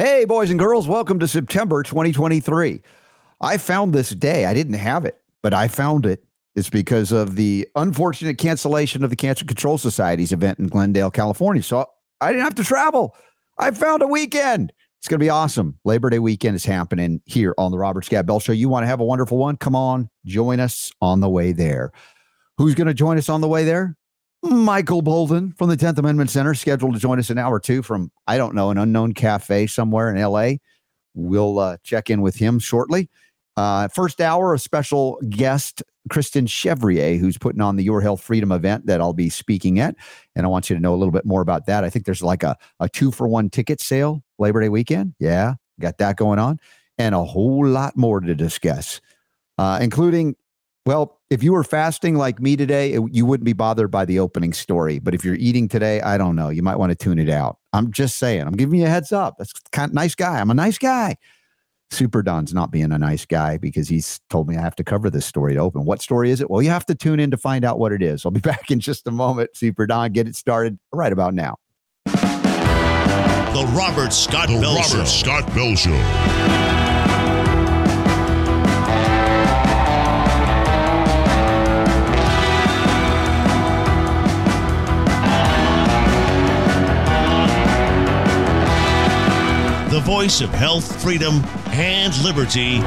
Hey, boys and girls, welcome to September 2023. I found this day. I didn't have it, but I found it. It's because of the unfortunate cancellation of the Cancer Control Society's event in Glendale, California. So I didn't have to travel. I found a weekend. It's going to be awesome. Labor Day weekend is happening here on the Robert Scott Bell Show. You want to have a wonderful one? Come on, join us on the way there. Who's going to join us on the way there? Michael Boldin from the 10th Amendment Center, scheduled to join us an hour or two from, I don't know, an unknown cafe somewhere in LA. We'll uh, check in with him shortly. Uh, first hour, a special guest, Kristen Chevrier, who's putting on the Your Health Freedom event that I'll be speaking at. And I want you to know a little bit more about that. I think there's like a, a two for one ticket sale Labor Day weekend. Yeah, got that going on. And a whole lot more to discuss, uh, including, well, if you were fasting like me today, it, you wouldn't be bothered by the opening story. But if you're eating today, I don't know. You might want to tune it out. I'm just saying, I'm giving you a heads up. That's kind of nice guy. I'm a nice guy. Super Don's not being a nice guy because he's told me I have to cover this story to open. What story is it? Well, you have to tune in to find out what it is. I'll be back in just a moment. Super Don, get it started right about now. The Robert Scott The Bell Robert Show. Scott Bell Show. The voice of health, freedom, and liberty.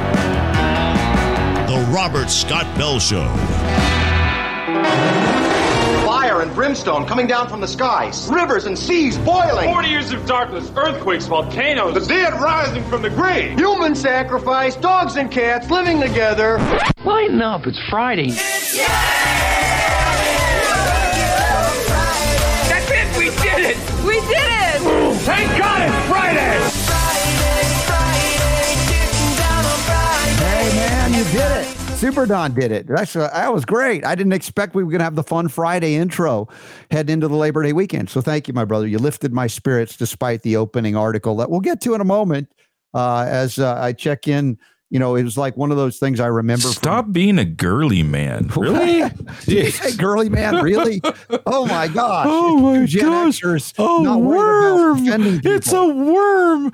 The Robert Scott Bell Show. Fire and brimstone coming down from the skies. Rivers and seas boiling. 40 years of darkness, earthquakes, volcanoes. The dead rising from the grave. Human sacrifice, dogs and cats living together. Lighten up, it's Friday. That's it, we did it! We did it! Thank God it's Friday! Did it. Super Don did it. That's, uh, that was great. I didn't expect we were going to have the fun Friday intro heading into the Labor Day weekend. So thank you, my brother. You lifted my spirits despite the opening article that we'll get to in a moment uh, as uh, I check in. You know, it was like one of those things I remember. from- Stop being a girly man. Really? Did you say girly man, really? Oh my gosh! Oh my Gen gosh. Xers A not worried about worm. It's a worm.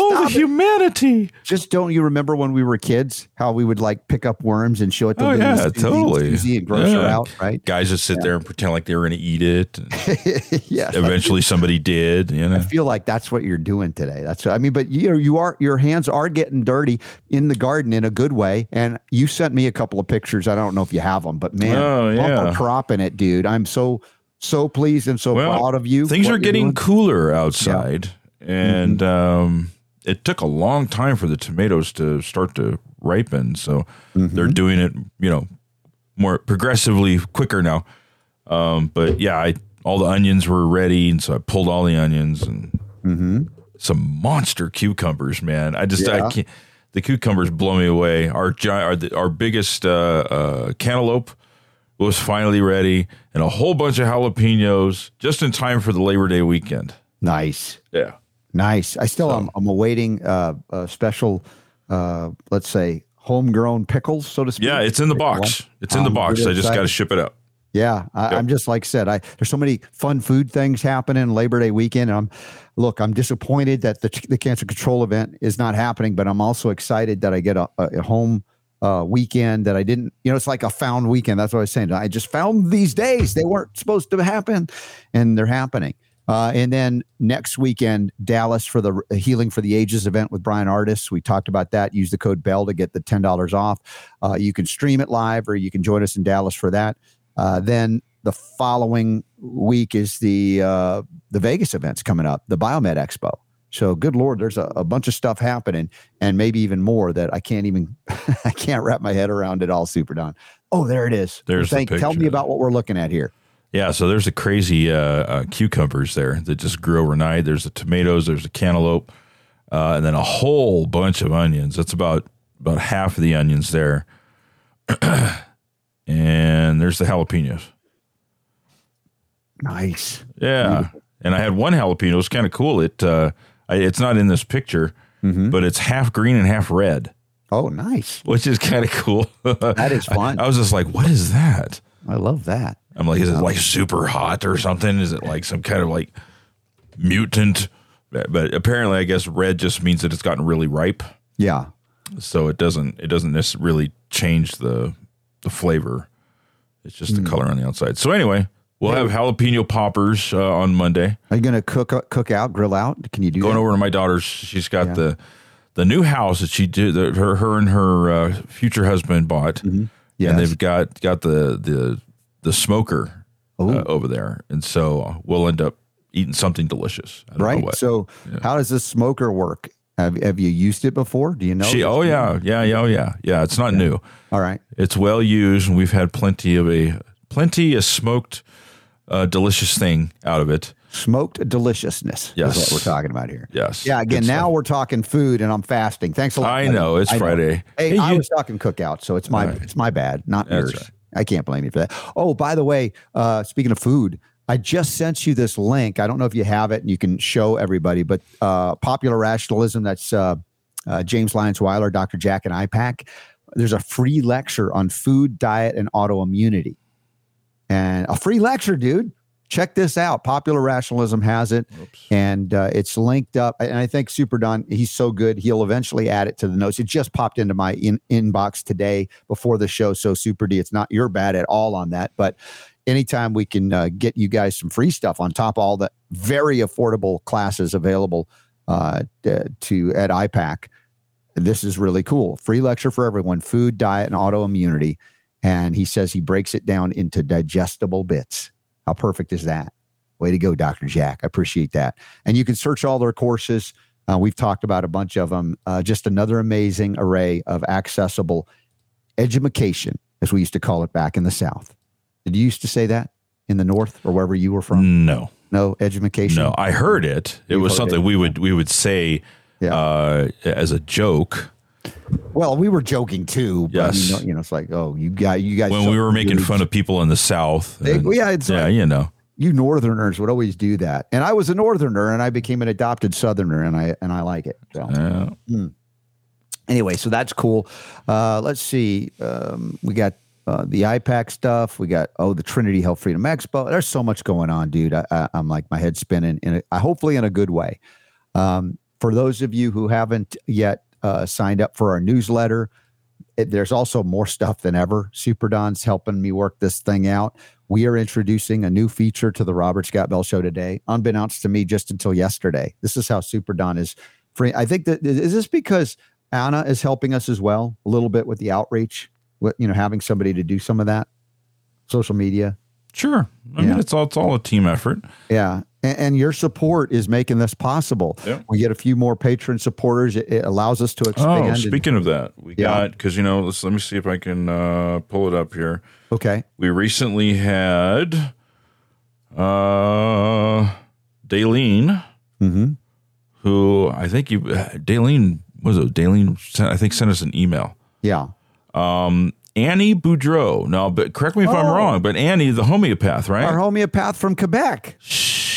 Oh, the it. humanity. Just don't you remember when we were kids how we would like pick up worms and show it to Oh, little yeah, Susie- totally. Susie and gross her Yeah. out, right? Guys just sit there and pretend like they were going to eat it. and yeah. eventually somebody did, you know. I feel like that's what you're doing today. That's what I mean, but you you are your hands are getting dirty in the garden in a good way. And you sent me a couple of pictures. I don't know if you have them, but man, Oh, bumper yeah. crop in it, dude. I'm so so pleased and so Well, proud of you. Things are getting doing. cooler outside. And Mm-hmm. um, it took a long time for the tomatoes to start to ripen. So Mm-hmm. they're doing it, you know, more progressively quicker now. Um, but yeah, I all the onions were ready, and so I pulled all the onions and some monster cucumbers. Man, I just Mm-hmm. Yeah. I can't. The cucumbers blow me away. Our giant, our, our biggest uh, uh, cantaloupe was finally ready, and a whole bunch of jalapenos just in time for the Labor Day weekend. nice. Yeah. Nice. I still am. I'm awaiting uh, a special, uh, let's say, homegrown pickles, so to speak. Yeah, it's in the box. It's in the box. I just got to ship it out. Yeah, I, I'm just like I said. I there's so many fun food things happening Labor Day weekend. And I'm look. I'm disappointed that the the cancer control event is not happening, but I'm also excited that I get a, a, a home uh, weekend that I didn't. You know, it's like a found weekend. That's what I was saying. I just found these days. They weren't supposed to happen, and they're happening. Uh, and then next weekend, Dallas for the Healing for the Ages event with Bryan Ardis. We talked about that. Use the code BELL to get the $10 off. Uh, you can stream it live or you can join us in Dallas for that. Uh, then the following week is the uh, the Vegas events coming up, the Biomed Expo. So good lord, there's a, a bunch of stuff happening, and maybe even more that I can't even I can't wrap my head around it all. Super Don. Oh, there it is. There's the Thank- tell me about what we're looking at here. Yeah, so there's a crazy uh, uh, cucumbers there that just grew overnight. There's the tomatoes, there's the cantaloupe, uh, and then a whole bunch of onions. That's about about half of the onions there. and there's the jalapenos. Nice. Yeah, and I had one jalapeno. It's kind of cool. It uh, I, it's not in this picture, but it's half green and half red, Oh, nice. which is kind of cool. That is fun. I, was just like, "What is that?" I love that. I'm like, "Is it like super hot or something? Is it like some kind of like mutant but apparently, I guess red just means that it's gotten really ripe, Yeah. so it doesn't it doesn't necessarily change the the flavor. It's just the color on the outside. So anyway, we'll have jalapeno poppers uh, on Monday. Are you going to cook cook out, grill out? Can you do Going that? over to my daughter's, she's got Yeah. the the new house that she did that her her and her uh, future husband bought, Mm-hmm. Yes. and they've got got the the the smoker uh, over there, and so we'll end up eating something delicious. I know right. So, how does this smoker work? Have, have you used it before? Do you know? she, oh yeah, yeah, yeah, oh yeah, yeah. It's not new. All right. It's well used, and we've had plenty of a plenty of smoked, uh, delicious thing out of it. Smoked deliciousness Yes. is what we're talking about here. Yes. Yeah. Again, now stuff. we're talking food, and I'm fasting. Thanks a lot. I buddy. know, it's Friday. Hey, Hey, I you- was talking cookout, so it's my it's my bad, not That's yours. right. I can't blame you for that. Oh, by the way, uh, speaking of food, I just sent you this link. I don't know if you have it and you can show everybody, but uh, popular rationalism. That's uh, uh, James Lyons Weiler, Dr. Jack, and IPAK. There's a free lecture on food, diet, and autoimmunity, and a free lecture, dude. Check this out. Popular Rationalism has it, and uh, it's linked up. And I think Super Don, he's so good, he'll eventually add it to the notes. It just popped into my in, inbox today before the show. So Super D, it's not your bad at all on that, but anytime we can uh, get you guys some free stuff on top of all the very affordable classes available uh, to, to at IPAK, this is really cool. Free lecture for everyone: food, diet, and autoimmunity. And he says he breaks it down into digestible bits. How perfect is that? Way to go, Dr. Jack. I appreciate that. And you can search all their courses. Uh, we've talked about a bunch of them. Uh, just another amazing array of accessible education, as we used to call it back in the South. Did you used to say that in the North or wherever you were from? no, No education. no. I heard it. It You've was something it. we would we would say Yeah. uh, as a joke Well, we were joking too. But Yes. You know, you know, it's like, oh, you got you guys. when we were making fun of people in the South. They- and- yeah, it's yeah, like- you know. you Northerners would always do that, and I was a Northerner, and I became an adopted Southerner, and I and I like it. So. Yeah. anyway, so that's cool. Uh, let's see. Um, we got uh, the IPAK stuff. We got oh the Trinity Health Freedom Expo. There's so much going on, dude. I, I'm like my head spinning in a, hopefully in a good way. Um, for those of you who haven't yet uh, signed up for our newsletter, it, there's also more stuff than ever. Super Don's helping me work this thing out. We are introducing a new feature to the Robert Scott Bell Show today, unbeknownst to me just until yesterday. This is how Super Don is free. I think that is this because Anna is helping us as well a little bit with the outreach, with you know having somebody to do some of that social media. Sure. I Yeah. mean, it's all it's all a team effort. Yeah. And, and your support is making this possible. Yeah. We get a few more patron supporters. It, it allows us to expand. Oh, and- speaking of that, we Yeah. got because you know, let's let me see if I can uh, pull it up here. okay. We recently had uh Daleen, Mm-hmm. who I think you Daleen was it Daleen I think sent us an email. Yeah. Um, Annie Boudreau. Now, but correct me if I'm Oh. wrong, but Annie, the homeopath, right? Our homeopath from Quebec.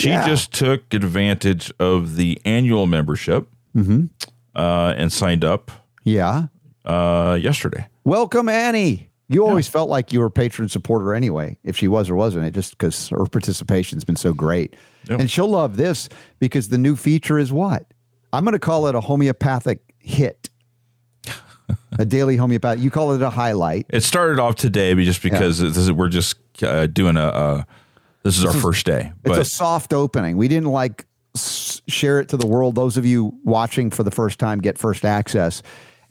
She yeah. just took advantage of the annual membership Mm-hmm. uh, and signed up Yeah. uh, yesterday. Welcome, Annie. You always felt like you were a patron supporter anyway, if she was or wasn't it, just because her participation's been so great. Yep. And she'll love this because the new feature is what? I'm going to call it a homeopathic hit. a daily homeopath. You call it a highlight. It started off today, but just because this is, we're just uh, doing a. Uh, this is our first day, It's a soft opening. We didn't like share it to the world. Those of you watching for the first time get first access.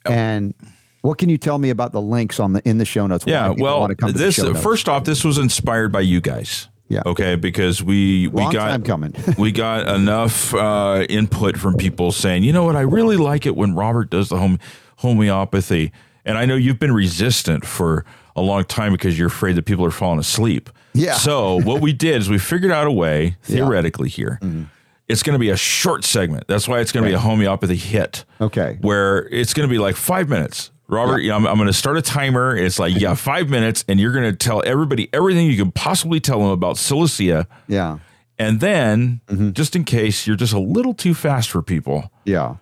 And what can you tell me about the links on the in the show notes? Yeah. Well, wanna come to the this first off, this was inspired by you guys. Yeah. Okay, because we we Long got time coming. we got enough uh, input from people saying, you know what, I really like it when Robert does the home homeopathy, and I know you've been resistant for a long time because you're afraid that people are falling asleep. Yeah. So what we did is we figured out a way theoretically here. Mm-hmm. It's going to be a short segment. That's why it's going to be a homeopathy hit. Okay. Where it's going to be like five minutes. Robert, yeah. I'm, I'm going to start a timer. It's like, yeah, five minutes. And you're going to tell everybody everything you can possibly tell them about Silicea. yeah. And then, Mm-hmm. just in case you're just a little too fast for people, Yeah.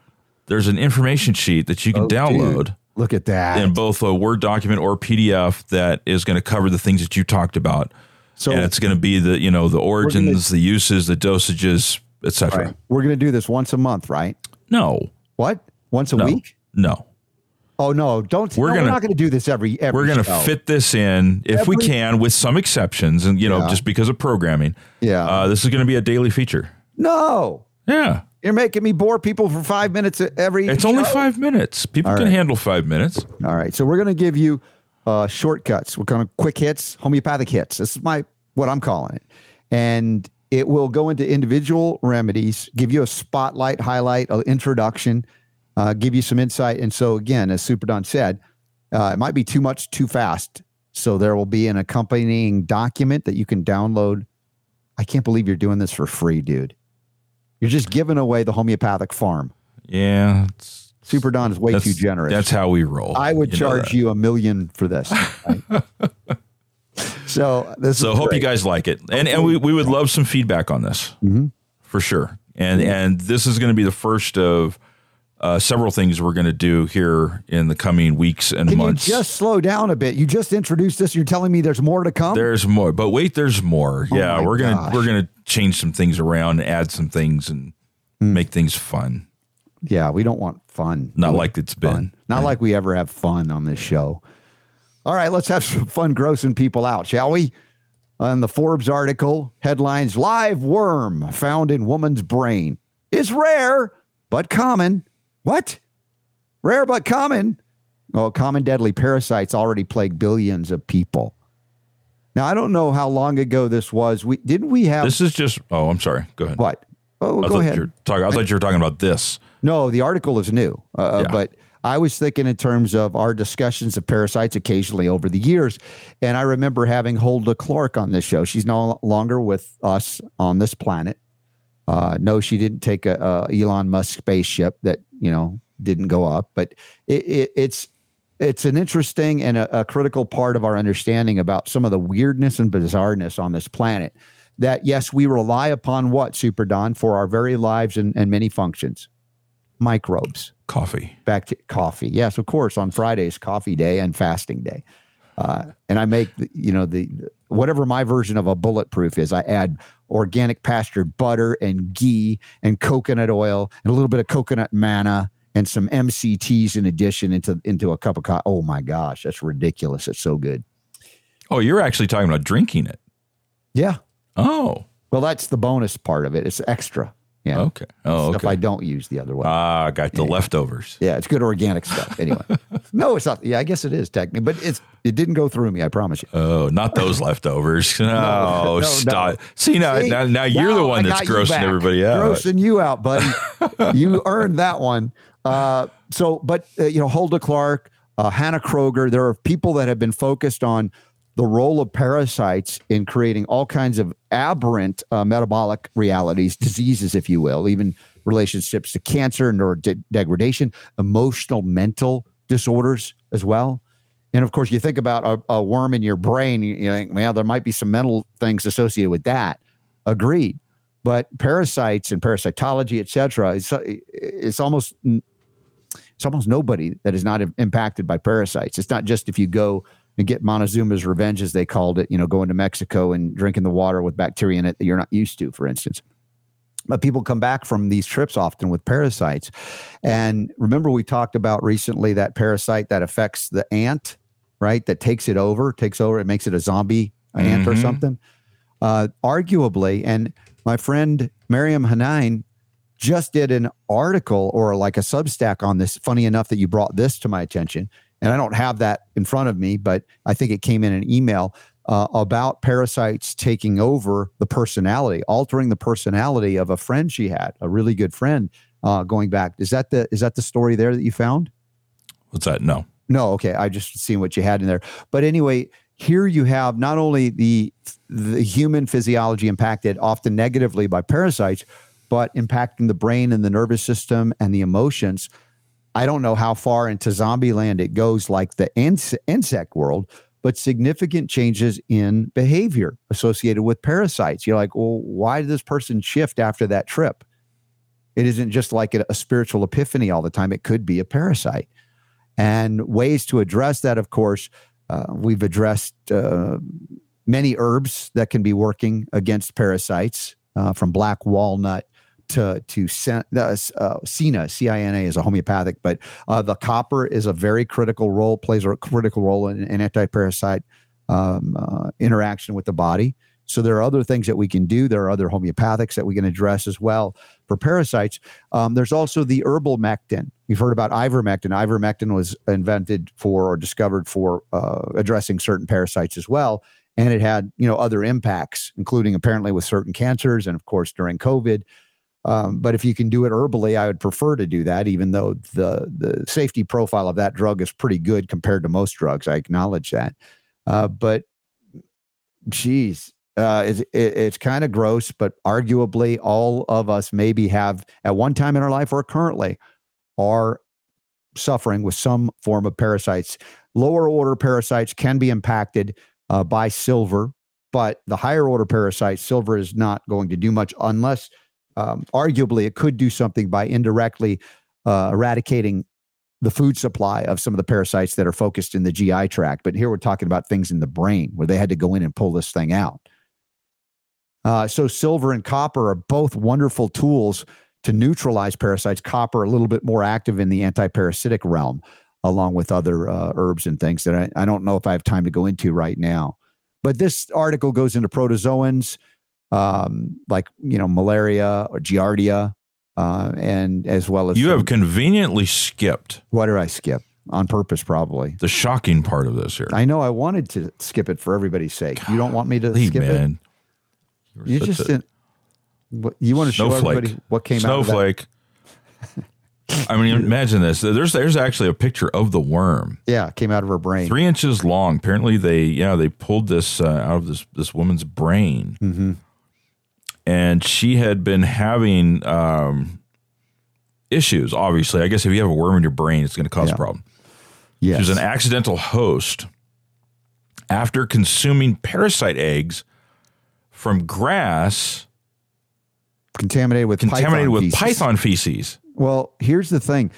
there's an information sheet that you can Oh, download dude. Look at that. in both a Word document or PDF that is going to cover the things that you talked about. So- and it's going to be the you know the origins, the uses, the dosages, etc. Right. We're going to do this once a month, right? No, What? Once a no, week? no. Oh no! Don't. We're no, gonna- we're not going to do this every. every We're going to fit this in if we can, with some exceptions, and you know, Yeah. just because of programming. Yeah. Uh, this is going to be a daily feature. No, Yeah, you're making me bore people for five minutes every. it's only five minutes. People All can right. handle five minutes. All right, so we're going to give you uh, shortcuts. We're going to quick hits, homeopathic hits. This is my what I'm calling it, and it will go into individual remedies, give you a spotlight, highlight, an introduction, uh, give you some insight. And so again, as Super Don said, uh, it might be too much too fast. So there will be an accompanying document that you can download. I can't believe you're doing this for free, dude. You're just giving away the homeopathic farm. Yeah, it's, Super Don is way too generous. That's how we roll. I would You charge you a million for this. right? so this So hope you guys like it, and and we, we would love some feedback on this Mm-hmm. for sure. And and this is going to be the first of uh, several things we're going to do here in the coming weeks and Can months. you just slow down a bit? You just introduced this. You're telling me there's more to come. there's more, but wait, there's more. yeah, Oh my we're gonna gosh. we're gonna change some things around, add some things, and Hmm. make things fun. yeah, we don't want fun. Not like it's been. fun. Not like we ever have fun on this show. All right, let's have some fun grossing people out, shall we? On the Forbes article, headlines Live worm found in woman's brain is rare but common. What? Rare but common? Oh, common deadly parasites already plague billions of people. Now, I don't know how long ago this was. We didn't we have This is just. Oh, I'm sorry. Go ahead. what? Oh, I go thought ahead. You were talking, I thought you were talking about this. No, the article is new, uh, Yeah. but I was thinking in terms of our discussions of parasites occasionally over the years. And I remember having Hulda Clark on this show. She's no longer with us on this planet. Uh, no, she didn't take a, a Elon Musk spaceship that you know didn't go up, but it, it, it's it's an interesting and a, a critical part of our understanding about some of the weirdness and bizarreness on this planet. That yes, we rely upon what Super Don for our very lives and, and many functions, microbes Coffee. back to coffee. Yes, of course. On Fridays, coffee day and fasting day. Uh, and I make, the- you know, the whatever my version of a bulletproof is. I add organic pastured butter and ghee and coconut oil and a little bit of coconut manna and some MCTs in addition into into a cup of coffee. Oh my gosh, that's ridiculous! It's so good. Oh, you're actually talking about drinking it. Yeah. Oh, Well, that's the bonus part of it. It's extra. Yeah. okay. Oh, Stuff okay. I don't use the other way. Ah, got the leftovers. Yeah, it's good organic stuff. Anyway, no, it's not. Yeah, I guess it is technically, but it's it didn't go through me. I promise you. Oh, not those leftovers. No, no, stop. no. See now, See, now, now you're the one I that's grossing everybody out. Grossing you out, buddy. you earned that one. Uh, so, but uh, you know, Hulda Clark, uh, Hanna Kroeger, there are people that have been focused on the role of parasites in creating all kinds of aberrant uh, metabolic realities, diseases, if you will, even relationships to cancer, neurodegradation, emotional, mental disorders as well. And of course, you think about a, a worm in your brain, you, you think, well, there might be some mental things associated with that. Agreed. But parasites and parasitology, et cetera, it's, it's almost it's almost nobody that is not impacted by parasites. It's not just if you go and get Montezuma's revenge, as they called it, you know, going to Mexico and drinking the water with bacteria in it that you're not used to, for instance. But people come back from these trips often with parasites. And remember, we talked about recently that parasite that affects the ant, right? That takes it over, takes over, it makes it a zombie ant or Mhm. something. Uh, arguably, and my friend Miriam Hanine just did an article or like a Substack on this. Funny enough that you brought this to my attention. And I don't have that in front of me, but I think it came in an email uh, about parasites taking over the personality, altering the personality of a friend she had, a really good friend. Uh, going back, is that the is that the story there that you found? What's that? No. No, okay. I just seen what you had in there. But anyway, here you have not only the the human physiology impacted often negatively by parasites, but impacting the brain and the nervous system and the emotions. I don't know how far into zombie land it goes, like the inse- insect world, but significant changes in behavior associated with parasites. You're like, well, why did this person shift after that trip? It isn't just like a, a spiritual epiphany all the time. It could be a parasite. And ways to address that, of course, uh, we've addressed uh, many herbs that can be working against parasites, uh, from black walnut, to to uh, uh, CINA, C-I-N-A is a homeopathic, but uh, the copper is a very critical role, plays a critical role in, in anti-parasite um, uh, interaction with the body. So there are other things that we can do. There are other homeopathics that we can address as well for parasites. Um, there's also the herbal mectin. You've heard about ivermectin. Ivermectin was invented for or discovered for uh, addressing certain parasites as well, and it had you know other impacts, including apparently with certain cancers and of course during COVID. Um, but if you can do it herbally, I would prefer to do that, even though the the safety profile of that drug is pretty good compared to most drugs. I acknowledge that. Uh, but geez, uh, it's, it, it's kind of gross, but arguably all of us maybe have at one time in our life or currently are suffering with some form of parasites. Lower order parasites can be impacted uh, by silver, but the higher order parasites, silver is not going to do much unless um, arguably it could do something by indirectly uh, eradicating the food supply of some of the parasites that are focused in the GI tract. But here we're talking about things in the brain where they had to go in and pull this thing out. Uh, so silver and copper are both wonderful tools to neutralize parasites. Copper a little bit more active in the anti-parasitic realm, along with other uh, herbs and things that I, I don't know if I have time to go into right now. But this article goes into protozoans, um, like you know malaria or giardia, uh, and as well as You have conveniently skipped what did I skip on purpose? Probably. the shocking part of this here. I know I wanted to skip it for everybody's sake. You don't want me to skip it. man. You Such just didn't. What, you want to show snowflake. everybody what came out of that? snowflake. I mean, imagine this. There's there's actually a picture of the worm, Yeah, came out of her brain. three inches long. Apparently, they yeah they pulled this uh, out of this this woman's brain, Mm-hmm. And she had been having um, issues. Obviously, I guess if you have a worm in your brain, it's going to cause Yeah. a problem. Yes. She was an accidental host after consuming parasite eggs from grass contaminated with contaminated python with feces. python feces. Well, here's the thing: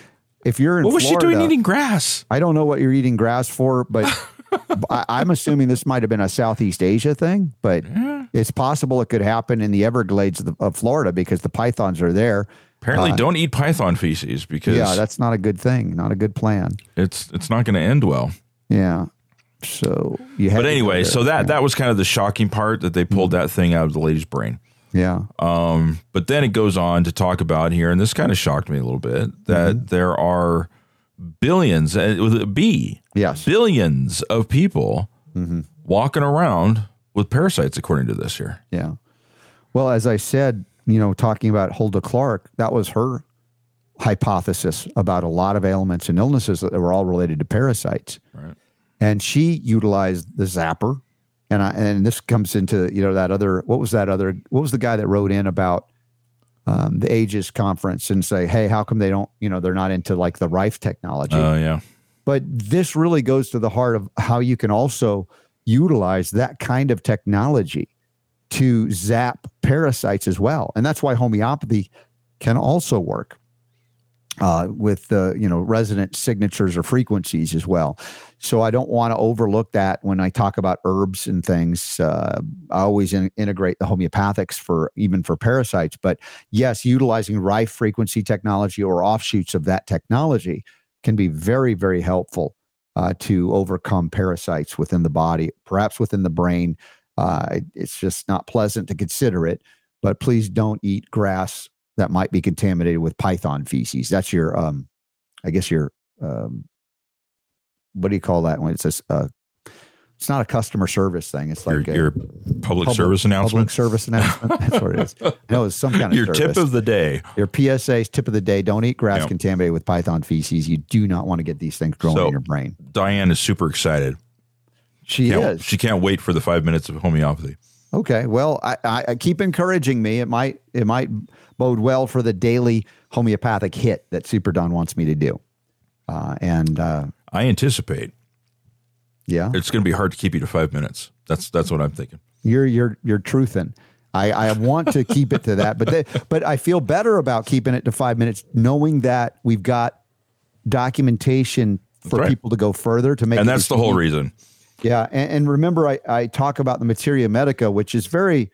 if you're in What was Florida, she doing eating grass? I don't know what you're eating grass for, but I, I'm assuming this might have been a Southeast Asia thing. But it's possible it could happen in the Everglades of, the, of Florida because the pythons are there. Apparently, don't eat python feces because Uh, Yeah, that's not a good thing. Not a good plan. it's it's not going to end well. Yeah. So you. Had But anyway, so that that was kind of the shocking part that they pulled Mm-hmm. that thing out of the lady's brain. yeah. Um, but then it goes on to talk about here, and this kind of shocked me a little bit that Mm-hmm. there are billions uh, with a B, Yes. billions of people Mm-hmm. walking around with parasites, according to this here. Yeah. Well, as I said, you know, talking about Hulda Clark, that was her hypothesis about a lot of ailments and illnesses that were all related to parasites. Right. And she utilized the zapper. And I, and this comes into, you know, that other, what was that other, what was the guy that wrote in about um, the Aegis conference and say, hey, how come they don't, you know, they're not into like the Rife technology? Oh yeah, But this really goes to the heart of how you can also utilize that kind of technology to zap parasites as well. And that's why homeopathy can also work uh, with the you know resonant signatures or frequencies as well. So I don't want to overlook that when I talk about herbs and things. Uh, I always in- integrate the homeopathics for even for parasites. But yes, utilizing Rife frequency technology or offshoots of that technology can be very very helpful uh, to overcome parasites within the body, perhaps within the brain. Uh, it's just not pleasant to consider it, but please don't eat grass that might be contaminated with python feces. That's your, um, I guess your, um, what do you call that when it says, uh, it's not a customer service thing. It's your, like a your public, service announcement. Public service announcement. That's what it is. No, it's some kind of Your service. tip of the day. your PSA's tip of the day: Don't eat grass contaminated with python feces. You do not want to get these things growing So- in your brain. Diane is super excited. She Can't- is. She can't wait for the five minutes of homeopathy. Okay. Well, I, I, I keep encouraging me. It might it might bode well for the daily homeopathic hit that Super Don wants me to do. Uh, and uh, I anticipate yeah, it's going to be hard to keep you to five minutes. That's that's what I'm thinking. you're you're you're truthing. I, I want to keep it to that, but they, but I feel better about keeping it to five minutes, knowing that we've got documentation for right. people to go further to make. And that's the whole reason. Yeah, and, and remember, I, I talk about the materia medica, which is very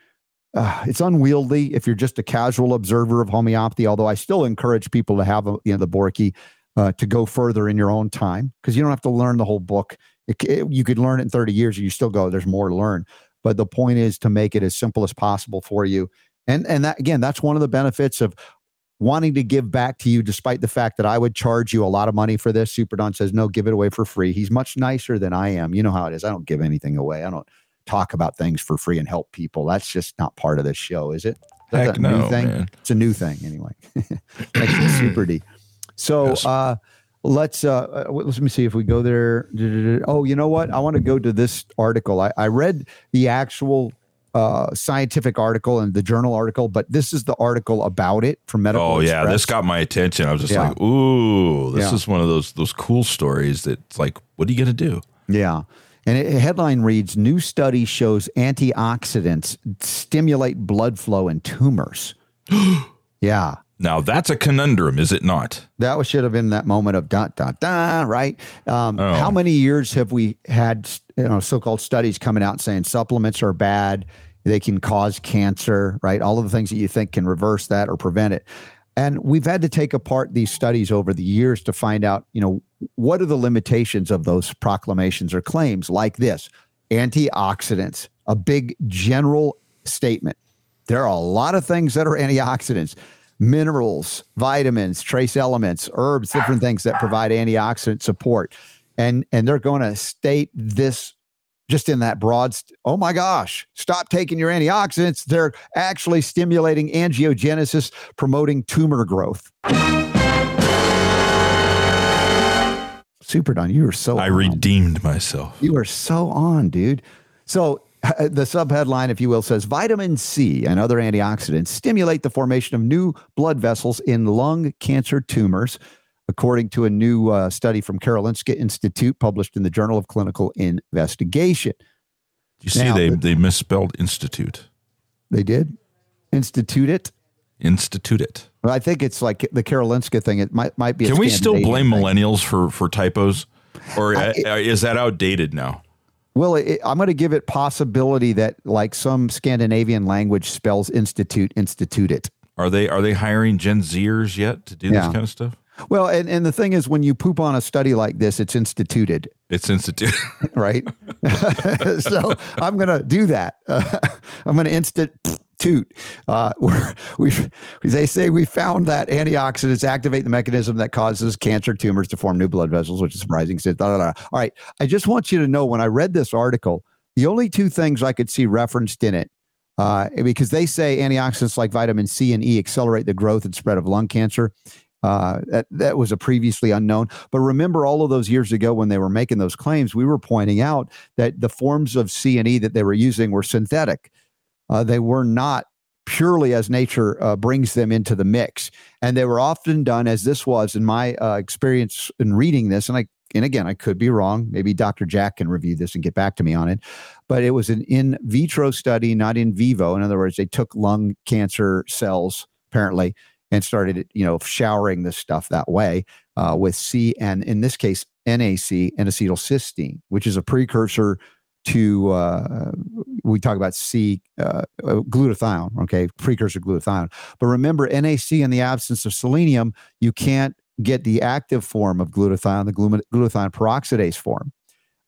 uh, it's unwieldy if you're just a casual observer of homeopathy. Although I still encourage people to have you know the Boericke uh, to go further in your own time because you don't have to learn the whole book. It, it, you could learn it in 30 years and you still go. There's more to learn. But the point is to make it as simple as possible for you. And and that again, that's one of the benefits of wanting to give back to you, despite the fact that I would charge you a lot of money for this. Super Don says, no, give it away for free. He's much nicer than I am. You know how it is. I don't give anything away. I don't talk about things for free and help people. That's just not part of this show, is it? Heck a no, new thing? man. It's a new thing anyway. Thanks Super D. So Yes. uh let's uh uh, let me see if we go there. Oh, you know what? I want to go to this article. I, I read the actual uh scientific article and the journal article, but this is the article about it from Medical Oh yeah, Express. this got my attention. I was just Yeah. like, "Ooh, this Yeah. is one of those those cool stories that's like, what are you gonna do?" Yeah. And it, headline reads New study shows antioxidants stimulate blood flow in tumors. yeah. Now that's a conundrum, is it not? That was, should have been that moment of dot, dot, dot, right? Um, Oh. How many years have we had you know, so called studies coming out saying supplements are bad? They can cause cancer, right? All of the things that you think can reverse that or prevent it. And we've had to take apart these studies over the years to find out, you know, what are the limitations of those proclamations or claims like this antioxidants, a big general statement. There are a lot of things that are antioxidants minerals, vitamins, trace elements, herbs, different things that provide antioxidant support. And and they're going to state this just in that broad st- oh my gosh, stop taking your antioxidants. They're actually stimulating angiogenesis, promoting tumor growth. Super Don, you were so I on. redeemed myself. You are so on, dude. So the subheadline, if you will, says vitamin C and other antioxidants stimulate the formation of new blood vessels in lung cancer tumors, according to a new uh, study from Karolinska Institute published in the Journal of Clinical Investigation. You see, Now, they the- they misspelled institute. They did institute it. Institute it. Well, I think it's like the Karolinska thing. It might might be. a Can we still blame thing. millennials for for typos, or I- uh, is that outdated now? Well, it, I'm going to give it possibility that like some Scandinavian language spells institute, institute it. Are they are they hiring Gen Zers yet to do Yeah. this kind of stuff? Well, and, and the thing is, when you poop on a study like this, it's instituted, It's instituted, right? so I'm going to do that. Uh, I'm going to institute. Uh, we they say we found that antioxidants activate the mechanism that causes cancer tumors to form new blood vessels, which is surprising. Da, da, da. All right, I just want you to know when I read this article, the only two things I could see referenced in it uh, because they say antioxidants like vitamin C and E accelerate the growth and spread of lung cancer. Uh, that, that was a previously unknown. But remember, all of those years ago when they were making those claims, we were pointing out that the forms of C and E that they were using were synthetic. Uh, they were not purely as nature uh, brings them into the mix, and they were often done as this was in my uh, experience in reading this. And I and again, I could be wrong. Maybe Dr. Jack can review this and get back to me on it. But it was an in vitro study, not in vivo. In other words, they took lung cancer cells apparently and started, you know, showering this stuff that way uh, with C and in this case NAC and acetylcysteine, which is a precursor to uh, we talk about C uh, uh, glutathione, okay, precursor glutathione. But remember, NAC in the absence of selenium, you can't get the active form of glutathione, the glutathione peroxidase form.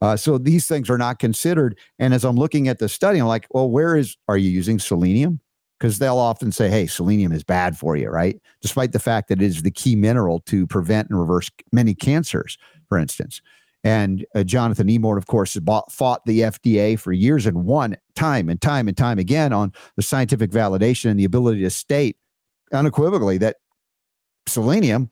Uh, so these things are not considered. And as I'm looking at the study, I'm like, well, where is are you using selenium? Because they'll often say, hey, selenium is bad for you, right? Despite the fact that it is the key mineral to prevent and reverse many cancers, for instance. And uh, Jonathan Emord, of course, has bought, fought the FDA for years and won time and time and time again on the scientific validation and the ability to state unequivocally that selenium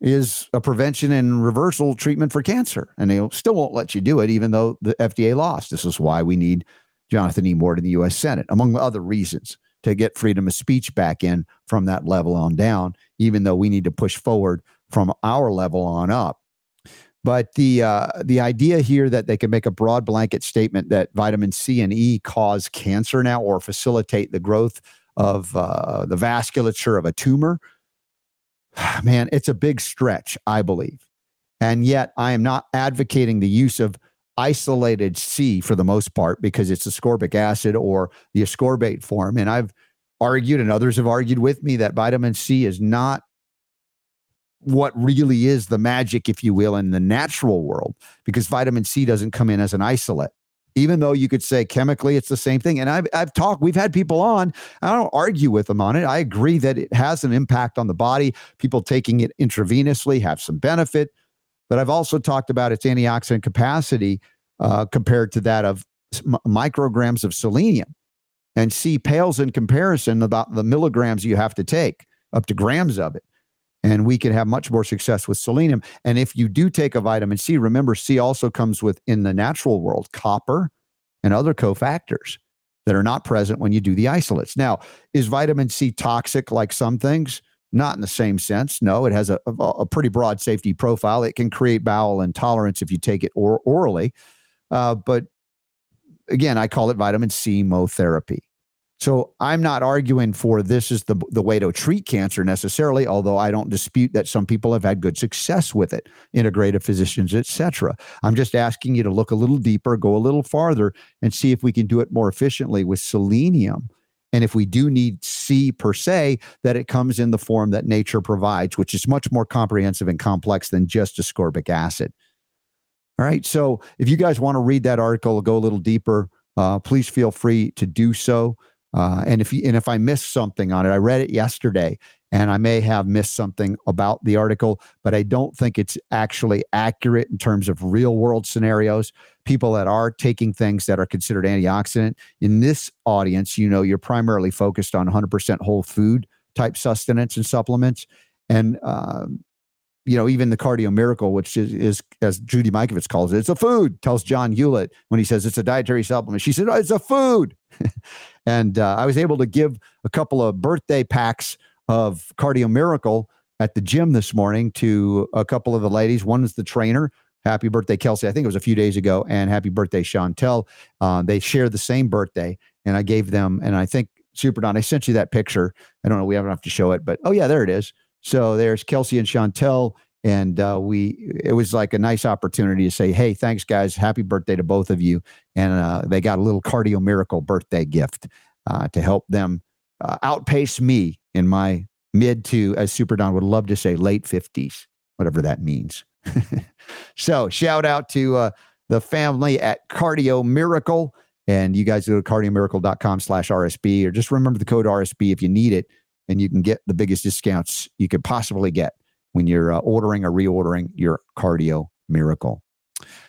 is a prevention and reversal treatment for cancer. And they still won't let you do it, even though the FDA lost. This is why we need Jonathan E. Moore in the U.S. Senate, among other reasons, to get freedom of speech back in from that level on down, even though we need to push forward from our level on up. But the uh, the idea here that they can make a broad blanket statement that vitamin C and E cause cancer now or facilitate the growth of uh, the vasculature of a tumor, man, it's a big stretch, I believe. And yet, I am not advocating the use of isolated C for the most part because it's ascorbic acid or the ascorbate form. And I've argued, and others have argued with me, that vitamin C is not what really is the magic, if you will, in the natural world because vitamin C doesn't come in as an isolate. Even though you could say chemically it's the same thing. And I've, I've talked, we've had people on, I don't argue with them on it. I agree that it has an impact on the body. People taking it intravenously have some benefit. But I've also talked about its antioxidant capacity uh, compared to that of micrograms of selenium. And C pales in comparison about the milligrams you have to take, up to grams of it. And we can have much more success with selenium. And if you do take a vitamin C, remember C also comes with in the natural world copper and other cofactors that are not present when you do the isolates. Now, is vitamin C toxic like some things? Not in the same sense. No, it has a, a, a pretty broad safety profile. It can create bowel intolerance if you take it or, orally. Uh, but again, I call it vitamin C mo therapy. So I'm not arguing for this is the the way to treat cancer necessarily, although I don't dispute that some people have had good success with it, integrative physicians, etc. I'm just asking you to look a little deeper, go a little farther, and see if we can do it more efficiently with selenium. And if we do need C per se, that it comes in the form that nature provides, which is much more comprehensive and complex than just ascorbic acid. All right. So if you guys want to read that article, go a little deeper, uh, please feel free to do so. Uh, and if and if I missed something on it, I read it yesterday, and I may have missed something about the article, but I don't think it's actually accurate in terms of real world scenarios. People that are taking things that are considered antioxidant in this audience, you know, you're primarily focused on 100% whole food type sustenance and supplements, and um, you know, even the cardio miracle, which is, is, as Judy Mikovits calls it, it's a food, tells John Hewlett when he says it's a dietary supplement. She said, oh, it's a food. and uh, I was able to give a couple of birthday packs of cardio miracle at the gym this morning to a couple of the ladies. One is the trainer. Happy birthday, Kelsey. I think it was a few days ago. And happy birthday, Chantel. Uh, they share the same birthday. And I gave them, and I think Super Don, I sent you that picture. I don't know, we haven't have to show it, but oh, yeah, there it is. So there's Kelsey and Chantel. And uh, we, it was like a nice opportunity to say, hey, thanks, guys. Happy birthday to both of you. And uh, they got a little cardio miracle birthday gift uh, to help them uh, outpace me in my mid to, as Super Don would love to say, late 50s, whatever that means. so shout out to uh, the family at Cardio Miracle. And you guys go to cardiomiracle.com slash RSB or just remember the code RSB if you need it and you can get the biggest discounts you could possibly get when you're uh, ordering or reordering your cardio miracle.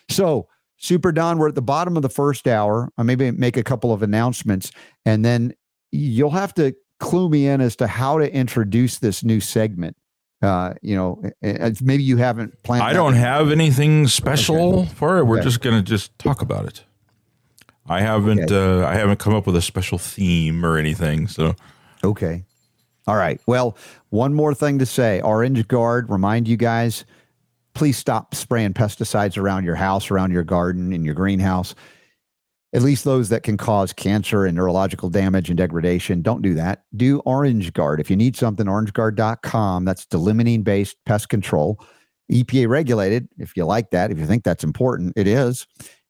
So, Super Don, we're at the bottom of the first hour. I maybe make a couple of announcements and then you'll have to clue me in as to how to introduce this new segment. Uh, you know, maybe you haven't planned. I don't have anything special okay. for it. We're okay. just going to just talk about it. I haven't okay. uh, I haven't come up with a special theme or anything. So okay, all right. Well, one more thing to say Orange Guard, remind you guys please stop spraying pesticides around your house, around your garden, in your greenhouse. At least those that can cause cancer and neurological damage and degradation. Don't do that. Do Orange Guard. If you need something, orangeguard.com. That's d-limonene based pest control. EPA regulated. If you like that, if you think that's important, it is.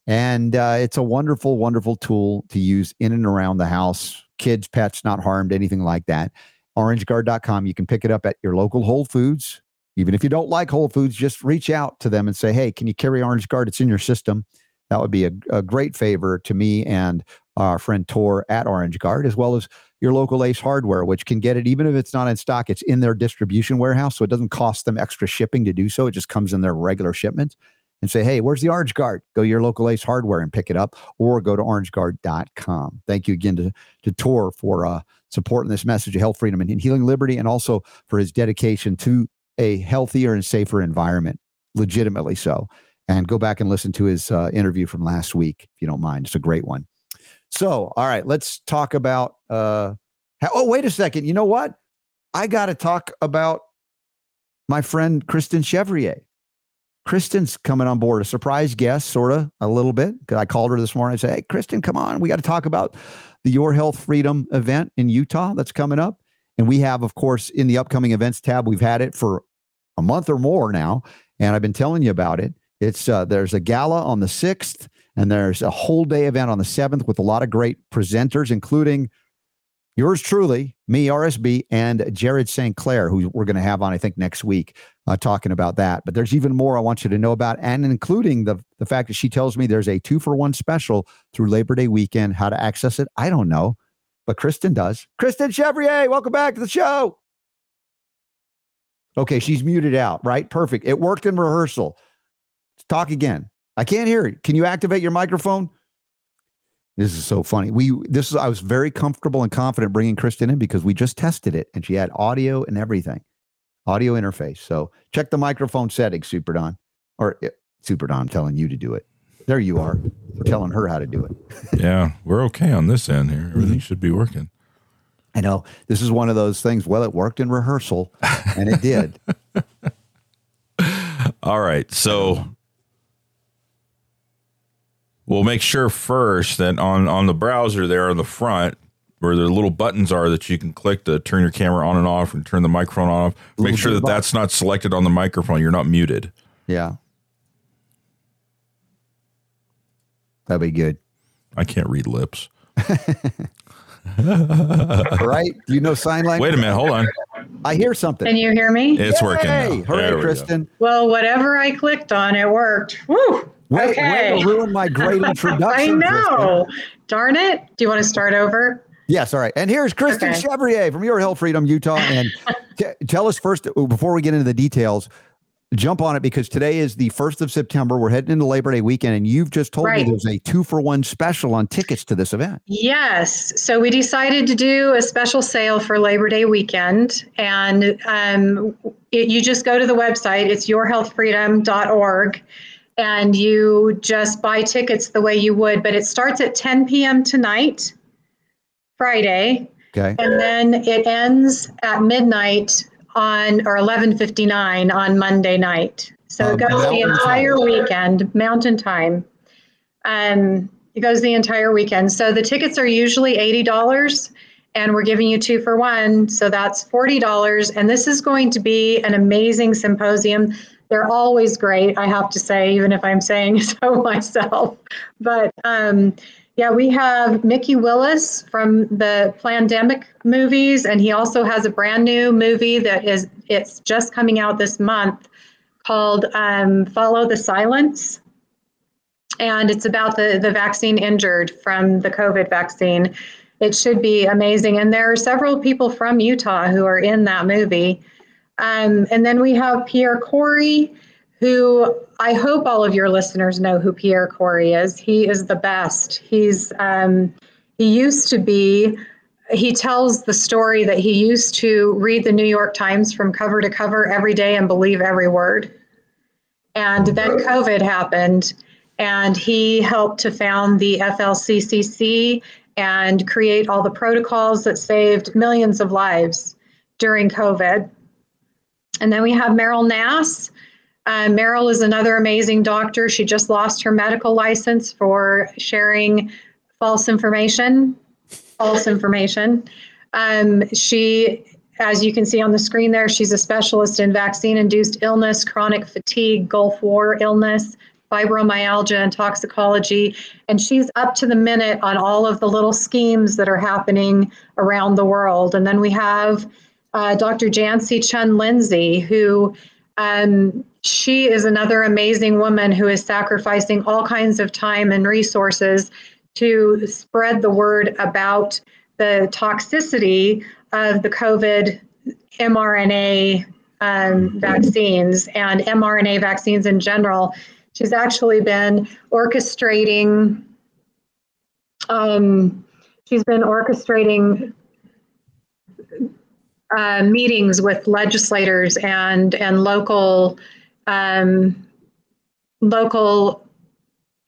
And uh, it's a wonderful, wonderful tool to use in and around the house. Kids, pets not harmed, anything like that orangeguard.com. You can pick it up at your local Whole Foods. Even if you don't like Whole Foods, just reach out to them and say, hey, can you carry Orange Guard? It's in your system. That would be a, a great favor to me and our friend Tor at Orange Guard, as well as your local Ace Hardware, which can get it even if it's not in stock. It's in their distribution warehouse, so it doesn't cost them extra shipping to do so. It just comes in their regular shipments. And say, hey, where's the Orange Guard? Go to your local Ace Hardware and pick it up, or go to orangeguard.com. Thank you again to, to Tor for uh, supporting this message of health, freedom, and healing liberty, and also for his dedication to a healthier and safer environment, legitimately so. And go back and listen to his uh, interview from last week, if you don't mind. It's a great one. So, all right, let's talk about. Uh, how, oh, wait a second. You know what? I got to talk about my friend Kristen Chevrier. Kristen's coming on board, a surprise guest, sort of a little bit. Cause I called her this morning and said, Hey, Kristen, come on. We got to talk about the Your Health Freedom event in Utah that's coming up. And we have, of course, in the upcoming events tab, we've had it for a month or more now. And I've been telling you about it. It's uh, there's a gala on the sixth, and there's a whole day event on the seventh with a lot of great presenters, including yours truly, me, RSB, and Jared St. Clair, who we're going to have on, I think, next week, uh, talking about that. But there's even more I want you to know about, and including the the fact that she tells me there's a two for one special through Labor Day weekend. How to access it, I don't know, but Kristen does. Kristen Chevrier, welcome back to the show. Okay, she's muted out, right? Perfect. It worked in rehearsal. Talk again. I can't hear it. Can you activate your microphone? This is so funny. We this is I was very comfortable and confident bringing Kristen in because we just tested it and she had audio and everything, audio interface. So check the microphone settings, Super Don, or uh, Super Don. I'm telling you to do it. There you are. We're telling her how to do it. yeah, we're okay on this end here. Everything should be working. I know this is one of those things. Well, it worked in rehearsal, and it did. All right, so we'll make sure first that on on the browser there on the front where the little buttons are that you can click to turn your camera on and off and turn the microphone off make sure that that's not selected on the microphone you're not muted Yeah. That'd be good. i can't read lips right? You know sign language? wait a minute hold on I hear something. Can you hear me? it's working Hey, now. hooray, There we go. Kristen. Well, whatever I clicked on, it worked. Woo! Wait, okay. wait, ruin my great introduction. I Kristen. know. Darn it. Do you want to start over? Yes, all right. And here's Kristen Okay. Chevrier from Your Health Freedom, Utah. And t- tell us first, before we get into the details, jump on it because today is the 1st of September. We're heading into Labor Day weekend, and you've just told Right. me there's a two for one special on tickets to this event. Yes. So we decided to do a special sale for Labor Day weekend. And um, it, you just go to the website, it's yourhealthfreedom.org, and you just buy tickets the way you would. But it starts at 10 p.m. tonight, Friday. Okay. And then it ends at midnight on or 11:59 on Monday night. So Uh, it goes the Mountain entire Time. weekend, Mountain Time. Um, it goes the entire weekend. So the tickets are usually $80 and we're giving you two for one, so that's $40 and this is going to be an amazing symposium. They're always great, I have to say, even if I'm saying so myself. But um, yeah, we have Mikki Willis from the Plandemic movies, and he also has a brand new movie that is it's just coming out this month called um, Follow the Silence. And it's about the, the vaccine injured from the COVID vaccine. It should be amazing. And there are several people from Utah who are in that movie. Um, and then we have Pierre Kory, who I hope all of your listeners know who Pierre Kory is. He is the best. He's um, he used to be. He tells the story that he used to read the New York Times from cover to cover every day and believe every word. And then COVID happened, and he helped to found the FLCCC and create all the protocols that saved millions of lives during COVID. And then we have Meryl Nass. Uh, Meryl is another amazing doctor. She just lost her medical license for sharing false information. False information. Um, she, as you can see on the screen there, she's a specialist in vaccine induced illness, chronic fatigue, Gulf War illness, fibromyalgia, and toxicology. And she's up to the minute on all of the little schemes that are happening around the world. And then we have uh, Dr. Janci Chunn Lindsay, who um, she is another amazing woman who is sacrificing all kinds of time and resources to spread the word about the toxicity of the COVID mRNA um, vaccines and mRNA vaccines in general. She's actually been orchestrating. Um, she's been orchestrating uh, meetings with legislators and and local um, local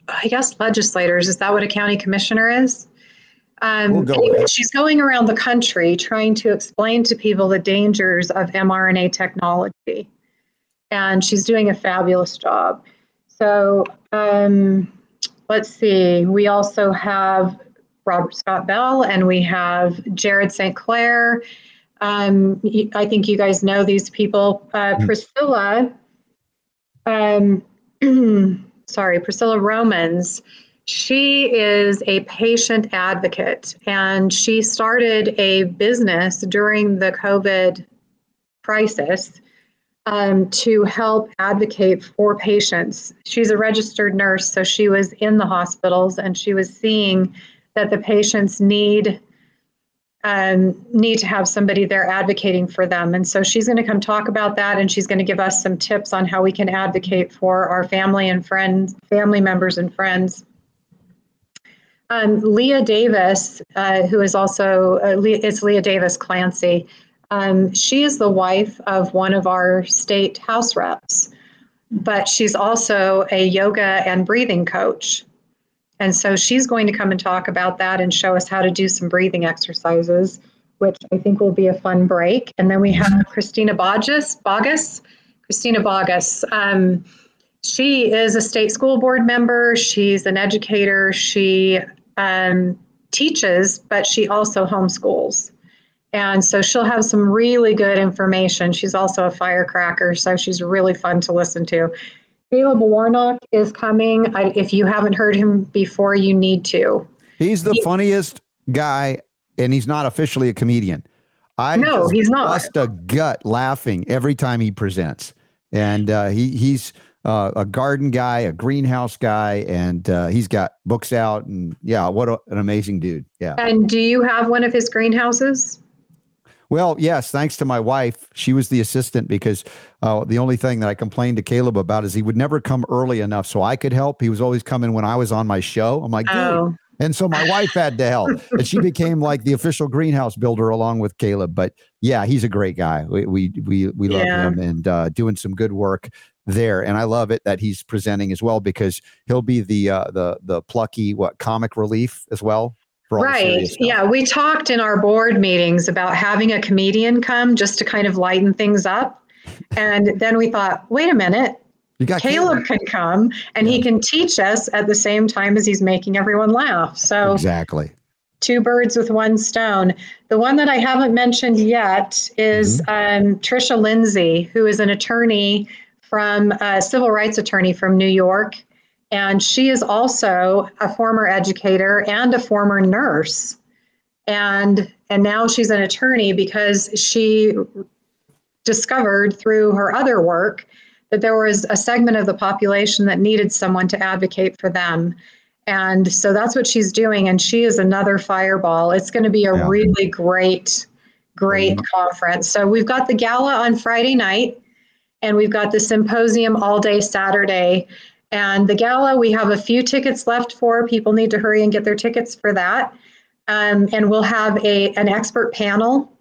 I guess legislators. Is that what a county commissioner is? Um, We'll go with anyway, it. she's going around the country trying to explain to people the dangers of mRNA technology, and she's doing a fabulous job. So um, let's see. We also have Robert Scott Bell and we have Jared St. Clair. Um, I think you guys know these people. Uh, Priscilla, um, sorry, Priscilla Romans. She is a patient advocate and she started a business during the COVID crisis um, to help advocate for patients. She's a registered nurse, so she was in the hospitals and she was seeing that the patients need um, need to have somebody there advocating for them. And so she's going to come talk about that and she's going to give us some tips on how we can advocate for our family and friends, family members and friends. Um, Leah Davis, uh, who is also, uh, Le- it's Leah Davis Clancy. Um, she is the wife of one of our state house reps, but she's also a yoga and breathing coach. And so she's going to come and talk about that and show us how to do some breathing exercises, which I think will be a fun break. And then we have Christina Boggess. Boggess, Christina Boggess. Um, she is a state school board member. She's an educator. She um, teaches, but she also homeschools. And so she'll have some really good information. She's also a firecracker, so she's really fun to listen to. Caleb Warnock is coming. I, if you haven't heard him before, you need to. He's the he, funniest guy, and he's not officially a comedian. I no, he's not. Bust a gut laughing every time he presents, and uh, he he's uh, a garden guy, a greenhouse guy, and uh, he's got books out. And yeah, what a, an amazing dude! Yeah. And do you have one of his greenhouses? Well, yes, thanks to my wife. She was the assistant because uh, the only thing that I complained to Caleb about is he would never come early enough so I could help. He was always coming when I was on my show. I'm like, oh. And so my wife had to help, and she became like the official greenhouse builder along with Caleb. But yeah, he's a great guy. We we we, we love yeah. him and uh, doing some good work there. And I love it that he's presenting as well because he'll be the uh, the the plucky what comic relief as well right. Yeah. We talked in our board meetings about having a comedian come just to kind of lighten things up. And then we thought, wait a minute. Caleb, Caleb can come and yeah. he can teach us at the same time as he's making everyone laugh. So exactly two birds with one stone. The one that I haven't mentioned yet is mm-hmm. um, Tricia Lindsay, who is an attorney from a civil rights attorney from New York. And she is also a former educator and a former nurse. And and now she's an attorney because she discovered through her other work that there was a segment of the population that needed someone to advocate for them. And so that's what she's doing. And she is another fireball. It's going to be a yeah. really great, great mm-hmm. conference. So we've got the gala on Friday night, and we've got the symposium all day Saturday. And the gala, we have a few tickets left for. People need to hurry and get their tickets for that. Um, and we'll have a an expert panel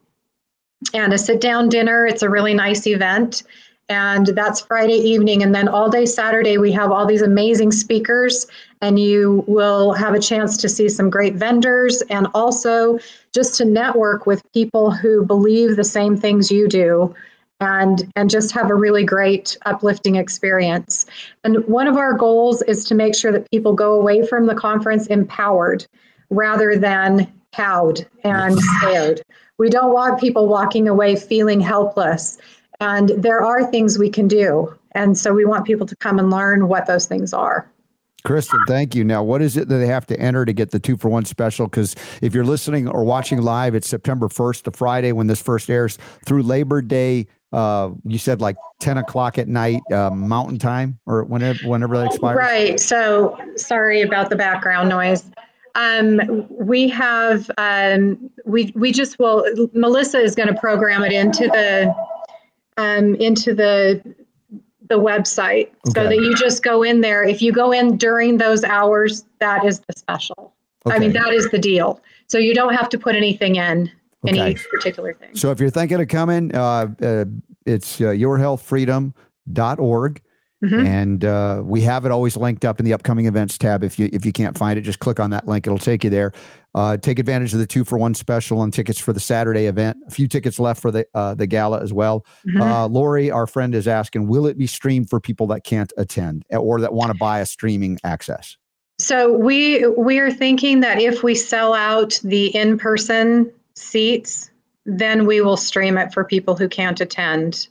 and a sit down dinner. It's a really nice event. And that's Friday evening. And then all day Saturday, we have all these amazing speakers, and you will have a chance to see some great vendors and also just to network with people who believe the same things you do and and just have a really great uplifting experience. And one of our goals is to make sure that people go away from the conference empowered rather than cowed and scared. We don't want people walking away feeling helpless. And there are things we can do. And so we want people to come and learn what those things are. Kristen, thank you. Now, what is it that they have to enter to get the two for one special? Because if you're listening or watching live, it's September 1st to Friday when this first airs through Labor Day uh you said like 10 o'clock at night uh, mountain time or whenever whenever that expires? Right so sorry about the background noise. Um we have um we we just will melissa is going to program it into the um into the the website. Okay. so that you just go in there. If you go in during those hours that is the special. Okay. i mean that is the deal. So you don't have to put anything in okay. any particular thing. So if you're thinking of coming, uh, uh, it's uh, yourhealthfreedom.org. Mm-hmm. And uh, we have it always linked up in the upcoming events tab. If you if you can't find it, just click on that link; it'll take you there. Uh, take advantage of the two for one special on tickets for the Saturday event. A few tickets left for the uh, the gala as well. Mm-hmm. Uh, Lori, our friend, is asking, will it be streamed for people that can't attend or that want to buy a streaming access? So we we are thinking that if we sell out the in person seats, then we will stream it for people who can't attend.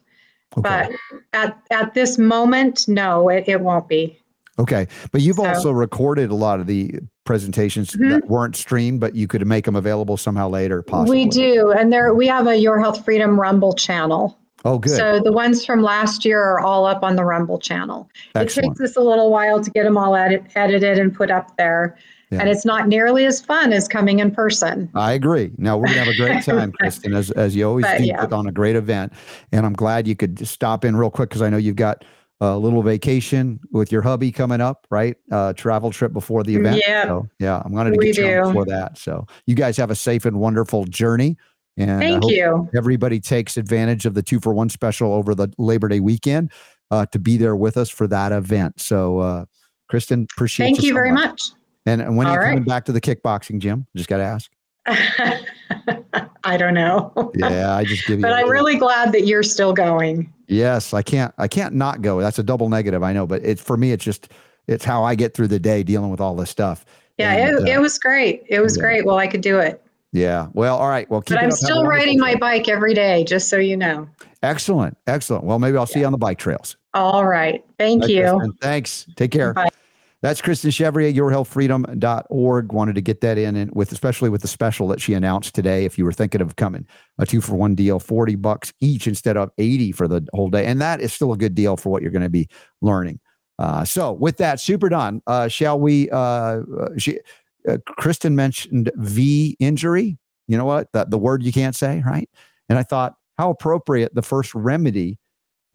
But at, at this moment, no, it, it won't be. Okay. But you've So- also recorded a lot of the presentations Mhm. that weren't streamed, but you could make them available somehow later, possibly. We do. And there we have a Your Health Freedom Rumble channel. Oh, good. So the ones from last year are all up on the Rumble channel. It takes us a little while to get them all edit, edited and put up there. Yeah. And it's not nearly as fun as coming in person. I agree. Now we're gonna have a great time, Kristen, as as you always But, do, yeah. put on a great event. And I'm glad you could stop in real quick because I know you've got a little vacation with your hubby coming up, right? Uh, travel trip before the event. Yep. So yeah, I'm gonna We get you on for that. So you guys have a safe and wonderful journey. And Thank you. everybody takes advantage of the two for one special over the Labor Day weekend uh, to be there with us for that event. So uh, Kristen, appreciate Thank you so very much. And, and when are you All right. coming back to the kickboxing gym? Just got to ask. I don't know. Yeah, I just give you. but I'm really glad that you're still going. Yes, I can't. I can't not go. That's a double negative. I know, but it's for me. It's just it's how I get through the day dealing with all this stuff. Yeah, And, it, uh, it was great. It was yeah. great. Well, I could do it. yeah. Well, all right. Well, keep But it I'm. Still riding my bike every day, just so you know. Excellent, excellent. Well, maybe I'll see you on the bike trails. All right. Thank you. Thanks. Take care. Bye. That's Kristen Chevrier, yourhealthfreedom.org. Wanted to get that in and with especially with the special that she announced today. If you were thinking of coming, a two for one deal, 40 bucks each instead of 80 for the whole day. And that is still a good deal for what you're going to be learning. Uh, so with that, Super Don. Uh, shall we? Uh, uh, she, uh, Kristen mentioned V injury. You know what? The, the word you can't say, right? And I thought, how appropriate the first remedy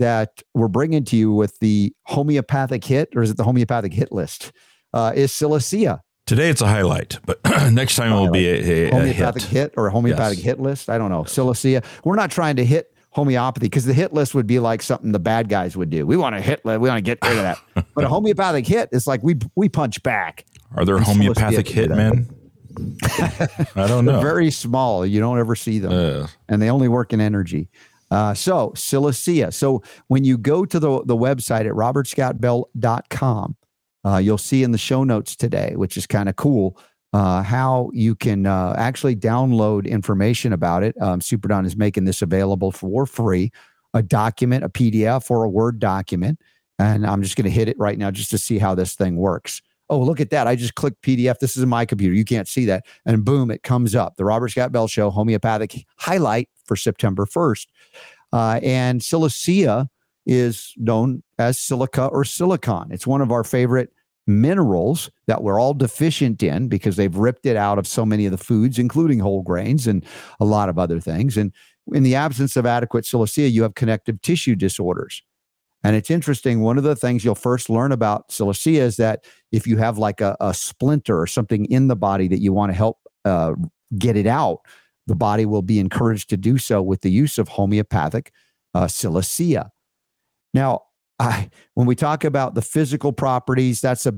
that we're bringing to you with the homeopathic hit, or is it the homeopathic hit list? Uh, is Silicea Today it's a highlight, but next time it will be a, a, a homeopathic hit. hit. or a homeopathic Yes. hit list? I don't know. Silicea. We're not trying to hit homeopathy because the hit list would be like something the bad guys would do. We want to hit. We want to get rid of that. but a homeopathic hit is like we we punch back. Are there homeopathic Silicea can do hitmen? I don't know. They're very small. You don't ever see them. Uh, and they only work in energy. Uh, so Silicea. So when you go to the, the website at robertscottbell.com, uh, you'll see in the show notes today, which is kind of cool, uh, how you can uh, actually download information about it. Um, Superdon is making this available for free, a document, a PDF or a Word document. And I'm just going to hit it right now just to see how this thing works. Oh, look at that. I just clicked PDF. This is my computer. You can't see that. And boom, it comes up. The Robert Scott Bell Show homeopathic highlight for September 1st. Uh, and silicea is known as silica or silicon. It's one of our favorite minerals that we're all deficient in because they've ripped it out of so many of the foods, including whole grains and a lot of other things. And in the absence of adequate silicea, you have connective tissue disorders. And it's interesting. One of the things you'll first learn about silicea is that if you have like a, a splinter or something in the body that you want to help uh, get it out, the body will be encouraged to do so with the use of homeopathic uh, silicea. Now, I, when we talk about the physical properties, that's a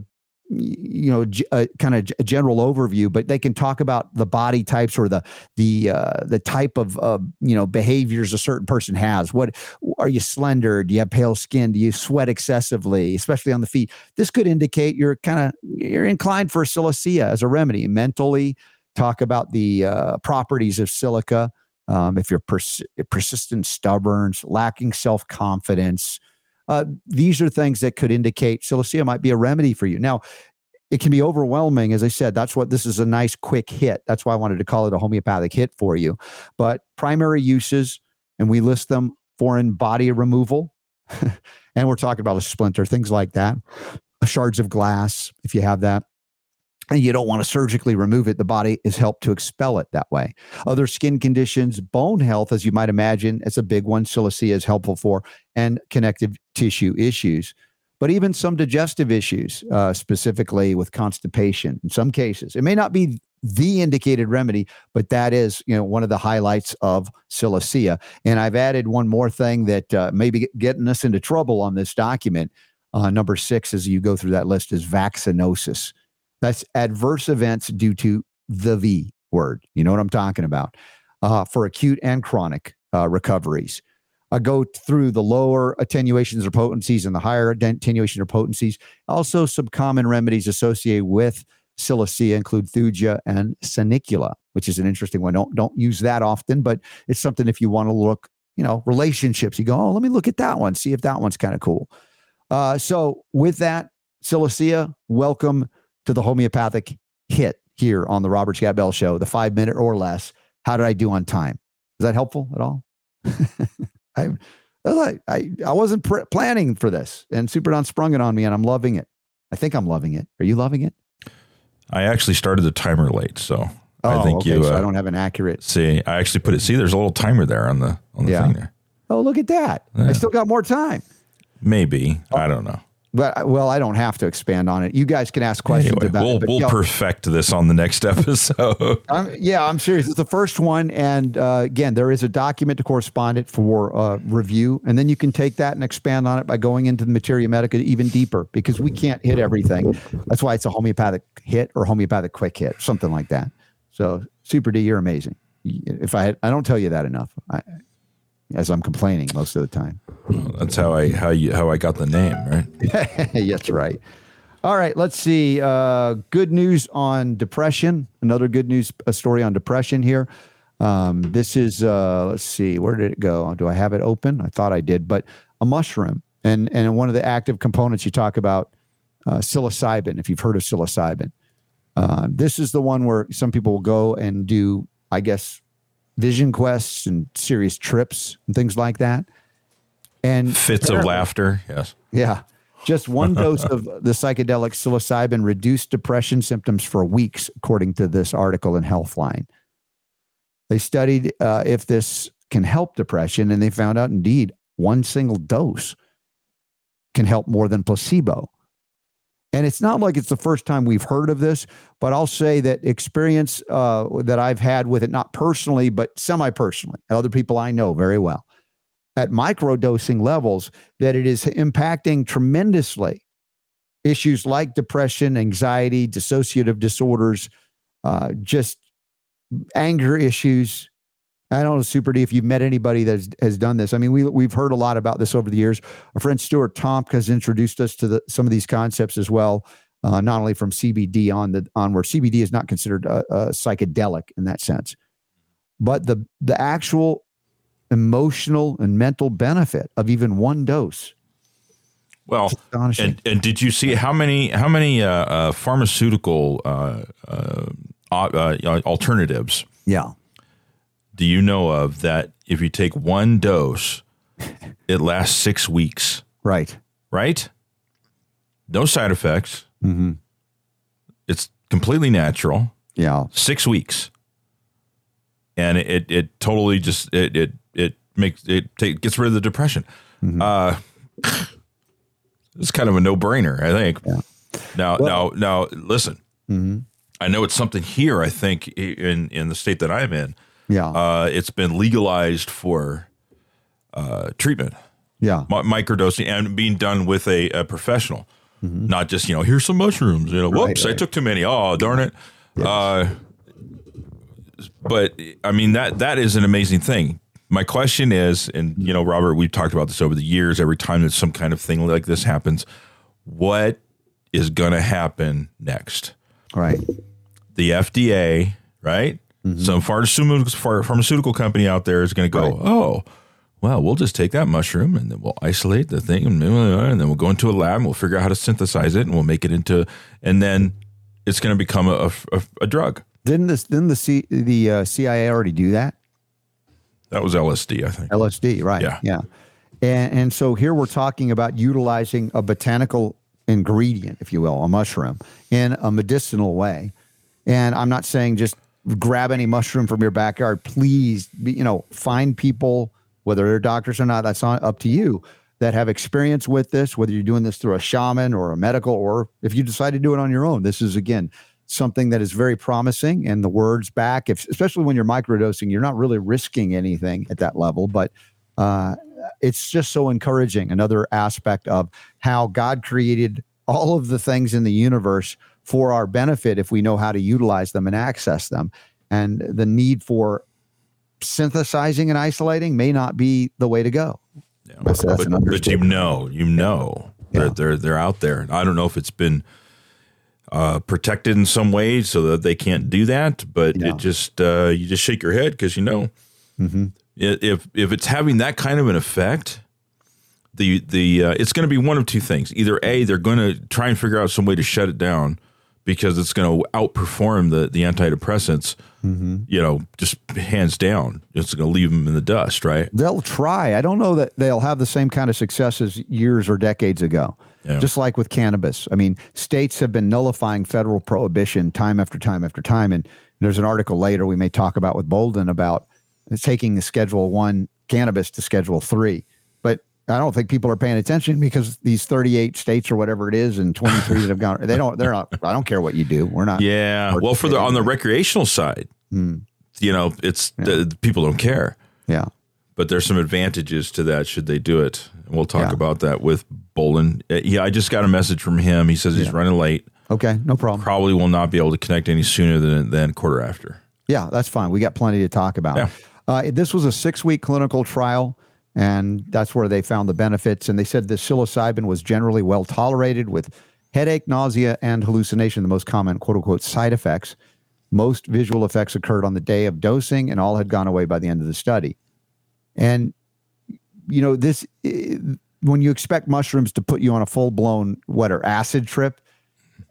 you know a kind of a general overview, but they can talk about the body types or the the uh, the type of uh, you know behaviors a certain person has. What are you slender? Do you have pale skin? Do you sweat excessively, especially on the feet? This could indicate you're kind of you're inclined for silicea as a remedy. Mentally, talk about the uh, properties of silica. Um, if you're pers- persistent, stubborn, lacking self confidence, uh, these are things that could indicate silicea might be a remedy for you. Now, it can be overwhelming. As I said, that's what this is a nice quick hit. That's why I wanted to call it a homeopathic hit for you. But primary uses, and we list them foreign body removal. and we're talking about a splinter, things like that, shards of glass, if you have that and you don't want to surgically remove it, the body is helped to expel it that way. Other skin conditions, bone health, as you might imagine, it's a big one. Silicea is helpful for, and connective tissue issues. But even some digestive issues, uh, specifically with constipation, in some cases, it may not be the indicated remedy, but that is, you know, one of the highlights of silicea. And I've added one more thing that uh, may be getting us into trouble on this document. Uh, number six, as you go through that list, is vaccinosis. That's adverse events due to the V word. You know what I'm talking about uh, for acute and chronic uh, recoveries. I go through the lower attenuations or potencies and the higher attenuation or potencies. Also, some common remedies associated with silicea include thuja and sanicula, which is an interesting one. Don't don't use that often, but it's something if you want to look you know, relationships. You go, oh, let me look at that one, see if that one's kind of cool. Uh, so with that, Silicea, welcome to the homeopathic hit here on the Robert Scott Bell Show, the five minute or less. How did I do on time? Is that helpful at all? I, I, I wasn't pr- planning for this, and Super Don sprung it on me, and I'm loving it. I think I'm loving it. Are you loving it? I actually started the timer late, so Oh, I think okay, you. so Uh, I don't have an accurate. see, I actually put it. See, there's a little timer there on the on the Yeah. thing there. Oh, look at that! I still got more time. Maybe Oh. I don't know. But well, I don't have to expand on it. You guys can ask questions Anyway, about we'll it. we'll yo, perfect this on the next episode. I'm, yeah, I'm serious. It's the first one, and uh, again, there is a document to correspond it for uh, review, and then you can take that and expand on it by going into the materia medica even deeper because we can't hit everything. That's why it's a homeopathic hit or homeopathic quick hit, something like that. So, Super D, you're amazing. If I had, I don't tell you that enough, I, as I'm complaining most of the time. That's how I how you how I got the name, right? That's right. All right, let's see. Uh, good news on depression. Another good news a story on depression here. Um, this is uh, let's see, where did it go? Do I have it open? I thought I did, but a mushroom and and one of the active components you talk about uh, psilocybin. If you've heard of psilocybin, uh, this is the one where some people will go and do, I guess, vision quests and serious trips and things like that. And Fits of laughter. Yes. yeah. Just one dose of the psychedelic psilocybin reduced depression symptoms for weeks, according to this article in Healthline. They studied uh, if this can help depression, and they found out indeed one single dose can help more than placebo. And it's not like it's the first time we've heard of this, but I'll say that experience uh, that I've had with it, not personally, but semi personally, other people I know very well at microdosing levels that it is impacting tremendously issues like depression, anxiety, dissociative disorders, uh, just anger issues. I don't know, Super D, if you've met anybody that has, has done this. I mean, we, we've heard a lot about this over the years. Our friend Stuart Tomc has introduced us to the, some of these concepts as well, uh, not only from CBD on the on where CBD is not considered a, a psychedelic in that sense, but the the actual emotional and mental benefit of even one dose. Well, and and did you see how many how many uh, uh, pharmaceutical uh, uh, uh, alternatives yeah. Do you know of that if you take one dose, it lasts six weeks, Right. right? No side effects. Mm-hmm. It's completely natural. Yeah. Six weeks, and it it, it totally just it it it makes it take, gets rid of the depression. Uh, it's kind of a no brainer, I think. Now, now, now, listen. Mm-hmm. I know it's something here. I think in in the state that I'm in, Yeah. uh, it's been legalized for uh, treatment, yeah. mi- microdosing, and being done with a, a professional, not just you know here's some mushrooms. You know, Mm-hmm. Right, whoops, I took too many. Oh, darn it. Uh, but I mean that that is an amazing thing. My question is, and you know, Robert, we've talked about this over the years. Every time that some kind of thing like this happens, what is going to happen next? Right. the FDA, right? Mm-hmm. Some pharmaceutical pharmaceutical company out there is going to go, oh, well, we'll just take that mushroom and then we'll isolate the thing and, and then we'll go into a lab and we'll figure out how to synthesize it and we'll make it into, and then it's going to become a, a, a drug. Didn't this? Didn't the C, the uh, CIA already do that? That was LSD, I think. LSD. Right. Yeah. Yeah. And and so here we're talking about utilizing a botanical ingredient, if you will, a mushroom, in a medicinal way. And I'm not saying just grab any mushroom from your backyard. Please, you know, find people, whether they're doctors or not. That's not up to you. That have experience with this, whether you're doing this through a shaman or a medical, or if you decide to do it on your own. This is again something that is very promising. And the words back, if, especially when you're microdosing, you're not really risking anything at that level, but uh, it's just so encouraging. Another aspect of how God created all of the things in the universe for our benefit if we know how to utilize them and access them. And the need for synthesizing and isolating may not be the way to go. Yeah. But, but you know, you know, they're, they're, they're out there. I don't know if it's been uh, protected in some way so that they can't do that, but Yeah. it just, uh, you just shake your head because you know, Mhm. If if it's having that kind of an effect, the the uh, it's going to be one of two things. Either a they're going to try and figure out some way to shut it down because it's going to outperform the the antidepressants. Mm-hmm. You know, just hands down, it's going to leave them in the dust, right? They'll try. I don't know that they'll have the same kind of success as years or decades ago. Yeah. Just like with cannabis. I mean, states have been nullifying federal prohibition time after time after time. And there's an article later we may talk about with Boldin about taking the Schedule One cannabis to Schedule Three. I don't think people are paying attention because these 38 states or whatever it is and 23 that have gone, they don't, they're not, I don't care what you do. We're not. Yeah. Well, for the on the recreational side, Hmm. you know, it's the, the people don't care. Yeah. but there's some advantages to that should they do it. And we'll talk Yeah. about that with Boldin. Uh, Yeah, I just got a message from him. He says he's running late. Okay. No problem. Probably will not be able to connect any sooner than than quarter after. Yeah, that's fine. We got plenty to talk about. Yeah. Uh, this was a six week clinical trial, and that's where they found the benefits. And they said the psilocybin was generally well tolerated with headache, nausea, and hallucination, the most common quote unquote side effects. Most visual effects occurred on the day of dosing, and all had gone away by the end of the study. And, you know, this, when you expect mushrooms to put you on a full blown, what are acid trip,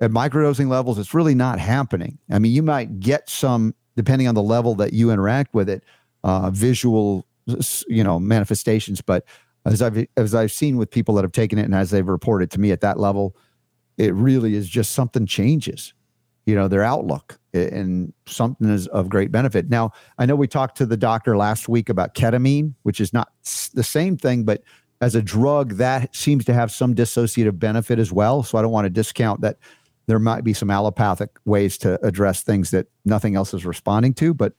at microdosing levels, it's really not happening. I mean, you might get some, depending on the level that you interact with it, uh, visual, you know, manifestations. But as I've as I've seen with people that have taken it, and as they've reported to me at that level, it really is just something changes. You know, their outlook and something is of great benefit. Now, I know we talked to the doctor last week about ketamine, which is not the same thing, but as a drug, that seems to have some dissociative benefit as well. So I don't want to discount that there might be some allopathic ways to address things that nothing else is responding to, but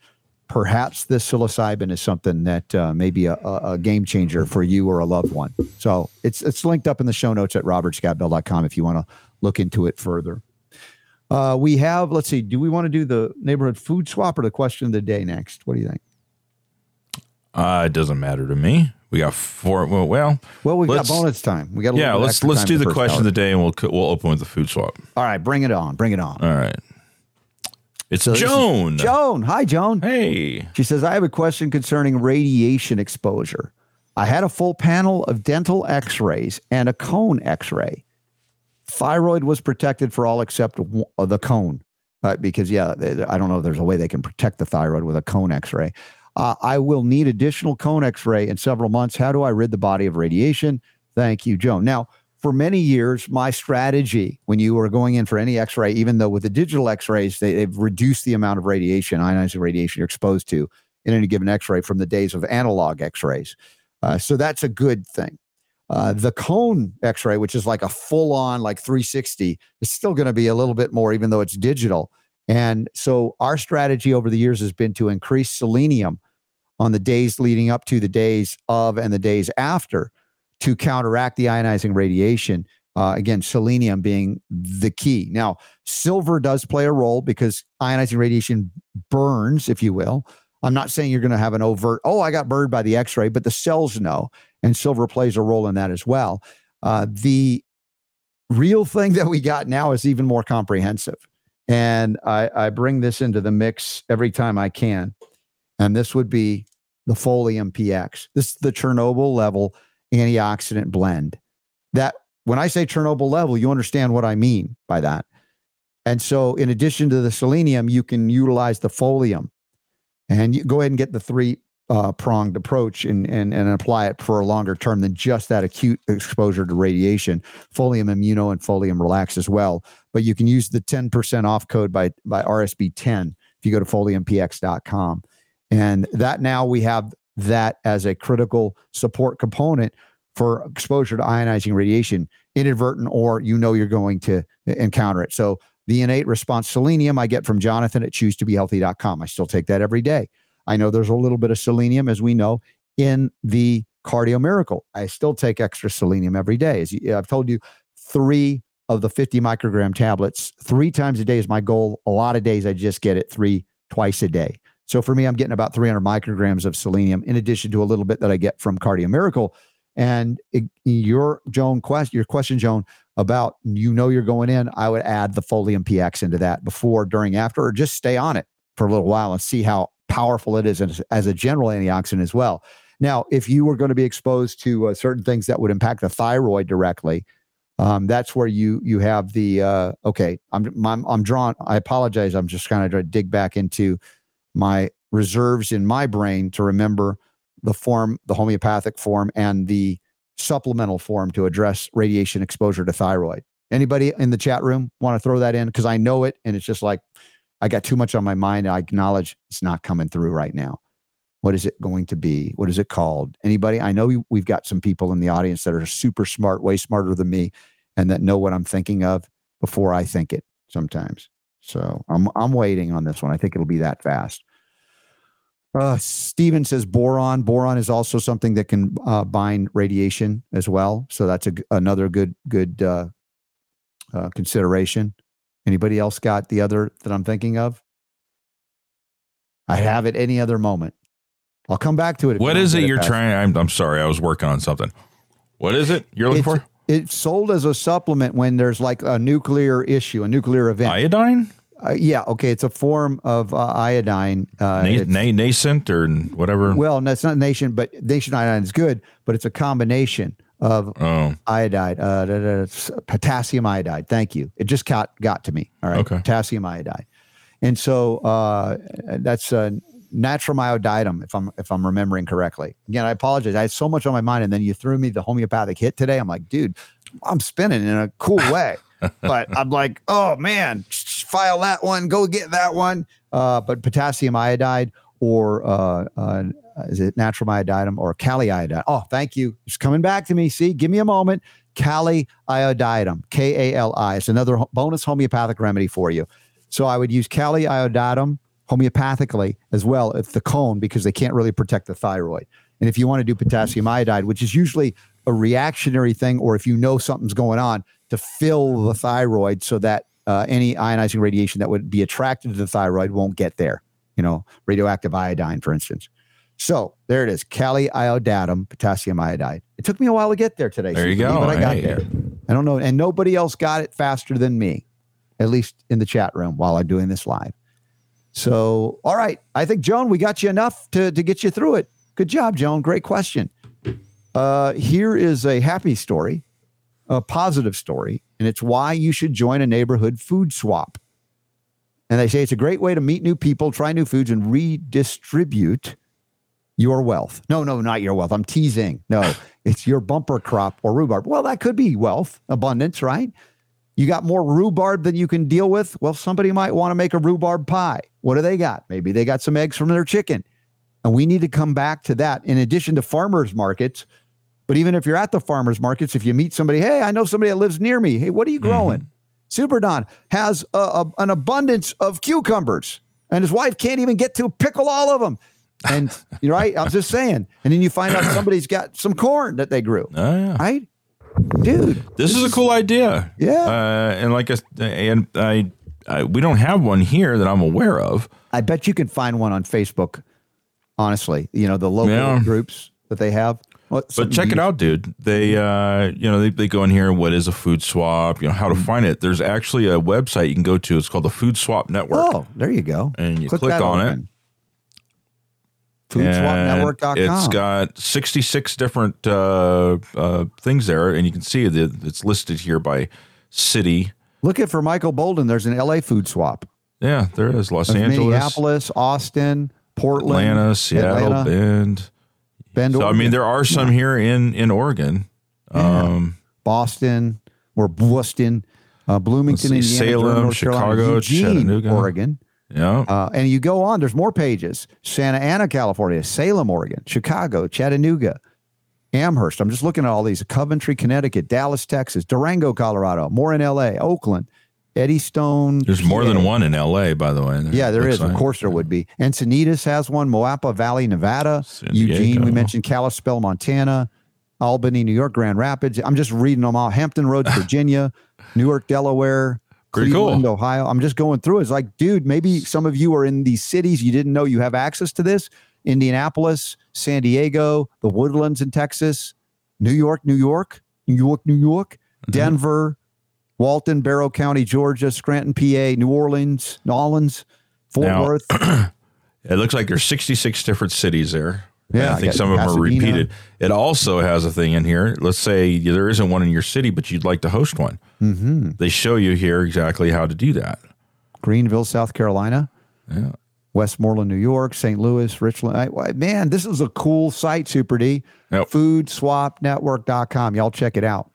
perhaps this psilocybin is something that uh, may be a, a, game changer for you or a loved one. So it's it's linked up in the show notes at robertscottbell.com if you want to look into it further. Uh, we have, let's see, do we want to do the neighborhood food swap or the question of the day next? What do you think? Uh, it doesn't matter to me. We got four. Well, well, Well, we've Let's- got bonus time. We got a yeah. Let's let's do the question hour. of the day, and we'll we'll open with the food swap. All right, bring it on. Bring it on. All right. It's So Joan. Joan. Hi, Joan. Hey. She says, I have a question concerning radiation exposure. I had a full panel of dental x rays and a cone x ray. Thyroid was protected for all except uh, the cone. Uh, because, yeah, I don't know if there's a way they can protect the thyroid with a cone x ray. Uh, I will need additional cone x ray in several months. How do I rid the body of radiation? Thank you, Joan. Now, for many years, my strategy when you were going in for any x ray, even though with the digital x rays, they, they've reduced the amount of radiation, ionizing radiation you're exposed to in any given x ray from the days of analog x rays. Uh, so that's a good thing. Uh, the cone x ray, which is like a full on, like 360, is still going to be a little bit more, even though it's digital. And so our strategy over the years has been to increase selenium on the days leading up to the days of and the days after to counteract the ionizing radiation. Uh, again, selenium being the key. Now, silver does play a role because ionizing radiation burns, if you will. I'm not saying you're going to have an overt, oh, I got burned by the x ray, but the cells know, and silver plays a role in that as well. Uh, the real thing that we got now is even more comprehensive. And I, I bring this into the mix every time I can. And this would be the Folium PX. This is the Chernobyl level antioxidant blend. That when I say Chernobyl level, you understand what I mean by that. And so, in addition to the selenium, you can utilize the folium and you go ahead and get the three uh, pronged approach and, and, and apply it for a longer term than just that acute exposure to radiation. Folium immuno and folium relax as well. But you can use the 10% off code by, by RSB10 if you go to foliumpx.com. And that now we have that as a critical support component for exposure to ionizing radiation, inadvertent or you know you're going to encounter it. So the innate response selenium I get from Jonathan at choose to be healthy.com. I still take that every day. I know there's a little bit of selenium, as we know, in the cardio miracle. I still take extra selenium every day. As I've told you, three of the 50 microgram tablets, three times a day is my goal. A lot of days I just get it three twice a day. So for me, I'm getting about 300 micrograms of selenium in addition to a little bit that I get from Cardio Miracle. And it- your Joan question, your question, Joan, about you know you're going in, I would add the Folium PX into that before, during, after, or just stay on it for a little while and see how powerful it is as, as a general antioxidant as well. Now, if you were going to be exposed to uh, certain things that would impact the thyroid directly, um, that's where you you have the uh, okay. I'm, I'm I'm drawn. I apologize. I'm just kind of trying to dig back into my reserves in my brain to remember the form, the homeopathic form, and the supplemental form to address radiation exposure to thyroid. Anybody in the chat room want to throw that in? Because I know it, and it's just like I got too much on my mind. I acknowledge it's not coming through right now. What is it going to be? What is it called? Anybody? I know we, we've got some people in the audience that are super smart, way smarter than me, and that know what I'm thinking of before I think it sometimes. So I'm I'm waiting on this one. I think it'll be that fast. Uh, Steven says boron. Boron is also something that can uh, bind radiation as well. So that's a, another good good uh, uh, consideration. Anybody else got the other that I'm thinking of? I have it any other moment. I'll come back to it. What is it you're trying? I'm, I'm sorry. I was working on something. What is it you're looking It's, for? it's sold as a supplement when there's like a nuclear issue, a nuclear event. Iodine? Uh, yeah, okay. It's a form of uh, iodine. Uh, Na- na- nascent or whatever? well, no, it's not nation, but nation iodine is good, but it's a combination of oh, iodide, uh, da- da- s- potassium iodide. Thank you. It just got got to me. All right, Okay. potassium iodide, and so uh, that's uh, natrum iodidum, if I'm if I'm remembering correctly. Again, I apologize. I had so much on my mind, and then you threw me the homeopathic hit today. I'm like, dude, I'm spinning in a cool way, but I'm like, oh man, file that one, go get that one. Uh, but potassium iodide or uh, uh, is it natrum iodidum or kali iodide? Oh, thank you. It's coming back to me. See, give me a moment. Kali iodidum, K A L I. It's another bonus homeopathic remedy for you. So I would use kali iodidum homeopathically as well if the cone because they can't really protect the thyroid. And if you want to do potassium iodide, which is usually a reactionary thing, or if you know something's going on, to fill the thyroid so that uh, any ionizing radiation that would be attracted to the thyroid won't get there. You know, radioactive iodine, for instance. So there it is, kali iodidum, potassium iodide. It took me a while to get there today, There you Susan, go. but I got Hey. there. I don't know, and nobody else got it faster than me, at least in the chat room while I'm doing this live. So, all right, I think Joan, we got you enough to to get you through it. Good job, Joan. Great question. Uh, here is a happy story, a positive story, and it's why you should join a neighborhood food swap. And they say it's a great way to meet new people, try new foods, and redistribute your wealth. No, no, not your wealth. I'm teasing. No, it's your bumper crop or rhubarb. Well, that could be wealth, abundance, right? You got more rhubarb than you can deal with. Well, somebody might want to make a rhubarb pie. What do they got? Maybe they got some eggs from their chicken. And we need to come back to that in addition to farmers markets. But even if you're at the farmers markets, if you meet somebody, hey, I know somebody that lives near me. Hey, what are you growing? Super Don has a, a- an abundance of cucumbers, and his wife can't even get to pickle all of them. And you're right. I'm just saying. And then you find out somebody's got some corn that they grew. oh yeah. Right, dude. This is a cool idea. Yeah. Uh, and like I, and I, I, we don't have one here that I'm aware of. I bet you can find one on Facebook. Honestly, you know the local Yeah. groups that they have. What, But check it out, dude. They, uh, you know, they, they go in here. What is a food swap? You know how to find it. There's actually a website you can go to. It's called the Food Swap Network. Oh, there you go. And you click that on it. open. And Foodswapnetwork.com. It's got 66 different uh, uh, things there, and you can see that it's listed here by city. Look at for Michael Boldin. There's an LA food swap. Yeah, there is Los Of Angeles, Minneapolis, Austin, Portland, Atlanta, Seattle, Atlanta, Bend. Bend, So I mean, there are some here in in Oregon. Um, Boston or Boston, uh, Bloomington, see, Indiana, Salem, North Carolina, Chicago, Eugene, Chattanooga. Oregon. yeah, Uh, and you go on, there's more pages. Santa Ana, California, Salem, Oregon, Chicago, Chattanooga, Amherst. I'm just looking at all these Coventry, Connecticut, Dallas, Texas, Durango, Colorado, more in LA, Oakland, Eddystone. there's more than one in L.A. By the way. Yeah, there is. Of course, there would be. Encinitas has one. Moapa Valley, Nevada. Eugene, we mentioned Kalispell, Montana. Albany, New York. Grand Rapids. I'm just reading them all. Hampton Roads, Virginia. Newark, Delaware. Pretty cool. Cleveland, Ohio. I'm just going through. It's like, dude, maybe some of you are in these cities you didn't know you have access to this. Indianapolis, San Diego, the Woodlands in Texas, New York, New York, New York, New York, Mm-hmm. Denver, Walton, Barrow County, Georgia, Scranton, PA, New Orleans, New Orleans, Fort Now- Worth. It looks like there's 66 different cities there. Yeah, I I think some of them are repeated. It also has a thing in here. Let's say there isn't one in your city, but you'd like to host one. Mm-hmm. They show you here exactly how to do that. Greenville, South Carolina. Yeah. Westmoreland, New York, St. Louis, Richland. I- man, this is a cool site, Super D. Yep. Foodswapnetwork.com. Y'all check it out.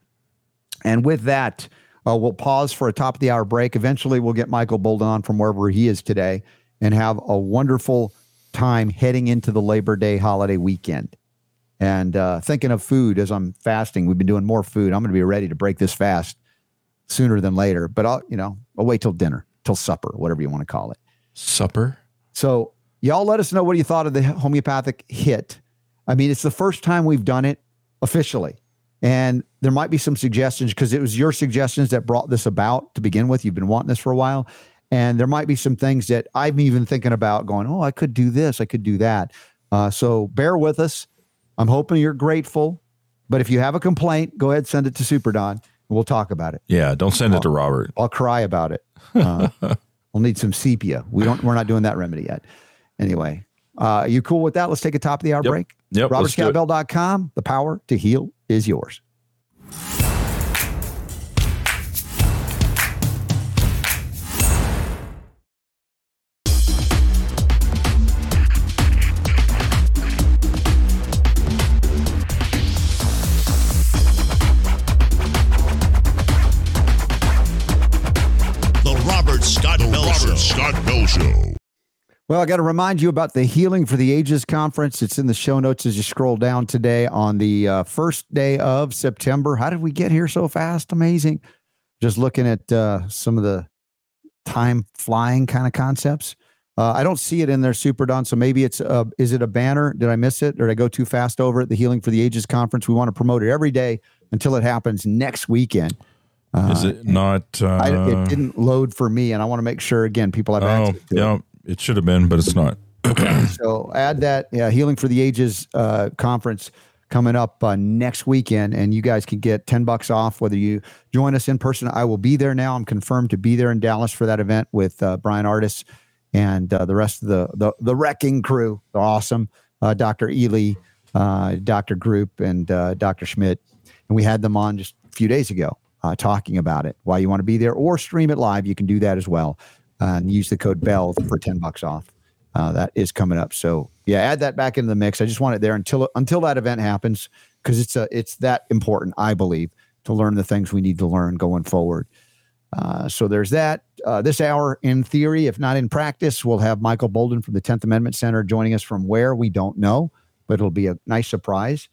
And with that, uh, we'll pause for a top of the hour break. Eventually, we'll get Michael Boldin on from wherever he is today and have a wonderful time heading into the Labor Day holiday weekend. And uh, thinking of food as I'm fasting, we've been doing more food. I'm going to be ready to break this fast sooner than later. But I'll, you know, I'll wait till dinner, till supper, whatever you want to call it. Supper. So y'all let us know what you thought of the homeopathic hit. I mean, it's the first time we've done it officially. And there might be some suggestions because it was your suggestions that brought this about to begin with. You've been wanting this for a while. And there might be some things that I'm even thinking about going, oh, I could do this, I could do that. Uh, so bear with us. I'm hoping you're grateful. But if you have a complaint, go ahead, send it to Super Don and we'll talk about it. Yeah, don't send it to Robert. I'll cry about it. Uh, we'll need some sepia. We don't. We're not doing that remedy yet. Anyway, uh, you cool with that? Let's take a top of the hour Yep. break. Yep, let's do it. RobertScottBell.com. The power to heal is yours. The Robert Scott Bell Show. Scott Bell Show. Well, I got to remind you about the Healing for the Ages conference. It's in the show notes as you scroll down today on the uh, first day of September. How did we get here so fast? Amazing. Just looking at uh, some of the time flying kind of concepts. Uh, I don't see it in there, Super Don. So maybe it's uh, is it a banner? Did I miss it, or did I go too fast over it? The Healing for the Ages conference. We want to promote it every day until it happens next weekend. Is it not? Uh, I, it didn't load for me, and I want to make sure again people have Oh, access to yeah. It should have been, but it's not. So add that yeah, Healing for the Ages uh, conference coming up uh, next weekend, and you guys can get ten bucks off whether you join us in person. I will be there now. I'm confirmed to be there in Dallas for that event with uh, Bryan Ardis and uh, the rest of the the the wrecking crew. They're awesome. Uh, Dr. Ely, uh, Dr. Group, and Dr. Schmidt, and we had them on just a few days ago talking about it. Why you want to be there or stream it live, you can do that as well, and use the code Bell for ten bucks off uh, that is coming up. So yeah, add that back into the mix. I just want it there until until that event happens because it's a it's that important, I believe, to learn the things we need to learn going forward. Uh, so there's that. Uh, this hour, in theory, if not in practice, we'll have Michael Boldin from the Tenth Amendment Center joining us from where we don't know, but it'll be a nice surprise.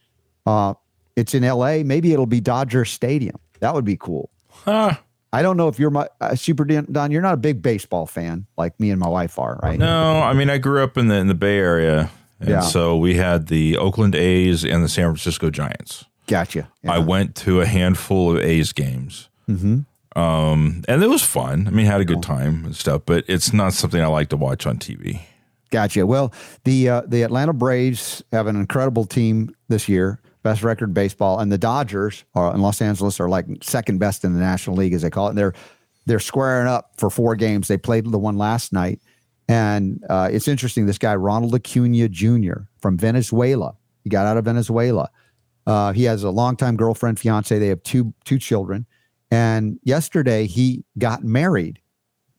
Uh, it's in L.A. Maybe it'll be Dodger Stadium. That would be cool. Huh. I don't know if you're my uh, Super Don. You're not a big baseball fan like me and my wife are, right? No, I mean I grew up in the in the Bay Area, and Yeah. so we had the Oakland A's and the San Francisco Giants. Gotcha. I went to a handful of A's games. Um, and it was fun. I mean, had a good time and stuff, but it's not something I like to watch on TV. Gotcha. Well, the uh, the Atlanta Braves have an incredible team this year, best record baseball, and the Dodgers are in Los Angeles are like second best in the National League, as they call it. And they're they're squaring up for four games. They played the one last night, and uh, it's interesting. This guy Ronald Acuna Jr. from Venezuela, he got out of Venezuela. Uh, he has a longtime girlfriend, fiance. They have two two children, and yesterday he got married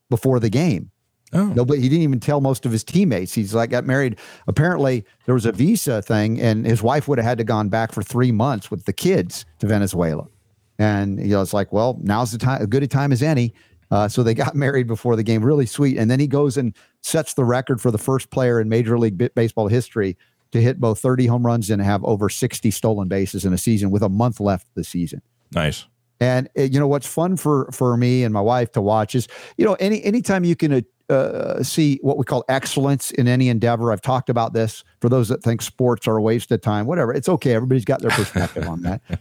before the game. Oh, Nobody, he didn't even tell most of his teammates. He's like got married. Apparently, there was a visa thing, and his wife would have had to gone back for three months with the kids to Venezuela. And you know, it's like, well, now's the time, as good a time as any. Uh, so they got married before the game. Really sweet. And then he goes and sets the record for the first player in Major League Baseball history to hit both 30 home runs and have over 60 stolen bases in a season with a month left of the season. nice. And uh, you know what's fun for for me and my wife to watch is you know any anytime you can uh, see what we call excellence in any endeavor. I've talked about this for those that think sports are a waste of time. Whatever, it's okay. Everybody's got their perspective on that.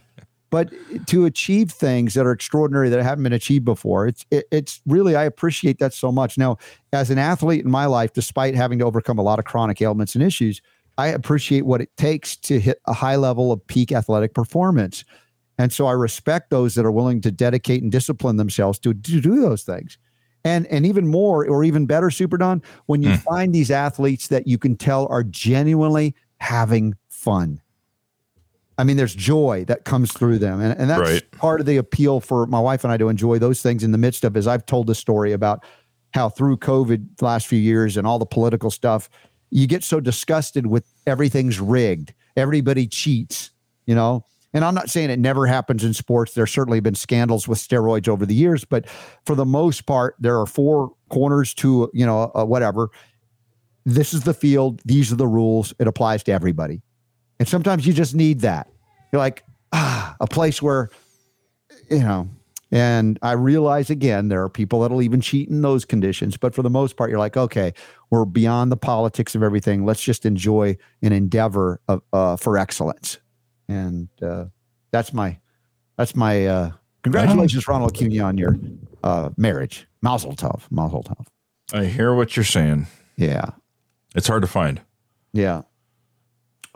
But to achieve things that are extraordinary that haven't been achieved before, it's it, it's really I appreciate that so much. Now, as an athlete in my life, despite having to overcome a lot of chronic ailments and issues, I appreciate what it takes to hit a high level of peak athletic performance. And so I respect those that are willing to dedicate and discipline themselves to, to do those things. And and even more or even better, Super Don, when you hmm. find these athletes that you can tell are genuinely having fun. I mean, there's joy that comes through them. And, and that's Right. part of the appeal for my wife and I to enjoy those things in the midst of, as I've told the story about how through COVID the last few years and all the political stuff, you get so disgusted with everything's rigged. Everybody cheats, you know? And I'm not saying it never happens in sports. There's certainly been scandals with steroids over the years, but for the most part, there are four corners to, you know, uh, whatever. This is the field. These are the rules. It applies to everybody. And sometimes you just need that. You're like, ah, a place where, you know, and I realize again, there are people that'll even cheat in those conditions. But for the most part, you're like, okay, we're beyond the politics of everything. Let's just enjoy an endeavor of, uh, for excellence. And uh, that's my, that's my, uh, congratulations, Ronald Acuna, on your uh, marriage. Mazel tov. Mazel tov. I hear what you're saying. Yeah. It's hard to find. Yeah.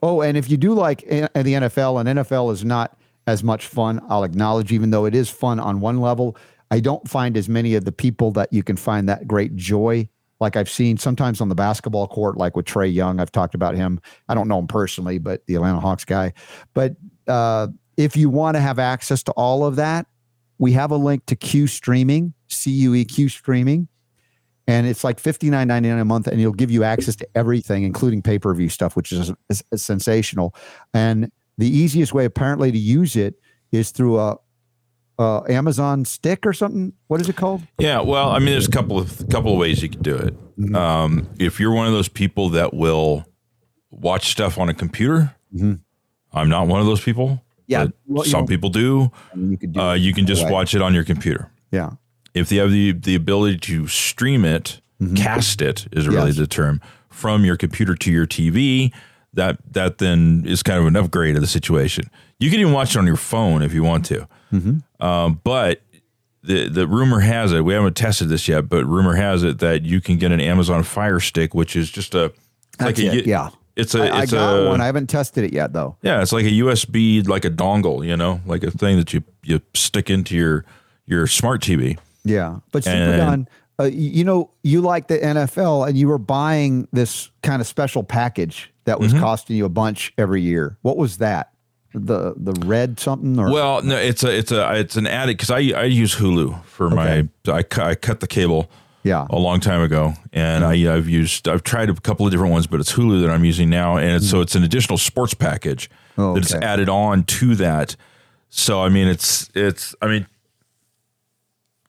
Oh, and if you do like a- the NFL, and NFL is not as much fun, I'll acknowledge, even though it is fun on one level, I don't find as many of the people that you can find that great joy. Like I've seen sometimes on the basketball court, like with Trae Young, I've talked about him. I don't know him personally, but the Atlanta Hawks guy. But uh, if you want to have access to all of that, we have a link to Q Streaming, C U E Q Streaming and it's like fifty nine ninety nine a month, and it'll give you access to everything, including pay per view stuff, which is, is, is sensational. And the easiest way, apparently, to use it is through a, a Amazon Stick or something. What is it called? Yeah, well, I mean, there's a couple of couple of ways you can do it. Mm-hmm. Um, if you're one of those people that will watch stuff on a computer, I'm not one of those people. Mm-hmm. Yeah, well, some people do. I mean, you could do. Uh, you can just way. watch it on your computer. Yeah, If you have the the ability to stream it, cast it is really Mm-hmm. Yes. the term from your computer to your TV. That that then is kind of an upgrade of the situation. You can even watch it on your phone if you want to. Mm-hmm. Um, but the the rumor has it we haven't tested this yet, but rumor has it that you can get an Amazon Fire Stick, which is just a like a it, yeah. It's a I, I it's got a one. I haven't tested it yet, though. yeah, it's like a USB, like a dongle, you know, like a thing that you you stick into your your smart TV. Yeah, but Super Don, uh, you know, you like the NFL, and you were buying this kind of special package that Mm-hmm. was costing you a bunch every year. What was that? The the red something or Well, no, it's a it's a it's an added because I I use Hulu for my I I cut the cable yeah, a long time ago, and I I've used I've tried a couple of different ones, but it's Hulu that I'm using now, and it's, so it's an additional sports package Oh, that's okay. added on to that. So I mean, it's it's I mean,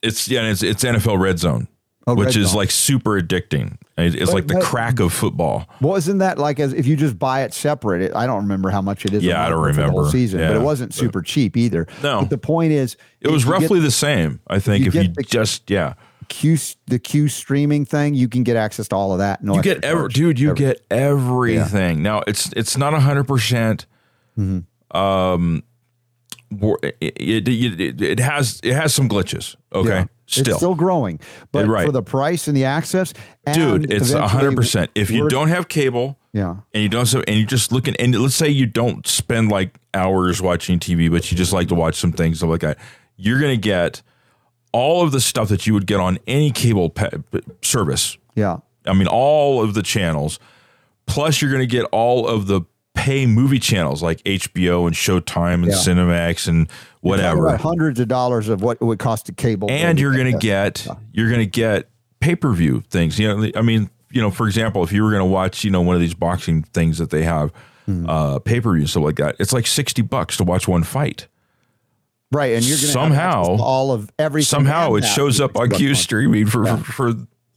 it's yeah, it's it's NFL Red Zone, Oh, which is like super addicting. It's But- like the but- crack of football. Wasn't that like as if you just buy it separate? It, I don't remember how much it is. Yeah, I don't month for the whole remember. season, but it wasn't but- super cheap either. No. but the point is, It was if you get roughly the same, I think. you If you the- just yeah, Q the Q streaming thing. You can get access to all of that. No, you get every charge. dude. You Every- get everything. Now it's it's not hundred percent. Mm-hmm. Um, it, it, it, it has it has some glitches. Okay, Yeah. Still, it's still growing, but Right. for the price and the access, dude, it's hundred percent. If you don't have cable yeah, and you don't, so and you just looking, and let's say you don't spend like hours watching TV, but you just like to watch some things stuff like that, you're gonna get all of the stuff that you would get on any cable pa- service. yeah, I mean, all of the channels. Plus, you're to get all of the pay movie channels like HBO and Showtime and Yeah. Cinemax and whatever. hundreds of dollars of what it would cost to cable, And you're going to get you're going to get pay per view things. You know, I mean, you know, for example, if you were going to watch, you know, one of these boxing things that they have, Hmm. uh, pay per view and stuff like that, it's like sixty bucks to watch one fight. right, and you're going to somehow- all of everything. Somehow, it shows up on 60 Q streaming for for, for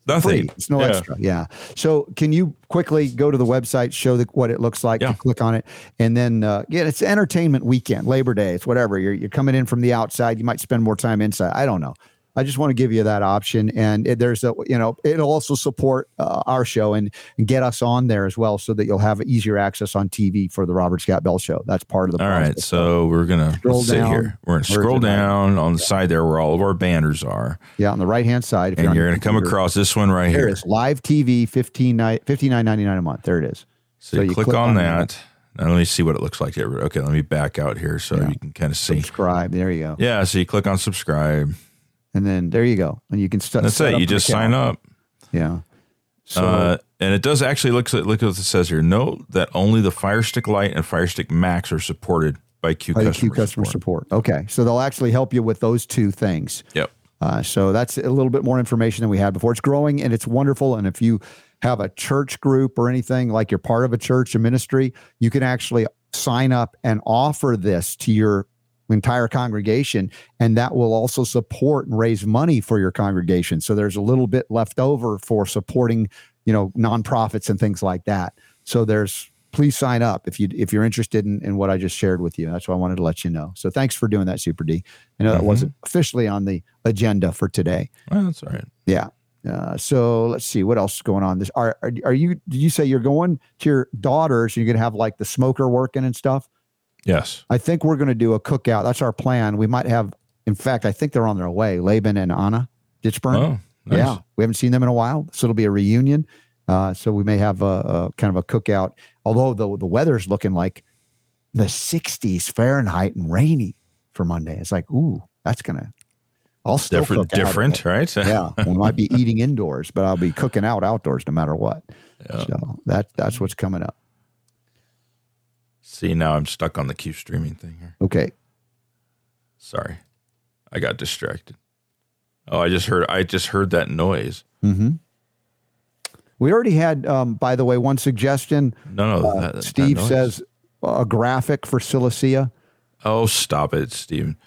nothing. free. It's no Yeah. extra. Yeah. So can you quickly go to the website, show the, what it looks like, Yeah. click on it, and then uh, yeah, it's entertainment weekend, Labor Day, it's whatever. You're you're coming in from the outside. You might spend more time inside. I don't know. I just want to give you that option, and it, there's a you know it'll also support uh, our show and, and get us on there as well, so that you'll have easier access on TV for the Robert Scott Bell Show. That's part of the All right, process. so we're gonna Scroll let's down. here. We're gonna scroll down on the side there where all of our banners are, yeah, on the right hand side, if and on you're gonna come across this one right There here. it is live TV, fifteen fifty nine ninety nine a month. There it is. So, you click, on, that. Now let me see what it looks like here. Okay, let me back out here so Yeah. you can kind of see. Subscribe. There you go. Yeah, so you click on subscribe. And then there you go, and you can st- That's it. You just account. sign up. Yeah. So uh, and it does actually look at look at what it says here. Note that only the Fire Stick Lite and Fire Stick Max are supported by Q by customer, Q customer support. Okay, so they'll actually help you with those two things. Yep. Uh, so that's a little bit more information than we had before. It's growing and it's wonderful. And if you have a church group or anything like you're part of a church, a ministry, you can actually sign up and offer this to your entire congregation. And that will also support and raise money for your congregation. So there's a little bit left over for supporting, you know, nonprofits and things like that. So there's please sign up if you if you're interested in, in what I just shared with you. That's why I wanted to let you know. So thanks for doing that, Super D. I know that wasn't officially on the agenda for today. Well, that's all right. Yeah. Uh, so let's see what else is going on. This are, are are you? Did you say you're going to your daughters? You're gonna have like the smoker working and stuff. Yes. I think we're gonna do a cookout. That's our plan. We might have. In fact, I think they're on their way. Laban and Anna Ditchburn. Oh, nice. Yeah, we haven't seen them in a while, so it'll be a reunion. Uh, so we may have a, a kind of a cookout. Although the the weather's looking like the 60s Fahrenheit and rainy for Monday. It's like, ooh, that's gonna. I'll still Different, different, right? yeah, we might be eating indoors, but I'll be cooking out outdoors no matter what. Yeah. So that that's what's coming up. See, now I'm stuck on the Q streaming thing here. Okay, Sorry, I got distracted. Oh, I just heard. I just heard that noise. we already had. Um, by the way, one suggestion. No, no. that- that Steve noise. says a graphic for Silicea. "Oh, stop it, Steven.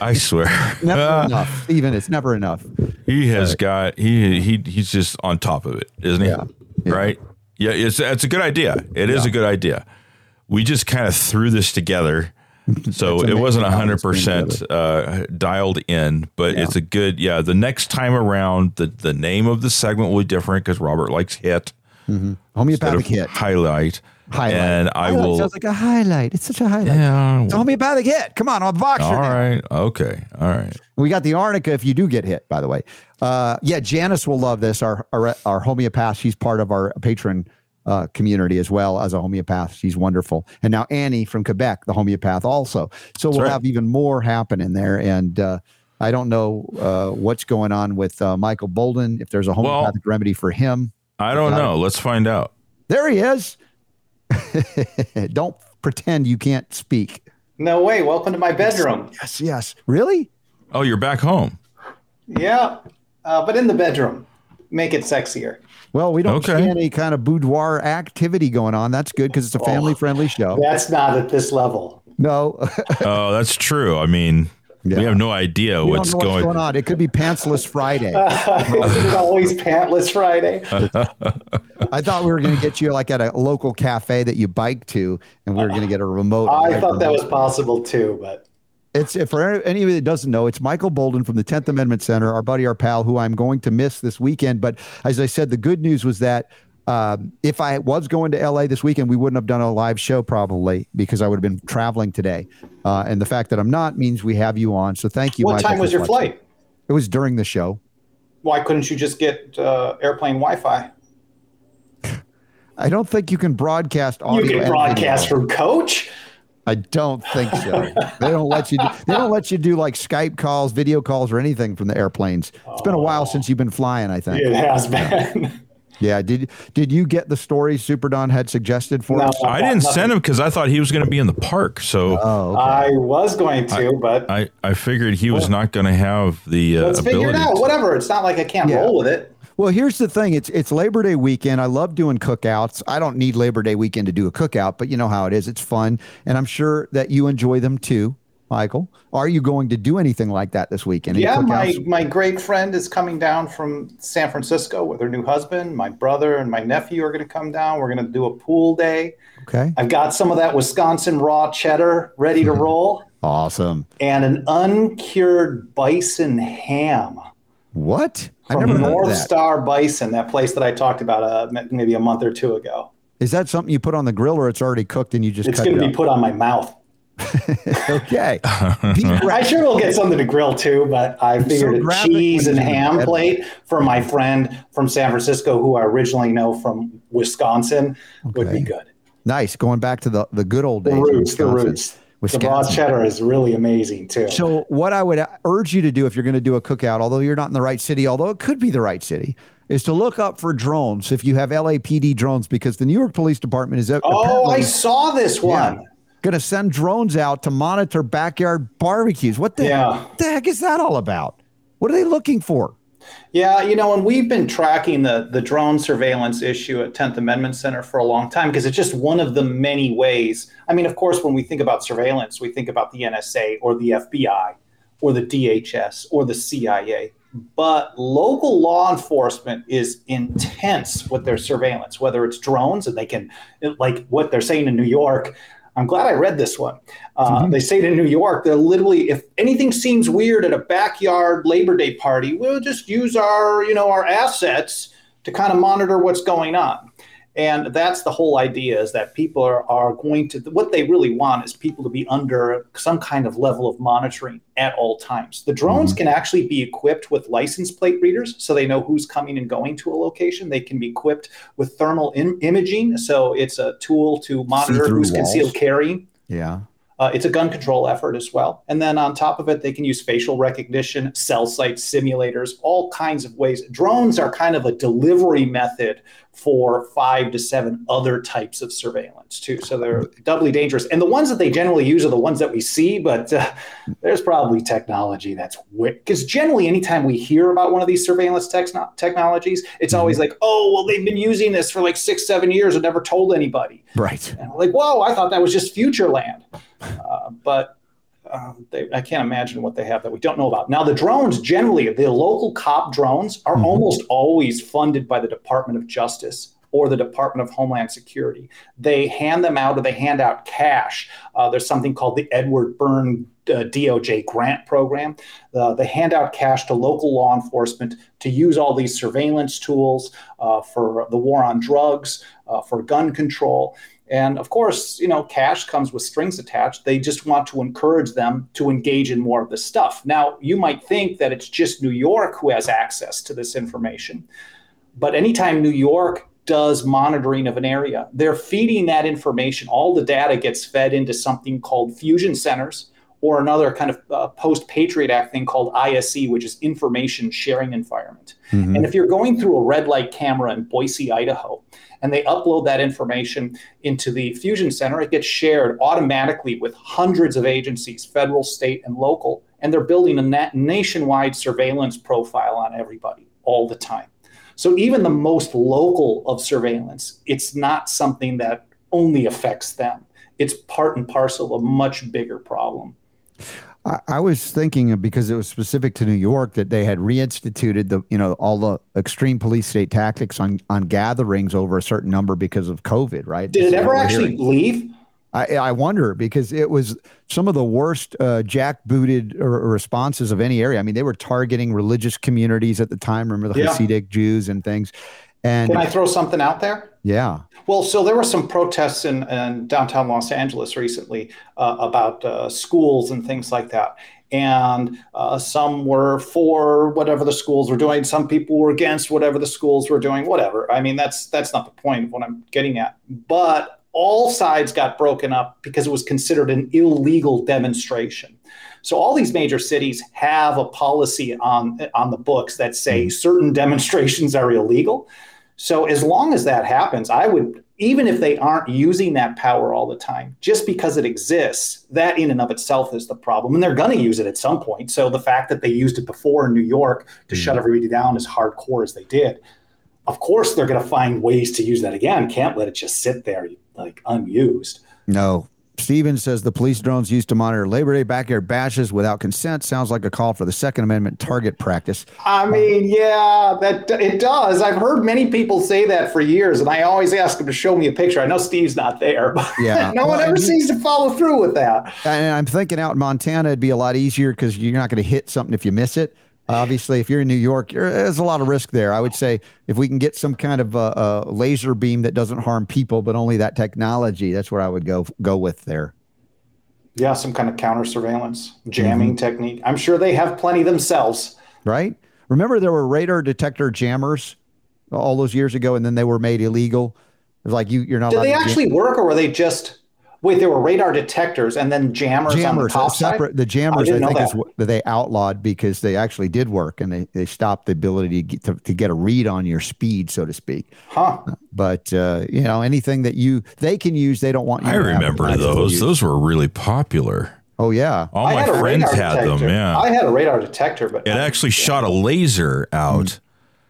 I swear, Never enough, Steven. It's never enough. he has got he he he's just on top of it, isn't he? Yeah. Yeah. Right? Yeah, it's it's a good idea. It is a good idea. We just kind of threw this together. So it wasn't hundred percent uh, dialed in, but Yeah. it's a good yeah. The next time around, the the name of the segment will be different because Robert likes hit of Homeopathic hit. highlight, Highlight. and I Highlight will. sounds like a highlight. It's such a highlight. yeah. It's a homeopathic hit. Come on, I'm a boxer. All now. Okay. All right. We got the arnica if you do get hit, by the way. Uh, yeah, Janice will love this. Our, our our homeopath. She's part of our patron uh, community as well as a homeopath. She's wonderful. And now Annie from Quebec, the homeopath, also. So we'll right. have even more happening there. And uh, I don't know uh, what's going on with uh, Michael Boldin. If there's a homeopathic remedy for him, I don't know. Let's find out. there he is. don't pretend you can't speak. No way. Welcome to my bedroom. Yes, yes. Really? Oh, you're back home. Yeah, uh, but in the bedroom. Make it sexier. Well, we don't Okay. see any kind of boudoir activity going on. That's good because it's a oh. family friendly show. That's not at this level. No, Oh, that's true. I mean, Yeah. we have no idea we what's, don't know what's going. going on. It could be Pantsless Friday. Is it always pantless Friday? I thought we were going to get you like at a local cafe that you bike to, and we were going to get a remote. I thought that was possible too, but It's for anybody that doesn't know, it's Michael Boldin from the 10th Amendment Center, our buddy, our pal, who I'm going to miss this weekend. But as I said, the good news was that um, if I was going to LA this weekend, we wouldn't have done a live show probably because I would have been traveling today. Uh, and the fact that I'm not means we have you on. So thank you. what Michael, time was your watching. flight? It was during the show. Why couldn't you just get uh, airplane Wi-Fi? I don't think you can broadcast audio. You can broadcast from coach. I don't think so. they don't let you. Do, they don't let you do like Skype calls, video calls, or anything from the airplanes. It's been a while since you've been flying. I think. It has been. Yeah. Did Did you get the story Super Don had suggested for No. us? I didn't send him because I thought he was going to be in the park. So Oh, okay. I was going to, but I, I figured he was not going to have the uh, let's figure it out. to- Whatever. It's not like I can't Yeah. roll with it. Well, here's the thing. It's it's Labor Day weekend. I love doing cookouts. I don't need Labor Day weekend to do a cookout, but you know how it is. It's fun, and I'm sure that you enjoy them too, Michael. Are you going to do anything like that this weekend? Any Yeah, my, my great friend is coming down from San Francisco with her new husband. My brother and my nephew are going to come down. We're going to do a pool day. okay. I've got some of that Wisconsin raw cheddar ready to roll Awesome. and an uncured bison ham What? I from never heard North that. Star Bison, that place that I talked about uh, maybe a month or two ago. Is that something you put on the grill, or it's already cooked and you just It's cut going it to be put on my mouth. okay. I sure will get something to grill too, but I figured a cheese and ham plate for my friend from San Francisco, who I originally know from Wisconsin, would be good. nice. Going back to the, the good old days. in roots, the Wisconsin. The broad cheddar is really amazing too. So, what I would urge you to do if you're going to do a cookout, although you're not in the right city, although it could be the right city, is to look up for drones if you have LAPD drones, because the New York Police Department is. Oh, I saw this one. Yeah, going to send drones out to monitor backyard barbecues. What the, yeah. what the heck is that all about? What are they looking for? Yeah, you know, and we've been tracking the the drone surveillance issue at 10th Amendment Center for a long time because it's just one of the many ways. I mean, of course, when we think about surveillance, we think about the NSA or the FBI or the DHS or the CIA. But local law enforcement is intense with their surveillance, whether it's drones and they can, like what they're saying in New York, I'm glad I read this one. Uh, mm-hmm. They say in New York, they're literally, if anything seems weird at a backyard Labor Day party, we'll just use our, you know, our assets to kind of monitor what's going on. And that's the whole idea is that people are, are going to, what they really want is people to be under some kind of level of monitoring at all times. The drones mm-hmm. can actually be equipped with license plate readers so they know who's coming and going to a location. They can be equipped with thermal Im- imaging. So it's a tool to monitor who's walls. concealed carrying. Yeah. Uh, it's a gun control effort as well. And then on top of it, they can use facial recognition, cell site simulators, all kinds of ways. Drones are kind of a delivery method for five to seven other types of surveillance too. So they're doubly dangerous. And the ones that they generally use are the ones that we see, but uh, there's probably technology that's because generally anytime we hear about one of these surveillance technologies, it's mm-hmm. always like, oh, well, they've been using this for like six, seven years and never told anybody. Right. And like, whoa, I thought that was just future land. Uh, but um, they, I can't imagine what they have that we don't know about. Now, the drones generally, the local cop drones are mm-hmm. almost always funded by the Department of Justice or the Department of Homeland Security. They hand them out or they hand out cash. Uh, there's something called the Edward Byrne uh, DOJ grant program. Uh, they hand out cash to local law enforcement to use all these surveillance tools uh, for the war on drugs, uh, for gun control. And of course, you know, cash comes with strings attached. They just want to encourage them to engage in more of this stuff. Now, you might think that it's just New York who has access to this information. But anytime New York does monitoring of an area, they're feeding that information. All the data gets fed into something called fusion centers or another kind of uh, post Patriot Act thing called ISE, which is information sharing environment. Mm-hmm. And if you're going through a red light camera in Boise, Idaho, and they upload that information into the Fusion Center. It gets shared automatically with hundreds of agencies, federal, state, and local, and they're building a na- nationwide surveillance profile on everybody all the time. So even the most local of surveillance, it's not something that only affects them. It's part and parcel of a much bigger problem. I, I was thinking because it was specific to New York that they had reinstituted the you know all the extreme police state tactics on on gatherings over a certain number because of COVID, right? Did it ever actually hearing. leave? I, I wonder because it was some of the worst uh, jackbooted responses of any area. I mean, they were targeting religious communities at the time. Remember the yeah. Hasidic Jews and things. And can I throw something out there? Yeah. Well, so there were some protests in, in downtown Los Angeles recently uh, about uh, schools and things like that. And uh, some were for whatever the schools were doing. Some people were against whatever the schools were doing. Whatever. I mean, that's that's not the point of what I'm getting at. But all sides got broken up because it was considered an illegal demonstration. So all these major cities have a policy on on the books that say mm-hmm. certain demonstrations are illegal. So as long as that happens, I would even if they aren't using that power all the time, just because it exists, that in and of itself is the problem. And they're going to use it at some point. So the fact that they used it before in New York to mm-hmm. shut everybody down as hardcore as they did, of course they're going to find ways to use that again. Can't let it just sit there like unused. No, Steven says the police drones used to monitor Labor Day backyard bashes without consent sounds like a call for the Second Amendment target practice. I mean, yeah, that it does. I've heard many people say that for years, and I always ask them to show me a picture. I know Steve's not there, but yeah, no well, one ever seems to follow through with that. And I'm thinking out in Montana, it'd be a lot easier because you're not going to hit something if you miss it. Obviously, if you're in New York, there's a lot of risk there. I would say if we can get some kind of a, a, laser beam that doesn't harm people, but only that technology, that's where I would go go with there. Yeah, some kind of counter surveillance jamming mm-hmm. technique. I'm sure they have plenty themselves. Right. Remember, there were radar detector jammers all those years ago, and then they were made illegal. It was like you, you're not. Did they actually work, or were they just Wait, there were radar detectors and then jammers, on the jammers top separate side? the jammers I, didn't think is that. what they outlawed because they actually did work and they, they stopped the ability to get, to, to get a read on your speed so to speak Huh. but uh, you know anything that you they can use they don't want you I to have remember it. those. Those were really popular. oh yeah All I my had friends radar had them. Yeah. I had a radar detector, but it actually shot a laser out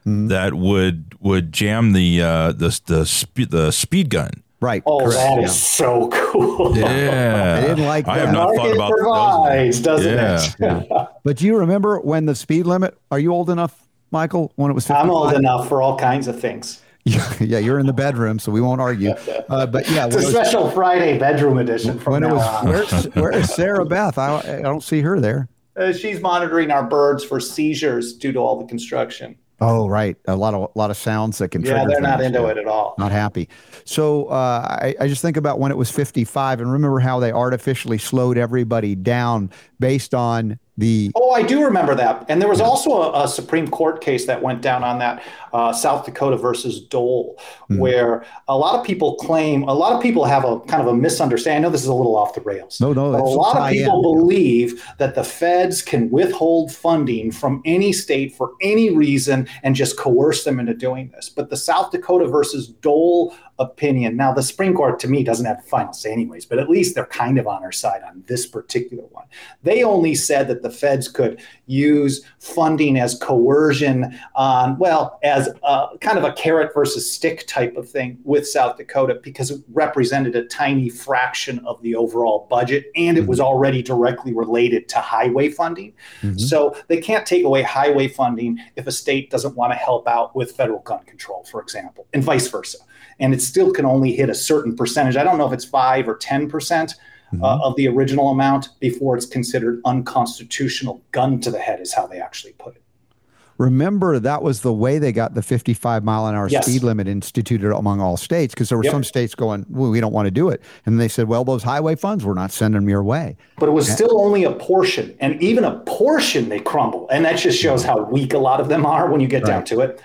Mm-hmm. that would would jam the uh, the the speed the speed gun. Right Oh, correct, that yeah. is so cool. Yeah, I didn't like that. I have that. not thought Market about provides, those. doesn't Yeah. it? but do you remember when the speed limit are you old enough michael when it was 55? I'm old enough for all kinds of things. yeah you're in the bedroom so we won't argue uh, but yeah It's a it was, special Friday bedroom edition from when it now was on. where's, where's sarah beth I, I don't see her there Uh, she's monitoring our birds for seizures due to all the construction. Oh, right. A lot of a lot of sounds that can. Yeah, they're not into it at all. Not happy. So uh, I, I just think about when it was 55, and remember how they artificially slowed everybody down based on the. Oh, I do remember that. And there was also a, a Supreme Court case that went down on that uh, South Dakota versus Dole, Hmm. where a lot of people claim, a lot of people have a kind of a misunderstanding. I know this is a little off the rails. No, no, a lot of people believe that the feds can withhold funding from any state for any reason and just coerce them into doing this. But the South Dakota versus Dole opinion, now the Supreme Court to me doesn't have final say, anyways, but at least they're kind of on our side on this particular one. They only said that the feds could use funding as coercion on, well, as a, kind of a carrot versus stick type of thing with South Dakota because it represented a tiny fraction of the overall budget and it was mm-hmm. already directly related to highway funding. Mm-hmm. So they can't take away highway funding if a state doesn't want to help out with federal gun control, for example, and vice versa. And it still can only hit a certain percentage. I don't know if it's five or 10 percent uh, of the original amount before it's considered unconstitutional. Gun to the head is how they actually put it. Remember, that was the way they got the 55 mile an hour Yes. speed limit instituted among all states because there were Yep. some states going, well, we don't want to do it. And they said, well, those highway funds, we're not sending them your way. But it was still only a portion, and even a portion they crumble, and that just shows how weak a lot of them are when you get down to it.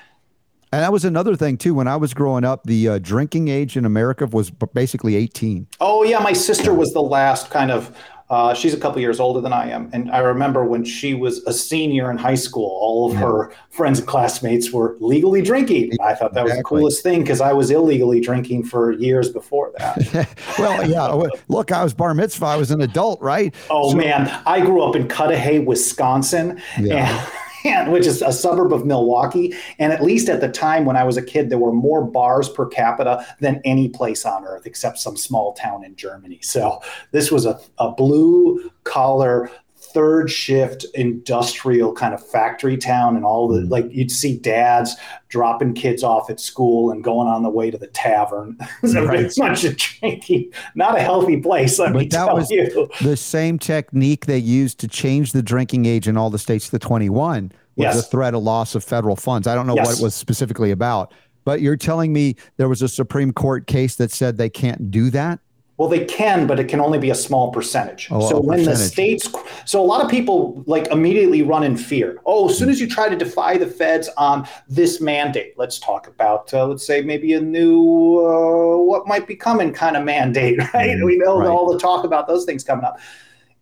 And that was another thing, too. When I was growing up, the uh, drinking age in America was basically 18. Oh yeah, my sister was the last kind of. Uh, she's a couple years older than I am, and I remember when she was a senior in high school, all of her friends and classmates were legally drinking. I thought that was the coolest thing because I was illegally drinking for years before that. well, yeah. Look, I was bar mitzvah. I was an adult, right? Oh So- man, I grew up in Cudahy, Wisconsin, Yeah. and which is a suburb of Milwaukee. And at least at the time when I was a kid, there were more bars per capita than any place on earth, except some small town in Germany. So this was a, a blue collar. Third shift industrial kind of factory town, and all the mm. like you'd see dads dropping kids off at school and going on the way to the tavern. so Right. it's much of drinking, not a healthy place. Let me that tell was you. the same technique they used to change the drinking age in all the states to 21 was Yes. the threat of loss of federal funds. I don't know what it was specifically about, but you're telling me there was a Supreme Court case that said they can't do that? Well, they can, but it can only be a small percentage. Oh, so when the states, so a lot of people like immediately run in fear. Oh, as soon as you try to defy the feds on this mandate, let's talk about, uh, let's say maybe a new, uh, what might be coming kind of mandate, right? we know Mm, right. all the talk about those things coming up.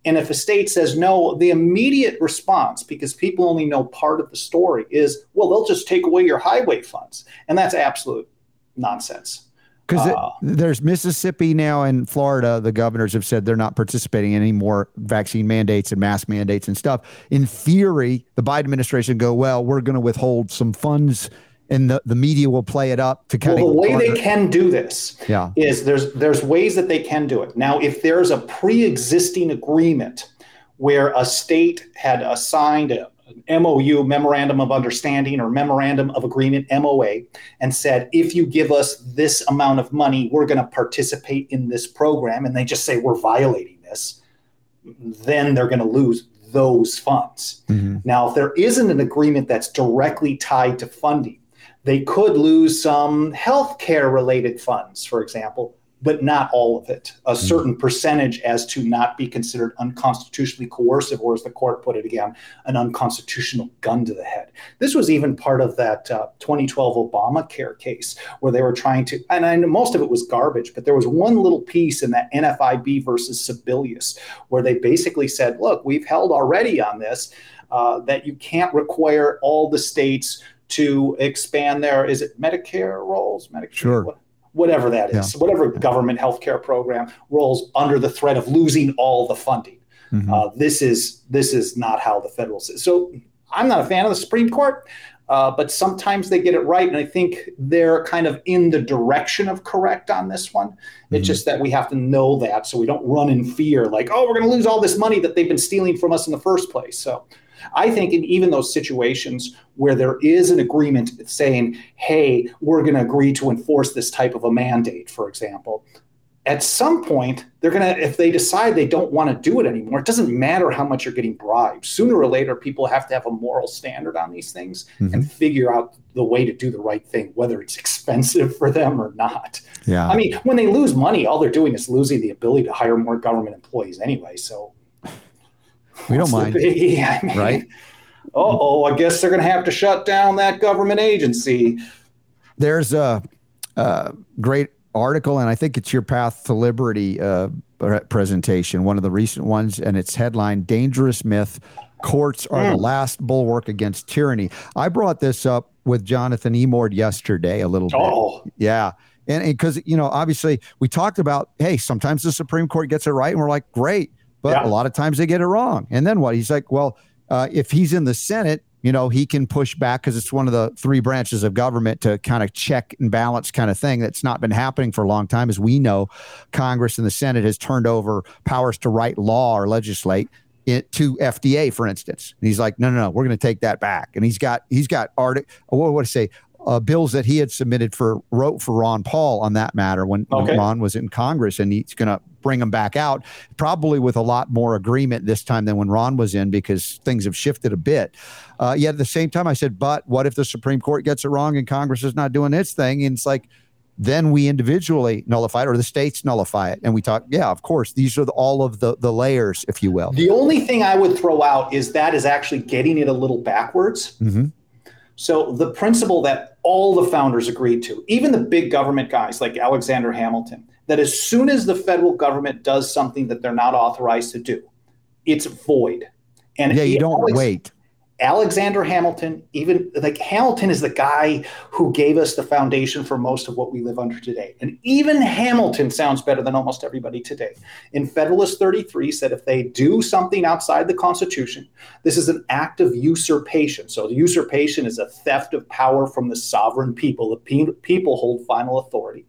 And if a state says no, the immediate response, because people only know part of the story, is well, they'll just take away your highway funds, and that's absolute nonsense. Because Uh, there's Mississippi now and Florida, the governors have said they're not participating in any more vaccine mandates and mask mandates and stuff. In theory, the Biden administration go, well, we're going to withhold some funds and the, the media will play it up to kind Well, of the way they can do this Yeah. is there's there's ways that they can do it. Now, if there's a pre-existing agreement where a state had assigned a, an MOU, memorandum of understanding, or memorandum of agreement, MOA, and said, if you give us this amount of money, we're going to participate in this program, and they just say we're violating this, then they're going to lose those funds. Mm-hmm. Now, if there isn't an agreement that's directly tied to funding, they could lose some healthcare related funds, for example, but not all of it. A certain percentage as to not be considered unconstitutionally coercive, or as the court put it again, an unconstitutional gun to the head. This was even part of that uh, 2012 Obamacare case where they were trying to, and I know most of it was garbage, but there was one little piece in that NFIB versus Sebelius where they basically said, look, we've held already on this uh, that you can't require all the states to expand their, is it Medicare rolls? Medicare? Sure whatever that is, yeah. whatever government healthcare program rolls under the threat of losing all the funding. Mm-hmm. Uh, this is this is not how the federal system. So I'm not a fan of the Supreme Court, uh, but sometimes they get it right, and I think they're kind of in the direction of correct on this one. Mm-hmm. It's just that we have to know that so we don't run in fear, like oh, we're going to lose all this money that they've been stealing from us in the first place. So. I think in even those situations where there is an agreement saying, hey, we're going to agree to enforce this type of a mandate, for example, at some point they're going to if they decide they don't want to do it anymore it doesn't matter how much you're getting bribed. Sooner or later people have to have a moral standard on these things mm-hmm. and figure out the way to do the right thing whether it's expensive for them or not. Yeah. I mean when they lose money all they're doing is losing the ability to hire more government employees anyway so we don't mind, I mean, right? Oh, I guess they're going to have to shut down that government agency. There's a, a, great article, and I think it's your Path to Liberty uh, presentation, one of the recent ones, and it's headline "Dangerous Myth: Courts are mm. the Last Bulwark Against Tyranny." I brought this up with Jonathan Emord yesterday a little bit. Oh, yeah. And because, you know, obviously we talked about, hey, sometimes the Supreme Court gets it right. And we're like, great but yeah. a lot of times they get it wrong. And then what? He's like, well, uh, if he's in the Senate, you know, he can push back because it's one of the three branches of government to kind of check and balance kind of thing that's not been happening for a long time. As we know, Congress and the Senate has turned over powers to write law or legislate it to FDA, for instance. And he's like, no, no, no, we're going to take that back. And he's got he's got art. What would I say? uh, bills that he had submitted for wrote for Ron Paul on that matter when, okay. when Ron was in Congress, and he's going to bring them back out, probably with a lot more agreement this time than when Ron was in because things have shifted a bit. Uh, yet at the same time, I said, but what if the Supreme Court gets it wrong and Congress is not doing its thing? And it's like, then we individually nullify it or the states nullify it and we talk yeah of course these are the, all of the the layers if you will the only thing i would throw out is that is actually getting it a little backwards mm-hmm. So the principle that all the founders agreed to, even the big government guys like Alexander Hamilton, that as soon as the federal government does something that they're not authorized to do, it's void. And yeah, you don't Alex, wait. Alexander Hamilton, even like Hamilton is the guy who gave us the foundation for most of what we live under today. And even Hamilton sounds better than almost everybody today. In Federalist 33 said if they do something outside the Constitution, this is an act of usurpation. So the usurpation is a theft of power from the sovereign people. The pe- people hold final authority.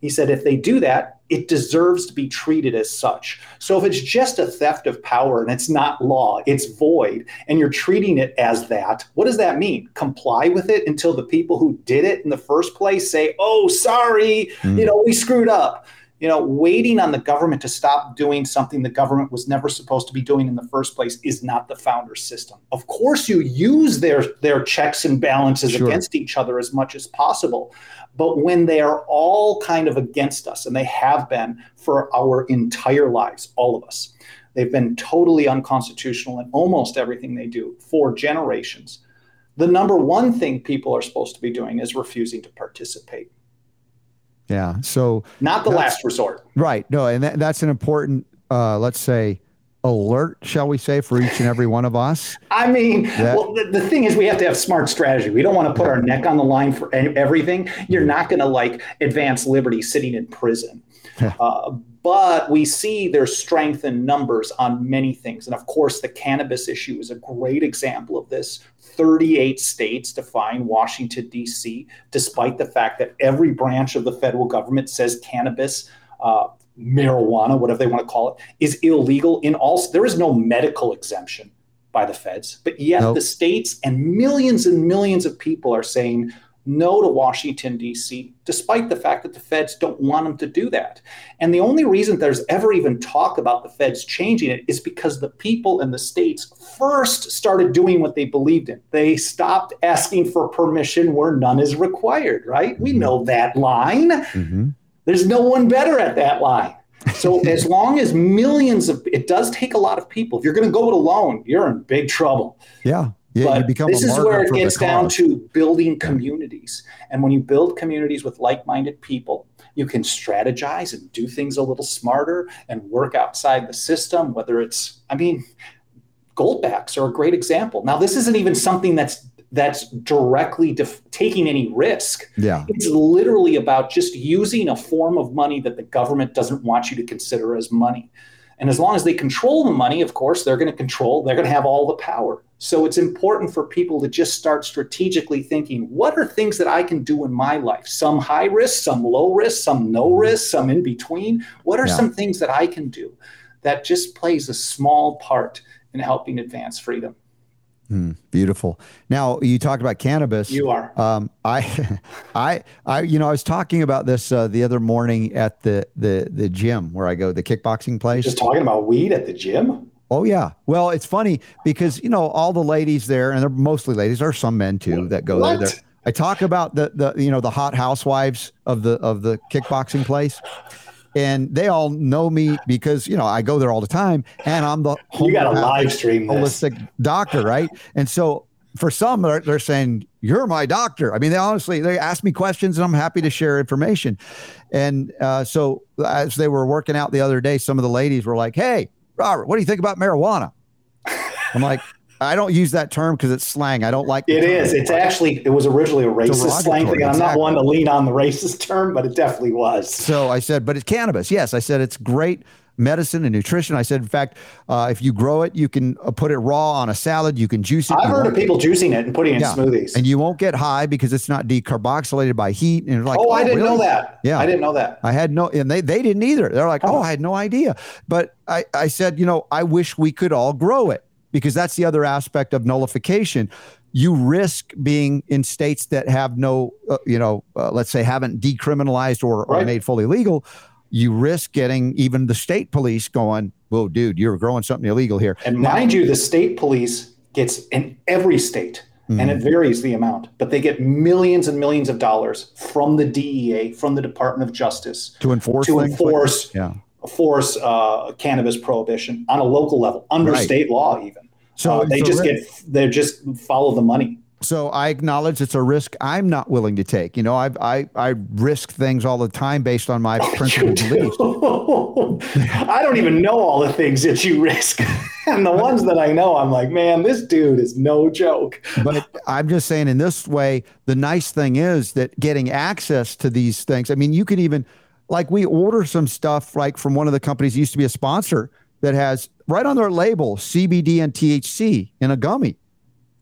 He said if they do that, it deserves to be treated as such. So if it's just a theft of power and it's not law, it's void, and you're treating it as that, what does that mean? Comply with it until the people who did it in the first place say, oh, sorry, mm. you know, we screwed up. You know, waiting on the government to stop doing something the government was never supposed to be doing in the first place is not the founder system. Of course, you use their their checks and balances sure. against each other as much as possible. But when they are all kind of against us, and they have been for our entire lives, all of us, they've been totally unconstitutional in almost everything they do for generations. The number one thing people are supposed to be doing is refusing to participate. Yeah. So, not the last resort. Right. No. And that, that's an important, uh, let's say, alert, shall we say, for each and every one of us? I mean, that, well, the, the, thing is, we have to have smart strategy. We don't want to put our neck on the line for everything. You're not going to like advance liberty sitting in prison. Uh, but we see their strength in numbers on many things. And of course, the cannabis issue is a great example of this. 38 states define Washington, D.C., despite the fact that every branch of the federal government says cannabis uh, marijuana, whatever they want to call it, is illegal in all. There is no medical exemption by the feds, but yet nope. the states and millions and millions of people are saying no to Washington, D.C., despite the fact that the feds don't want them to do that. And the only reason there's ever even talk about the feds changing it is because the people in the states first started doing what they believed in. They stopped asking for permission where none is required, right? We know that line. Mm-hmm There's no one better at that line. So as long as millions of it does take a lot of people. If you're going to go it alone, you're in big trouble. Yeah. Yeah, but you become this is where it gets down to building communities. And when you build communities with like-minded people, you can strategize and do things a little smarter and work outside the system. Whether it's, I mean, goldbacks are a great example. Now, this isn't even something that's that's directly def- taking any risk. Yeah. It's literally about just using a form of money that the government doesn't want you to consider as money. And as long as they control the money, of course, they're going to control, they're going to have all the power. So it's important for people to just start strategically thinking what are things that I can do in my life? Some high risk, some low risk, some no mm-hmm. risk, some in between. What are Yeah. some things that I can do that just plays a small part in helping advance freedom? Hmm, beautiful. Now you talked about cannabis. You are. Um, I, I, I, you know, I was talking about this uh, the other morning at the the the gym where I go, the kickboxing place. Just talking about weed at the gym? Oh yeah. Well, it's funny because you know all the ladies there, and they're mostly ladies. There are some men too that go there. What? there. I talk about the the you know the hot housewives of the of the kickboxing place, and they all know me because you know I go there all the time, and I'm the You got homeopathic, live stream this. holistic doctor, right? And so for some, they're, they're saying you're my doctor. I mean, they honestly they ask me questions, and I'm happy to share information. And uh, so as they were working out the other day, some of the ladies were like, "Hey, Robert, what do you think about marijuana?" I'm like, I don't use that term because it's slang. I don't like It term. is. It's actually, it was originally a racist slang thing. I'm not one to lean on the racist term, but it definitely was. So I said, but it's cannabis. Yes, I said it's great medicine and nutrition. I said, in fact, uh, if you grow it, you can uh, put it raw on a salad. You can juice it. I've heard of people juicing it and putting it in smoothies. and you won't get high because it's not decarboxylated by heat. And like, oh, I didn't know that. Yeah. I didn't know that. I had no, and they, they didn't either. They're like, oh, Oh. I had no idea. But I, I said, you know, I wish we could all grow it because that's the other aspect of nullification. You risk being in states that have no, uh, you know, uh, let's say haven't decriminalized or, or made fully legal. You risk getting even the state police going, whoa, dude, you're growing something illegal here. And mind you, the state police gets in every state, and Mm-hmm. it varies the amount, but they get millions and millions of dollars from the DEA, from the Department of Justice to enforce to like- enforce yeah. Force uh, cannabis prohibition on a local level, under Right. state law, even. So Uh, they just risk. get they just follow the money. So I acknowledge it's a risk I'm not willing to take. You know, I I I risk things all the time based on my principal beliefs. I don't even know all the things that you risk. and the ones that I know, I'm like, man, this dude is no joke. But I'm just saying, in this way, the nice thing is that getting access to these things. I mean, you can even, like, we order some stuff like from one of the companies used to be a sponsor that has right on their label CBD and THC in a gummy,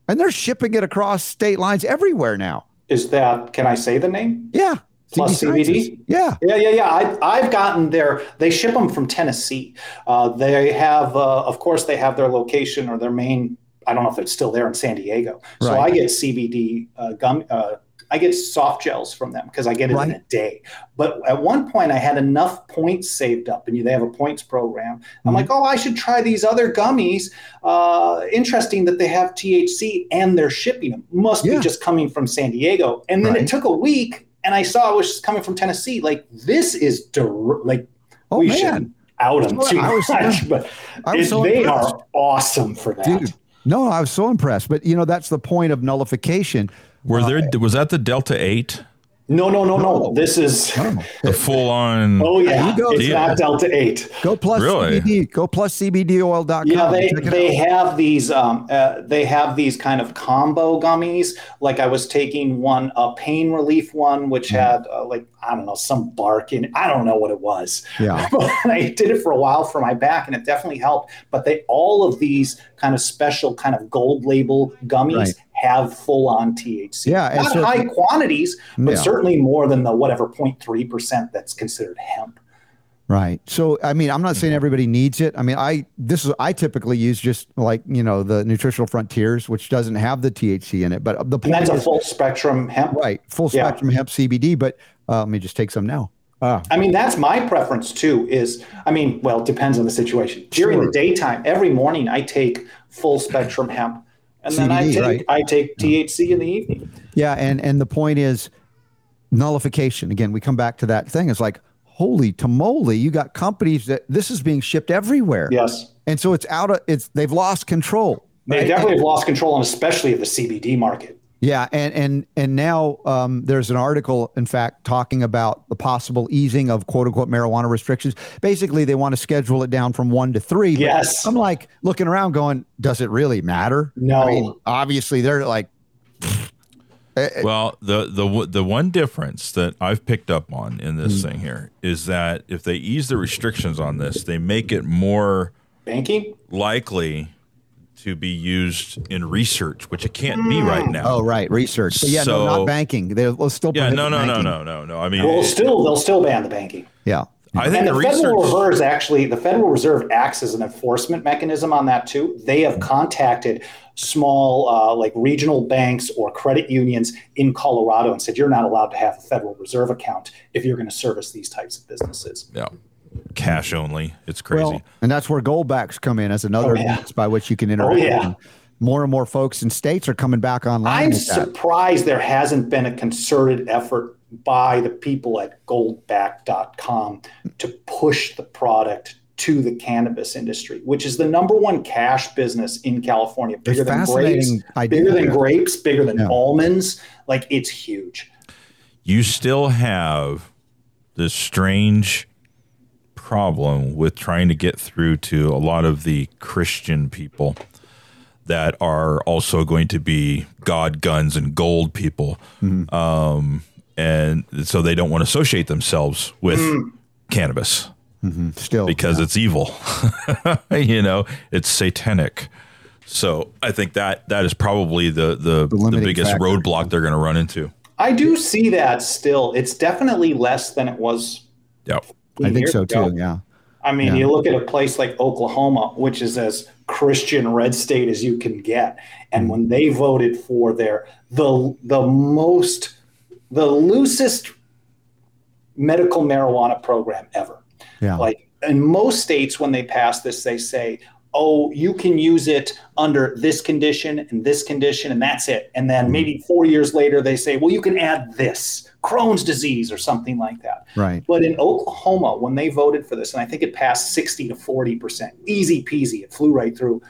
and they're shipping it across state lines everywhere now. Is that, can I say the name? Yeah, Plus CB Sciences. CBD? Yeah, Yeah, yeah, yeah. I, I've gotten their, they ship them from Tennessee. Uh, they have, uh, of course, they have their location or their main, I don't know if it's still there in San Diego. So Right. I get CBD uh, gum, uh, I get soft gels from them because I get it in a day. But at one point, I had enough points saved up, and you, they have a points program. Mm-hmm. I'm like, oh, I should try these other gummies. Uh, interesting that they have THC and they're shipping them. Must Yeah. be just coming from San Diego. And then Right. it took a week, and I saw it was just coming from Tennessee. Like this is dir- like Oh, we man. shouldn't out them too I was- much, but it- so they impressed. are awesome for that. dude. No, I was so impressed. But you know, that's the point of nullification. Were there was that the Delta Eight, No, no, no, no. This is. the full on? Oh yeah, you go. it's Yeah. not Delta Eight. Go plus Really? CBD. Go plus CBDoil.com. Yeah, they they have these um, uh, they have these kind of combo gummies. Like I was taking one a pain relief one, which Mm-hmm. had uh, like I don't know some bark in. it. I don't know what it was. Yeah. and I did it for a while for my back, and it definitely helped. But they all of these kind of special kind of gold label gummies Right. Have full on THC. Yeah, not so- high quantities, but Yeah. certainly more than the whatever 0.3 percent that's considered hemp. Right. So, I mean, I'm not Mm-hmm. saying everybody needs it. I mean, I this is I typically use just like you know the nutritional frontiers, which doesn't have the THC in it. But the And point that's a full spectrum hemp. right, full Yeah. spectrum hemp CBD. But uh, let me just take some now. Ah, I mean, that's my preference too. Is I mean, well, it depends on the situation. During Sure. the daytime, every morning I take full spectrum hemp, and then I take right? I take THC in the evening. yeah, and and the point is nullification. Again, we come back to that thing. It's like, holy tamale, you got companies that this is being shipped everywhere. Yes. And so it's out of it's they've lost control. They right? definitely have lost control, and especially of the CBD market. Yeah, and and and now um, there's an article, in fact, talking about the possible easing of quote unquote marijuana restrictions. Basically, they want to schedule it down from one to three. Yes. I'm like looking around, going, does it really matter? No. I mean, obviously, they're like, eh, eh. Well, the the the one difference that I've picked up on in this mm-hmm. thing here is that if they ease the restrictions on this, they make it more Banking? likely to be used in research, which it can't be right now. oh, right, research. But yeah, no, So- not banking. They'll still yeah, no, no, no, banking. no, no, no. I mean, Well, it- still, they'll still ban the banking. Yeah, I think And the the, research. Federal Reserve actually, the Federal Reserve acts as an enforcement mechanism on that too. They have contacted small, uh, like regional banks or credit unions in Colorado and said you're not allowed to have a Federal Reserve account if you're going to service these types of businesses. yeah, cash only. It's crazy. well, and that's where goldbacks come in as another Oh, yeah. means by which you can oh, interact. yeah. And More and more folks in states are coming back online. I'm with that. surprised there hasn't been a concerted effort by the people at goldback.com to push the product to the cannabis industry, which is the number one cash business in California. Bigger than grapes, idea. bigger than grapes, bigger than Yeah. almonds. Like it's huge. you still have this strange problem with trying to get through to a lot of the Christian people that are also going to be God, guns, and gold people. Mm-hmm. Um, and so they don't want to associate themselves with mm. cannabis mm-hmm. Still, because it's evil. you know, it's satanic. So I think that that is probably the the, the, limiting biggest factor. roadblock they're going to run into. I do see that still. It's definitely less than it was. Yeah. I think so ago. too. Yeah. I mean, Yeah. you look at a place like Oklahoma, which is as Christian red state as you can get, and mm-hmm. when they voted for their the the most the loosest medical marijuana program ever. Yeah. Like in most states, when they pass this, they say, "Oh, you can use it under this condition and this condition, and that's it." And then hmm. maybe four years later, they say, "Well, you can add this Crohn's disease or something like that." Right. But in Oklahoma, when they voted for this, and I think it passed 60 to 40%, easy peasy, it flew right through.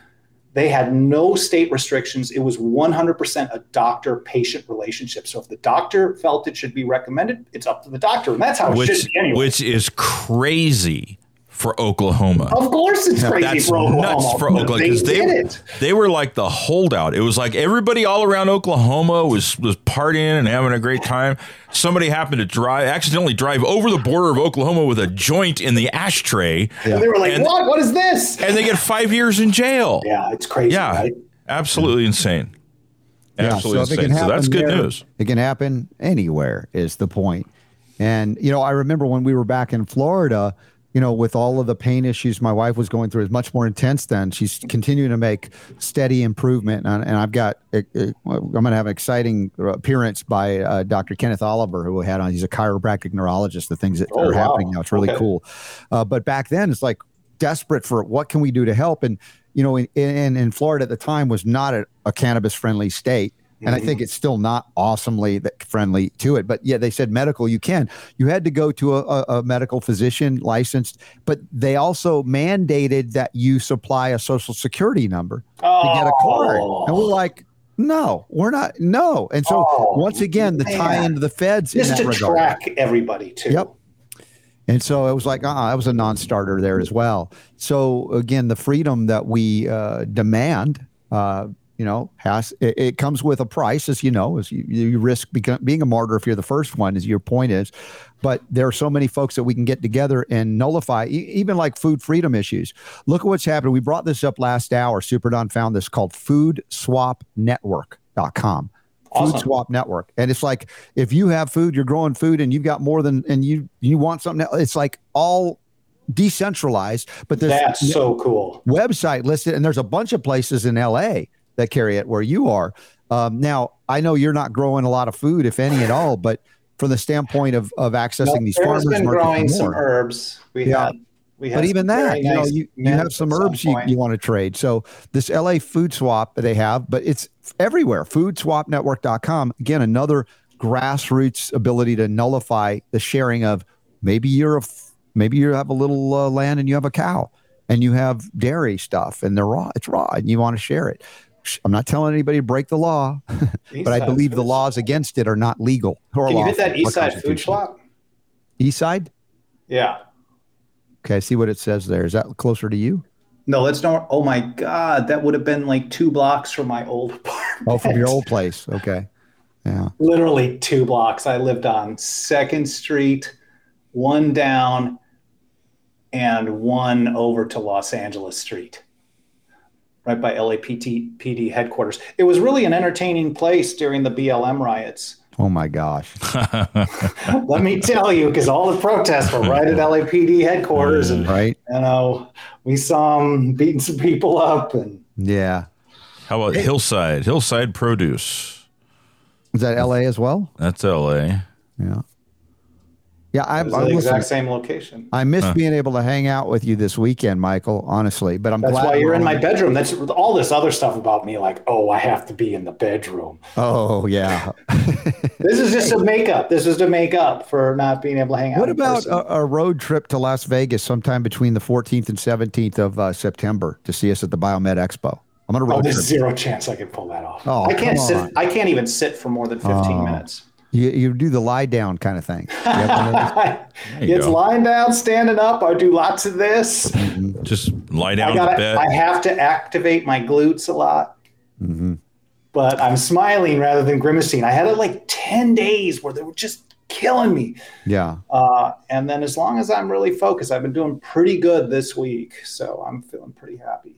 They had no state restrictions. It was 100% a doctor patient relationship. So if the doctor felt it should be recommended, it's up to the doctor. And that's how it which should be anyway. which is crazy for Oklahoma. of course, it's crazy That's for Oklahoma. nuts for Oklahoma They because they, did it. they were like the holdout. It was like everybody all around Oklahoma was was partying and having a great time. Somebody happened to drive accidentally drive over the border of Oklahoma with a joint in the ashtray, And they were like, And- what? What is this? and they get five years in jail. Yeah, it's crazy, Yeah, right? absolutely insane. Yeah, Absolutely if it insane. So that's good there, news. It can happen anywhere, is the point. And, you know, I remember when we were back in Florida, you know, with all of the pain issues my wife was going through is much more intense then. She's continuing to make steady improvement. And, and I've got, uh, uh, I'm going to have an exciting appearance by uh, Dr. Kenneth Oliver, who we had on. He's a chiropractic neurologist, the things that Oh, are wow. happening now. It's really Okay. cool. Uh, but back then, it's like desperate for what can we do to help? And, you know, in, in, in Florida at the time was not a, a cannabis friendly state. And I think it's still not awesomely friendly to it. But yeah, they said medical, you can. You had to go to a, a, medical physician licensed, but they also mandated that you supply a social security number to get a card. And we're like, no, we're not. No. And so Oh, once again, the tie into the feds in Just that to regard. track everybody, too. Yep. And so it was like, uh, that was a non-starter there as well. So again, the freedom that we uh, demand, uh, you know, has it, it comes with a price, as you know, as you, you risk become, being a martyr if you're the first one, as your point is. But there are so many folks that we can get together and nullify, e- even like food freedom issues. Look at what's happened. We brought this up last hour. Super Don found this called foodswapnetwork.com. Awesome. Food Swap Network. And it's like if you have food, you're growing food and you've got more than and you you want something else, it's like all decentralized, but there's That's so cool. website listed and there's a bunch of places in LA that carry it where you are. Um, now, I know you're not growing a lot of food, if any at all, but from the standpoint of of accessing No, these farmers been markets growing and some more. herbs. We Yeah. had, we had But even that, you know, you, you have some some herbs you, you want to trade. So this LA food swap that they have, but it's everywhere. Foodswapnetwork.com. Again, another grassroots ability to nullify the sharing of maybe you're a maybe you have a little uh, land and you have a cow and you have dairy stuff and they're raw. It's raw and you want to share it. I'm not telling anybody to break the law, but I believe the laws against it are not legal. Or Can you hit that East Side Food. Swap? East side? Yeah. Okay, I see what it says there. Is that closer to you? No, that's not. Oh my God, that would have been like two blocks from my old apartment. Oh, from your old place. Okay. Yeah. Literally two blocks. I lived on Second Street, one down, and one over to Los Angeles Street, right by LAPD headquarters. It was really an entertaining place during the BLM riots. Oh my gosh. Let me tell you, because all the protests were right at LAPD headquarters, and Right? you know we saw them beating some people up, and Yeah. How about Hillside? Hillside Produce. Is that LA as well? That's L.A. Yeah. Yeah, I'm, was I'm the listening. exact same location. I miss being able to hang out with you this weekend, Michael, honestly. But I'm That's glad why you're we're in my on- bedroom. That's all this other stuff about me, like, oh, I have to be in the bedroom. Oh, yeah. This is just a makeup. This is to make up for not being able to hang out. what about a, a road trip to Las Vegas sometime between the 14th and 17th of uh, September to see us at the Biomed Expo? I'm going to Oh, road there's trip. zero chance I can pull that off. Oh, I can't sit. on. I can't even sit for more than 15 minutes. You, you do the lie down kind of thing. You have one of it's go. lying down, standing up. I do lots of this. Just lie I down got. to bed. I have to activate my glutes a lot. Mm-hmm. But I'm smiling rather than grimacing. I had it like 10 days where they were just killing me. yeah. Uh, and then as long as I'm really focused, I've been doing pretty good this week. So I'm feeling pretty happy.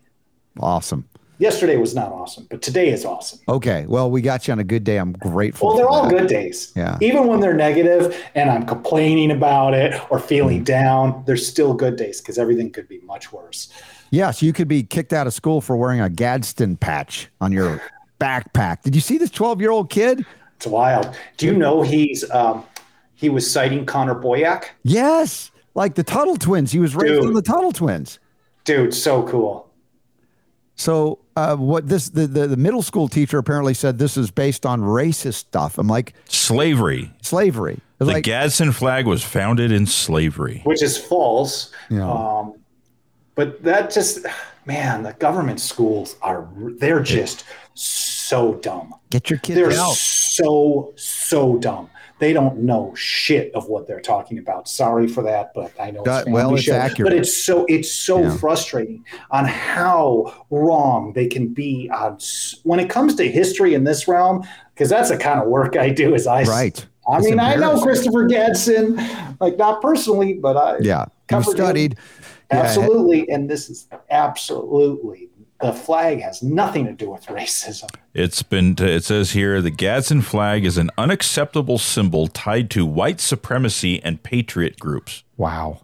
Awesome. Yesterday was not awesome, but today is awesome. Okay. Well, we got you on a good day. I'm grateful. Well, they're all that. good days. Yeah. Even when they're negative and I'm complaining about it or feeling down, they're still good days because everything could be much worse. Yes, you could be kicked out of school for wearing a Gadsden patch on your backpack. Did you see this 12 year old kid? It's wild. Do you know he's um, he was citing Connor Boyack? Yes, like the Tuttle twins. He was raised Dude. on the Tuttle twins. Dude, so cool. So, uh, what this the, the the middle school teacher apparently said this is based on racist stuff. I'm like slavery. slavery. The like Gadsden flag was founded in slavery. Which is false. Yeah. Um, but that just man, the government schools are they're just so dumb. get your kids They're out. so so dumb. They don't know shit of what they're talking about. Sorry for that, but I know it's well, it's show. accurate. But it's so it's so Yeah. frustrating on how wrong they can be on when it comes to history in this realm. Because that's the kind of work I do. Is I Right. I It's mean, I know. Christopher Gadsden, like not personally, but I Yeah, you covered him. studied. Yeah, absolutely, and this is absolutely the flag has nothing to do with racism. It's been, it says here, the Gadsden flag is an unacceptable symbol tied to white supremacy and patriot groups. Wow.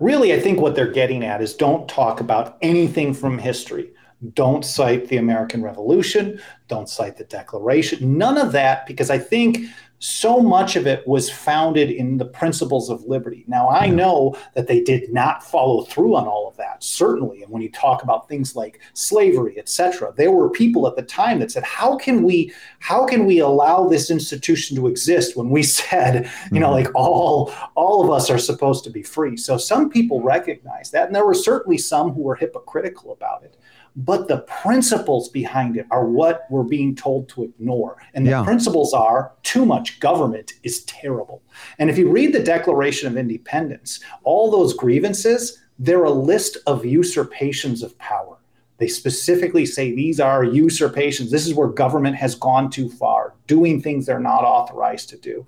really, I think what they're getting at is don't talk about anything from history. Don't cite the American Revolution. Don't cite the Declaration. None of that, because I think so much of it was founded in the principles of liberty. Now, I know that they did not follow through on all of that, certainly. And when you talk about things like slavery, etc., there were people at the time that said, "How can we, how can we allow this institution to exist when we said, you know, mm-hmm. like all all of us are supposed to be free?" So some people recognize that, and there were certainly some who were hypocritical about it but the principles behind it are what we're being told to ignore. And the Yeah. principles are too much government is terrible. And if you read the Declaration of Independence, all those grievances, they're a list of usurpations of power. They specifically say these are usurpations. This is where government has gone too far, doing things they're not authorized to do.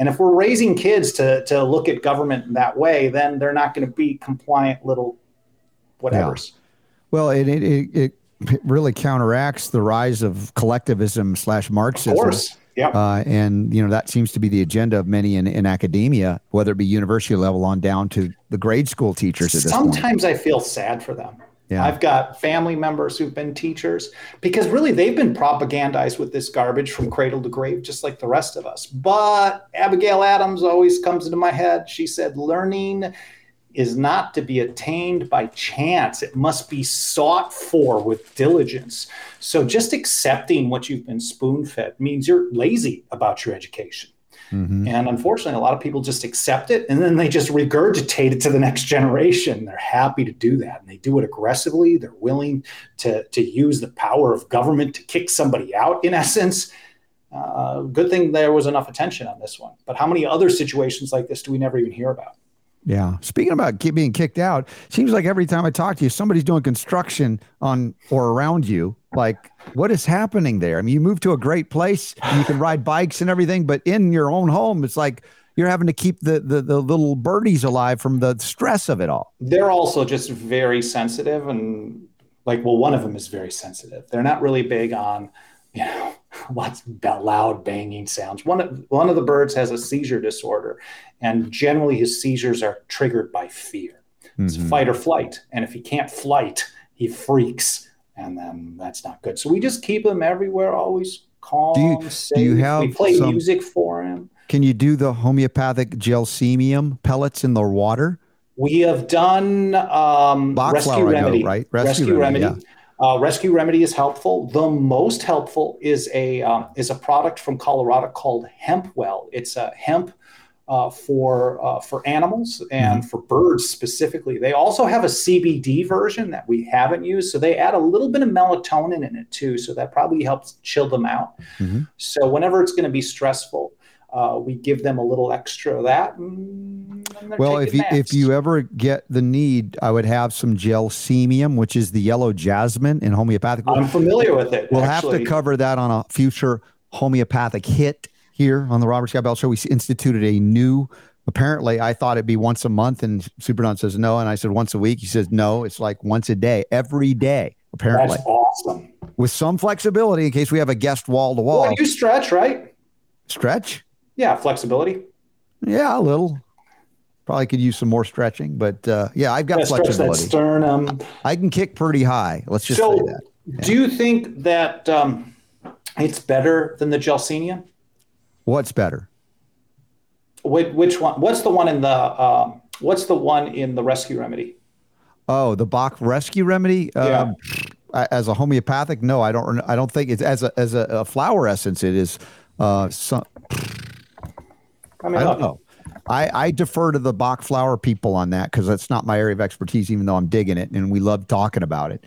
And if we're raising kids to, to look at government in that way, then they're not going to be compliant little whatevers. Well, it it, it it really counteracts the rise of collectivism slash Of Marxism. course. Yeah. Uh, and you know that seems to be the agenda of many in, in academia, whether it be university level on down to the grade school teachers at this point. Sometimes I feel sad for them. Yeah. I've got family members who've been teachers because really they've been propagandized with this garbage from cradle to grave, just like the rest of us. But Abigail Adams always comes into my head. She said, learning is not to be attained by chance, it must be sought for with diligence. So just accepting what you've been spoon fed means you're lazy about your education. Mm-hmm. And unfortunately, a lot of people just accept it and then they just regurgitate it to the next generation. They're happy to do that and they do it aggressively. They're willing to, to use the power of government to kick somebody out, in essence. Uh, good thing there was enough attention on this one. But how many other situations like this do we never even hear about? Yeah. Speaking about being kicked out, seems like every time I talk to you, somebody's doing construction on or around you. Like, what is happening there? I mean, you move to a great place, you can ride bikes and everything, but in your own home, it's like you're having to keep the, the the little birdies alive from the stress of it all. They're also just very sensitive, and like, well, one of them is very sensitive. They're not really big on, you know lots of loud banging sounds. One of, one of the birds has a seizure disorder, and generally his seizures are triggered by fear. It's mm-hmm. fight or flight. And if he can't flight, he freaks, and then that's not good. So we just keep him everywhere, always calm, do you, safe. Do you have we play some, music for him. Can you do the homeopathic gelsemium pellets in the water? We have done um, rescue flower, remedy, know, right? Rescue, rescue remedy. remedy. Yeah. Uh, Rescue Remedy is helpful. The most helpful is a um, is a product from Colorado called Hempwell. It's a hemp uh, for uh, for animals and mm-hmm. for birds specifically. They also have a CBD version that we haven't used, so they add a little bit of melatonin in it too. So that probably helps chill them out. Mm-hmm. So whenever it's going to be stressful, uh, we give them a little extra of that. well, if you, if you ever get the need, I would have some gelsemium, which is the yellow jasmine in homeopathic. I'm familiar with it. We'll actually. have to cover that on a future homeopathic hit here on the Robert Scott Bell Show. We instituted a new. Apparently, I thought it'd be once a month, and Super Don says no, and I said once a week. He says no, it's like once a day, every day. Apparently, that's awesome. With some flexibility in case we have a guest wall to wall. Well, you stretch, right? Stretch. Yeah, flexibility. Yeah, a little. Probably could use some more stretching, but uh, yeah, I've got yeah, flexibility. That sternum. I can kick pretty high. Let's just so, say that. Yeah. Do you think that um, it's better than the Gelsemium? What's better? Which, which one? What's the one in the? Uh, what's the one in the Rescue Remedy? Oh, the Bach Rescue Remedy. Yeah. Um, as a homeopathic, no, I don't. I don't think it's as a as a, a flower essence. It is. Uh, some, I mean, I don't know. I, I defer to the Bach flower people on that because that's not my area of expertise, even though I'm digging it and we love talking about it.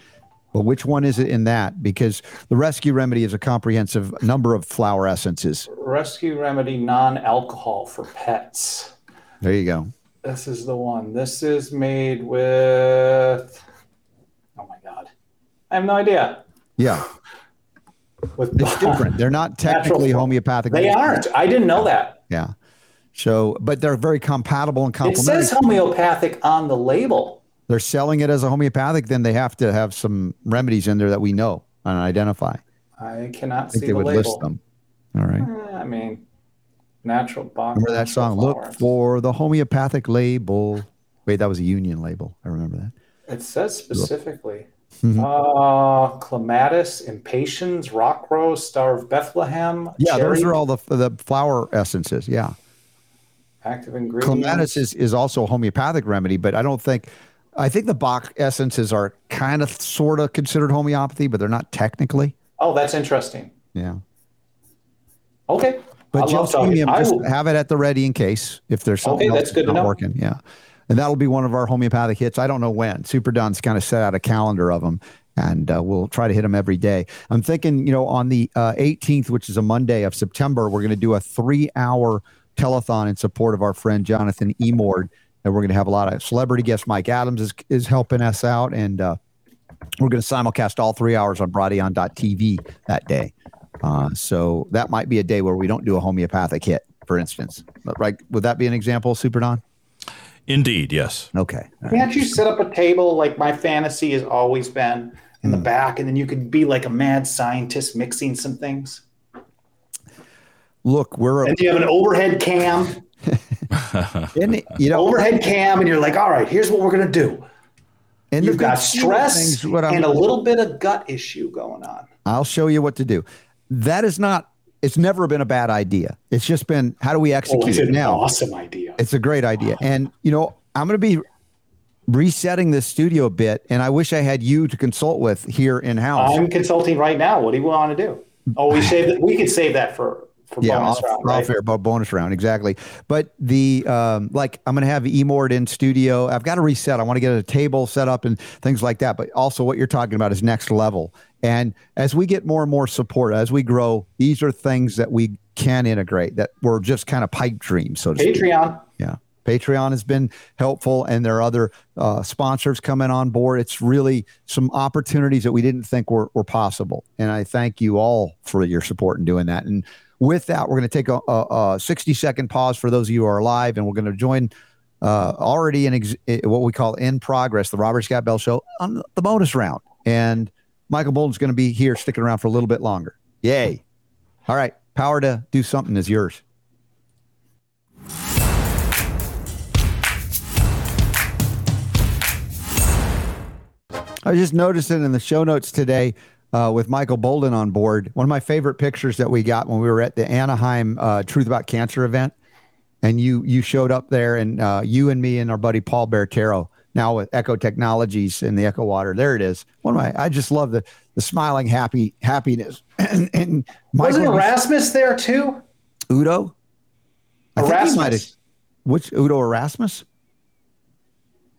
But which one is it in that? Because the Rescue Remedy is a comprehensive number of flower essences. Rescue Remedy non alcohol for pets. There you go. This is the one. This is made with. Oh my God. I have no idea. Yeah. With it's different. They're not technically homeopathic. They aren't. I didn't know that. Yeah. So, but they're very compatible and complementary. It says homeopathic on the label. They're selling it as a homeopathic, then they have to have some remedies in there that we know and identify. I cannot I think see they the would label. list them. All right. Eh, I mean, natural box. Remember that song? Flowers. Look for the homeopathic label. Wait, that was a union label. I remember that. It says specifically. Mm-hmm. Uh, clematis, impatiens, rock rose, star of Bethlehem. Yeah, cherry. those are all the the flower essences. Yeah active ingredients. Clematis is, is also a homeopathic remedy, but I don't think, I think the Bach essences are kind of sort of considered homeopathy, but they're not technically. Oh, that's interesting. Yeah. Okay. But gelsemium, just will... have it at the ready in case if there's something okay, that's good not working. Yeah. And that'll be one of our homeopathic hits. I don't know when. Super Don's kind of set out a calendar of them and uh, we'll try to hit them every day. I'm thinking, you know, on the uh, 18th, which is a Monday of September, we're going to do a three hour telethon in support of our friend Jonathan Emord. And we're going to have a lot of celebrity guests. Mike Adams is, is helping us out. And uh, we're going to simulcast all three hours on Brighteon.tv that day. Uh, so that might be a day where we don't do a homeopathic hit, for instance. But, right? Would that be an example, Super Don? Indeed, yes. Okay. Can't you set up a table like my fantasy has always been in the hmm. back, and then you could be like a mad scientist mixing some things? Look, we're and you have an overhead cam. and, you know, overhead cam, and you're like, all right, here's what we're gonna do. And you've got stress things, and a little bit of gut issue going on. I'll show you what to do. That is not. It's never been a bad idea. It's just been how do we execute oh, it's it now? Awesome idea. It's a great idea, and you know I'm going to be resetting the studio a bit, and I wish I had you to consult with here in house. I'm consulting right now. What do you want to do? Oh, we save. We could save that for for yeah, bonus off, round, right? off air, but bonus round, exactly. But the um, like, I'm gonna have Emord in studio. I've got to reset. I want to get a table set up and things like that. But also, what you're talking about is next level. And as we get more and more support, as we grow, these are things that we can integrate that were just kind of pipe dreams. So to speak. Patreon. Yeah. Patreon has been helpful, and there are other uh, sponsors coming on board. It's really some opportunities that we didn't think were, were possible. And I thank you all for your support in doing that. And with that, we're going to take a, a, a 60 second pause for those of you who are live, and we're going to join uh, already in ex- what we call in progress, the Robert Scott Bell Show on the bonus round. And Michael Boldin's going to be here sticking around for a little bit longer. Yay. All right. Power to do something is yours. I was just noticing in the show notes today uh, with Michael Boldin on board, one of my favorite pictures that we got when we were at the Anaheim uh, Truth About Cancer event, and you you showed up there, and uh, you and me and our buddy Paul Barattiero, now with Echo Technologies and the Echo Water. There it is. One of my, I just love the the smiling happy happiness. and, and Wasn't Erasmus there too? Udo, I Erasmus. Which Udo Erasmus?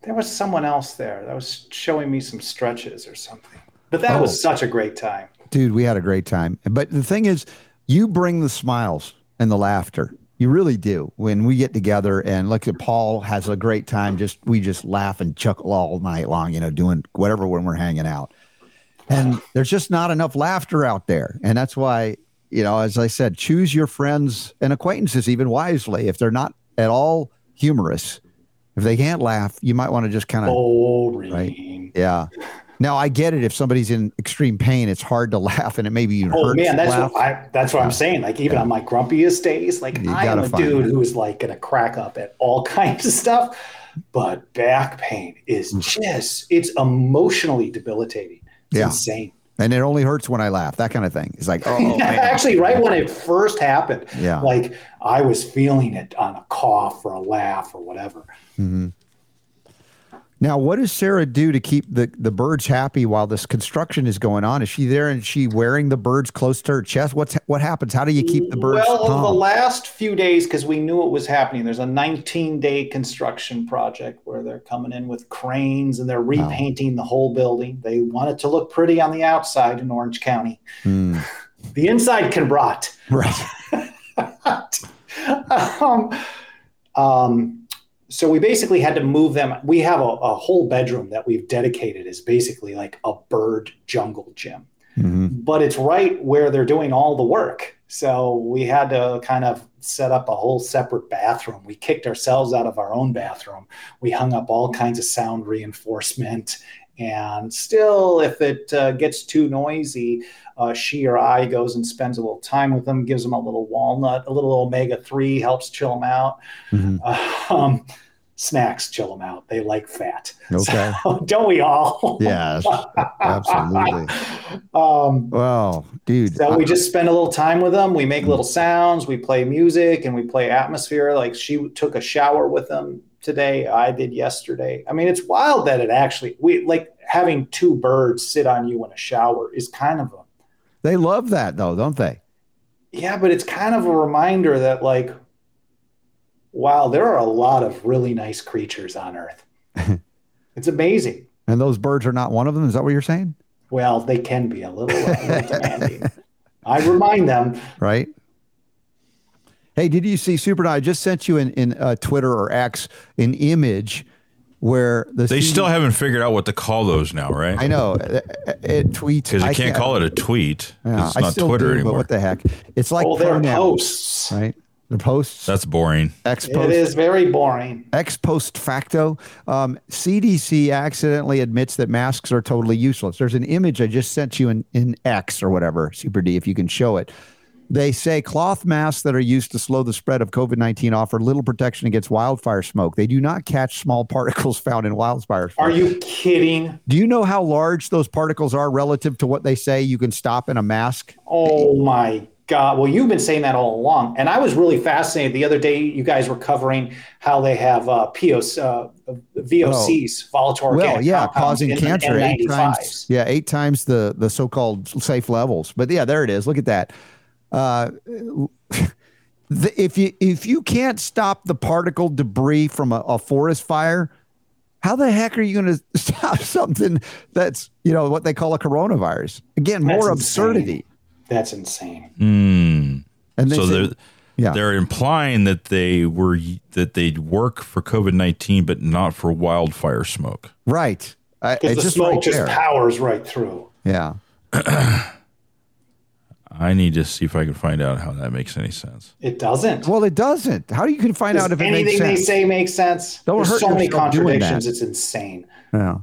There was someone else there that was showing me some stretches or something. But that Oh. was such a great time. dude we had a great time but the thing is you bring the smiles and the laughter you really do when we get together and look at paul has a great time just we just laugh and chuckle all night long you know doing whatever when we're hanging out and there's just not enough laughter out there and that's why you know as i said choose your friends and acquaintances even wisely if they're not at all humorous if they can't laugh you might want to just kind of Boring. Right. yeah now I get it. If somebody's in extreme pain, it's hard to laugh, and it maybe even hurt. Oh man, that's laugh. what I that's what I'm saying. Like even on my grumpiest days, like You I am a dude that. who's like gonna crack up at all kinds of stuff. But back pain is mm. just it's emotionally debilitating. It's Yeah. insane. and it only hurts when I laugh. That kind of thing. It's like, oh, man. Actually, right when it first happened, Yeah. like I was feeling it on a cough or a laugh or whatever. Mm-hmm. Now, what does Sarah do to keep the, the birds happy while this construction is going on? Is she there and she wearing the birds close to her chest? What's what happens? How do you keep the birds Well, over the last few days, because we knew it was happening, there's a 19 day construction project where they're coming in with cranes and they're repainting the whole building. They want it to look pretty on the outside in Orange County. Hmm. The inside can rot. right. um, um, so we basically had to move them. We have a, a whole bedroom that we've dedicated as basically like a bird jungle gym Mhm. but it's right where they're doing all the work. So we had to kind of set up a whole separate bathroom. We kicked ourselves out of our own bathroom. We hung up all kinds of sound reinforcement. And still, if it uh, gets too noisy, uh, she or I goes and spends a little time with them, gives them a little walnut, a little omega 3, helps chill them out. Mhm. Um, snacks chill them out. They like fat. Okay. So, don't we all? Yes, absolutely. um, Well, dude. so we just spend a little time with them. We make little sounds. We play music and we play atmosphere. Like she took a shower with them today. I did yesterday. I mean, it's wild that it actually we like having two birds sit on you in a shower is kind of a they love that though, don't they? yeah, but it's kind of a reminder that like wow, there are a lot of really nice creatures on Earth. it's amazing. And those birds are not one of them. Is that what you're saying? Well, they can be a little, uh, demanding. I remind them Right. Hey, did you see Super? I just sent you in in uh, Twitter or X an image where the They CD still haven't figured out what to call those now, right? I know it, it tweets Because you I can't call it a tweet. Yeah, it's I not still Twitter do, But anymore. what the heck? It's like oh, they're pronouns, posts. right? The posts. That's boring. ex It post. is very boring. Ex post facto. Um, CDC accidentally admits that masks are totally useless. There's an image I just sent you in, in X or whatever, Super D, if you can show it. They say cloth masks that are used to slow the spread of COVID 19 offer little protection against wildfire smoke. They do not catch small particles found in wildfires. Are you kidding? Do you know how large those particles are relative to what they say you can stop in a mask? Oh my God. Well, you've been saying that all along. And I was really fascinated. The other day, you guys were covering how they have uh, POs, uh, VOCs, volatile organic well, yeah, causing cancer eight times. Yeah, eight times the the so-called safe levels. But yeah, there it is. Look at that. Uh, the, if you if you can't stop the particle debris from a, a forest fire, how the heck are you going to stop something that's you know what they call a coronavirus? Again, That's more insane. absurdity. That's insane. Mm. And they so say- they're yeah. they're implying that they were that they'd work for COVID nineteen, but not for wildfire smoke. right. Because the just smoke right just there. powers right through. Yeah. I need to see if I can find out how that makes any sense. It doesn't. Well, it doesn't. How do you can find out if it anything makes they sense? say makes sense. Don't There's hurt so many contradictions. It's insane. Yeah.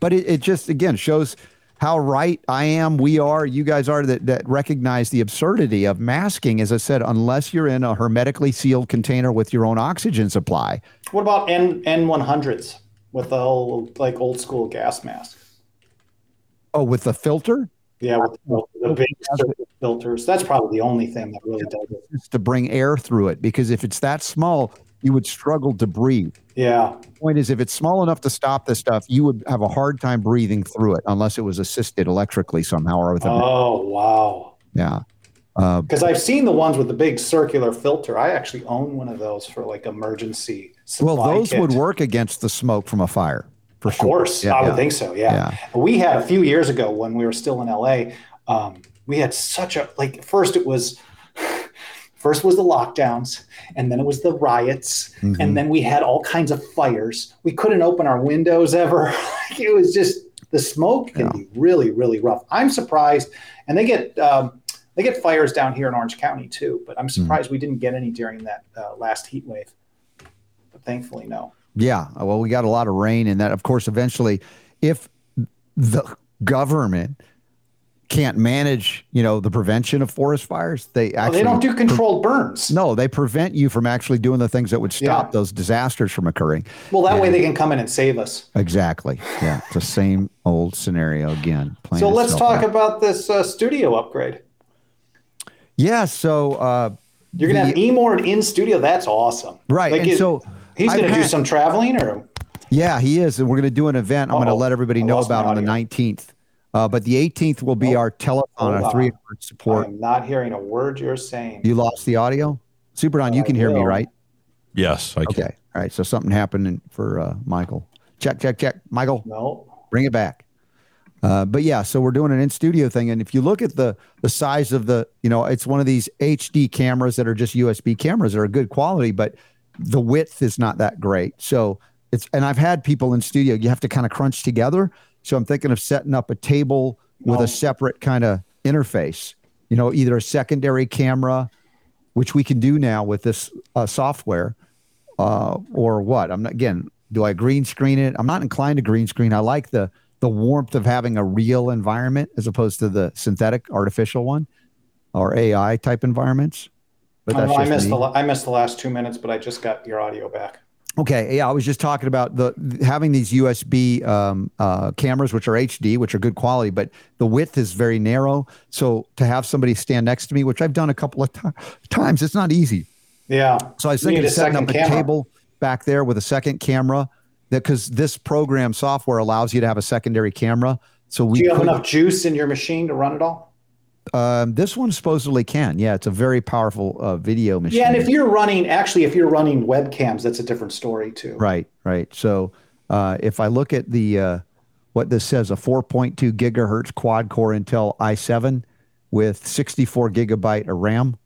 But it, it just again shows how right I am, we are, you guys are that, that recognize the absurdity of masking, as I said, unless you're in a hermetically sealed container with your own oxygen supply. What about N N100s with the old, like old school gas mask? Oh, with the filter? Yeah, with the, the big filters. That's probably the only thing that really does it. It's to bring air through it because if it's that small, you would struggle to breathe. Yeah. Point is, if it's small enough to stop this stuff, you would have a hard time breathing through it unless it was assisted electrically somehow or with a Oh wow. yeah. Uh, Because I've seen the ones with the big circular filter. I actually own one of those for like emergency well, those kit. would work against the smoke from a fire for Of sure. course, Yeah, I would think so. Yeah. we had a few years ago when we were still in LA. Um, we had such a like. First, it was first was the lockdowns, and then it was the riots, Mm-hmm. and then we had all kinds of fires. We couldn't open our windows ever. it was just the smoke can be really, really rough. I'm surprised, and they get. Um, they get fires down here in Orange County too, but I'm Mm-hmm. surprised we didn't get any during that uh, last heat wave. But thankfully, no. Yeah. Well, we got a lot of rain, and that, of course, eventually, if the government can't manage, you know, the prevention of forest fires, they Well, actually they don't do controlled burns. No, they prevent you from actually doing the things that would stop Yeah. those disasters from occurring. Well, that way they can come in and save us. Exactly. Yeah. It's the same old scenario again. So let's talk out. about this uh, studio upgrade. Yeah. So, uh, You're gonna have Emord in studio. That's awesome. Right, and it- so he's gonna do some traveling, or Yeah, he is. And we're going to do an event I'm going to let everybody I know about on the 19th. Uh, but the 18th will be Oh, our telethon, hold our three hour support. I'm not hearing a word you're saying. You lost the audio? Super Don, you I can hear me, right? Yes, I can. Okay. All right. So something happened for uh, Michael. Check, check, check. Michael, no. bring it back. Uh, but yeah, so we're doing an in studio thing, and if you look at the the size of the, you know, it's one of these HD cameras that are just USB cameras that are good quality, but the width is not that great. So it's, and I've had people in studio, you have to kind of crunch together. So I'm thinking of setting up a table with No. a separate kind of interface, you know, either a secondary camera, which we can do now with this uh, software, uh, or what? I'm not, again, do I green screen it? I'm not inclined to green screen. I like the the warmth of having a real environment as opposed to the synthetic artificial one or AI type environments. But I, that's I missed me. the I missed the last two minutes, but I just got your audio back. Okay, yeah, I was just talking about the having these USB um, uh, cameras, which are HD, which are good quality, but the width is very narrow. So to have somebody stand next to me, which I've done a couple of ti- times, it's not easy. Yeah. So I was thinking a of setting up second a camera. table back there with a second camera, that because this program software allows you to have a secondary camera. So we Do you have could- enough juice in your machine to run it all? Um, this one supposedly can. Yeah, it's a very powerful uh, video machine. Yeah, and if you're running, actually, if you're running webcams, that's a different story too. Right, right. So uh, if I look at the uh, what this says, a 4.2 gigahertz quad core Intel i7 with 64 gigabyte of RAM.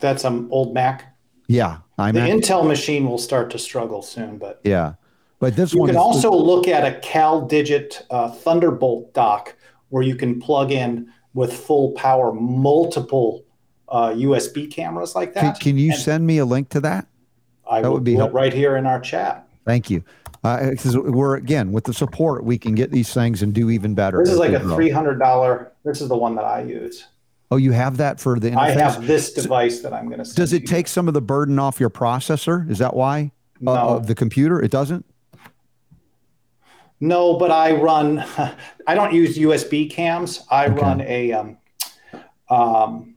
That's an old Mac. Yeah, I'm The at, Intel machine will start to struggle soon, but yeah, but this you one can is- also look at a CalDigit uh, Thunderbolt dock where you can plug in with full power multiple uh, USB cameras like that. can you And send me a link to that? I that would be helpful. right here in our chat. Thank you. Because we're again with the support, we can get these things and do even better. This is like a three hundred dollar. This is the one that I use. Oh, you have that for the interface. I have this device that I'm going to. Does it take some of the burden off your processor? Is that why? Uh, of the computer, it doesn't. No, but I run. I don't use USB cams. I Okay. run a. Um, um,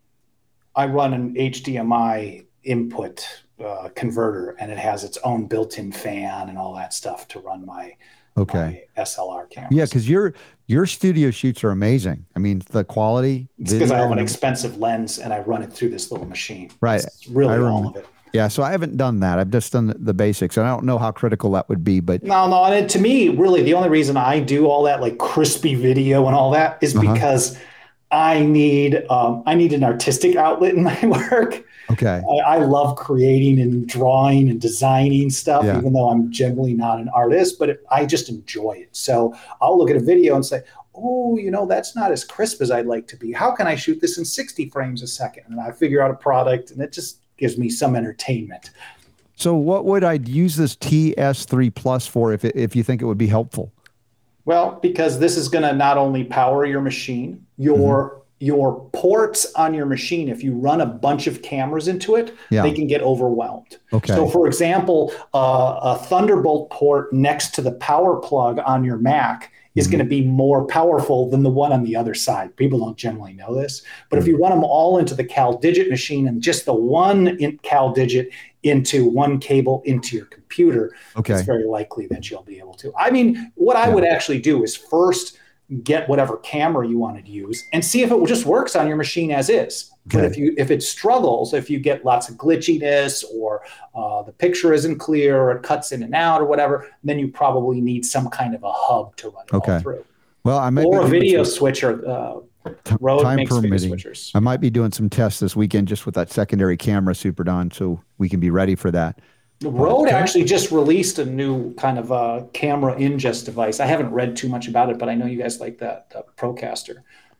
I run an HDMI input uh, converter, and it has its own built-in fan and all that stuff to run my Okay. my SLR camera. Yeah, because your your studio shoots are amazing. I mean, the quality. It's because I have an expensive lens and I run it through this little machine. Right. It's really I all of it. Yeah, so I haven't done that. I've just done the, basics, and I don't know how critical that would be. But No, no, and it- to me, really, the only reason I do all that like crispy video and all that is Uh-huh. because I need um, I need an artistic outlet in my work. okay, I, I love creating and drawing and designing stuff, Yeah. even though I'm generally not an artist, but it, I just enjoy it. So I'll look at a video and say, oh, you know, that's not as crisp as I'd like to be. How can I shoot this in 60 frames a second? And I figure out a product, and it just gives me some entertainment. so what would I use this TS3 Plus for if it, if you think it would be helpful? Well, because this is going to not only power your machine, your Mm-hmm. your ports on your machine. If you run a bunch of cameras into it, Yeah. they can get overwhelmed. Okay. So, for example, uh, a Thunderbolt port next to the power plug on your Mac is Mm-hmm. going to be more powerful than the one on the other side. People don't generally know this, but if Mm-hmm. you run them all into the CalDigit machine and just the one in CalDigit into one cable into your computer, Okay. it's very likely that you'll be able to. I mean, what I would actually do is first get whatever camera you want to use and see if it just works on your machine as is. But if you if it struggles, if you get lots of glitchiness or uh, the picture isn't clear or it cuts in and out or whatever, then you probably need some kind of a hub to run it all Okay. through. Well, I may Or a video some- switcher. Uh, time makes video permitting. switchers. I might be doing some tests this weekend just with that secondary camera, Super Don, so we can be ready for that. Rode actually just released a new kind of uh, camera ingest device. I haven't read too much about it, but I know you guys like that uh, Procaster.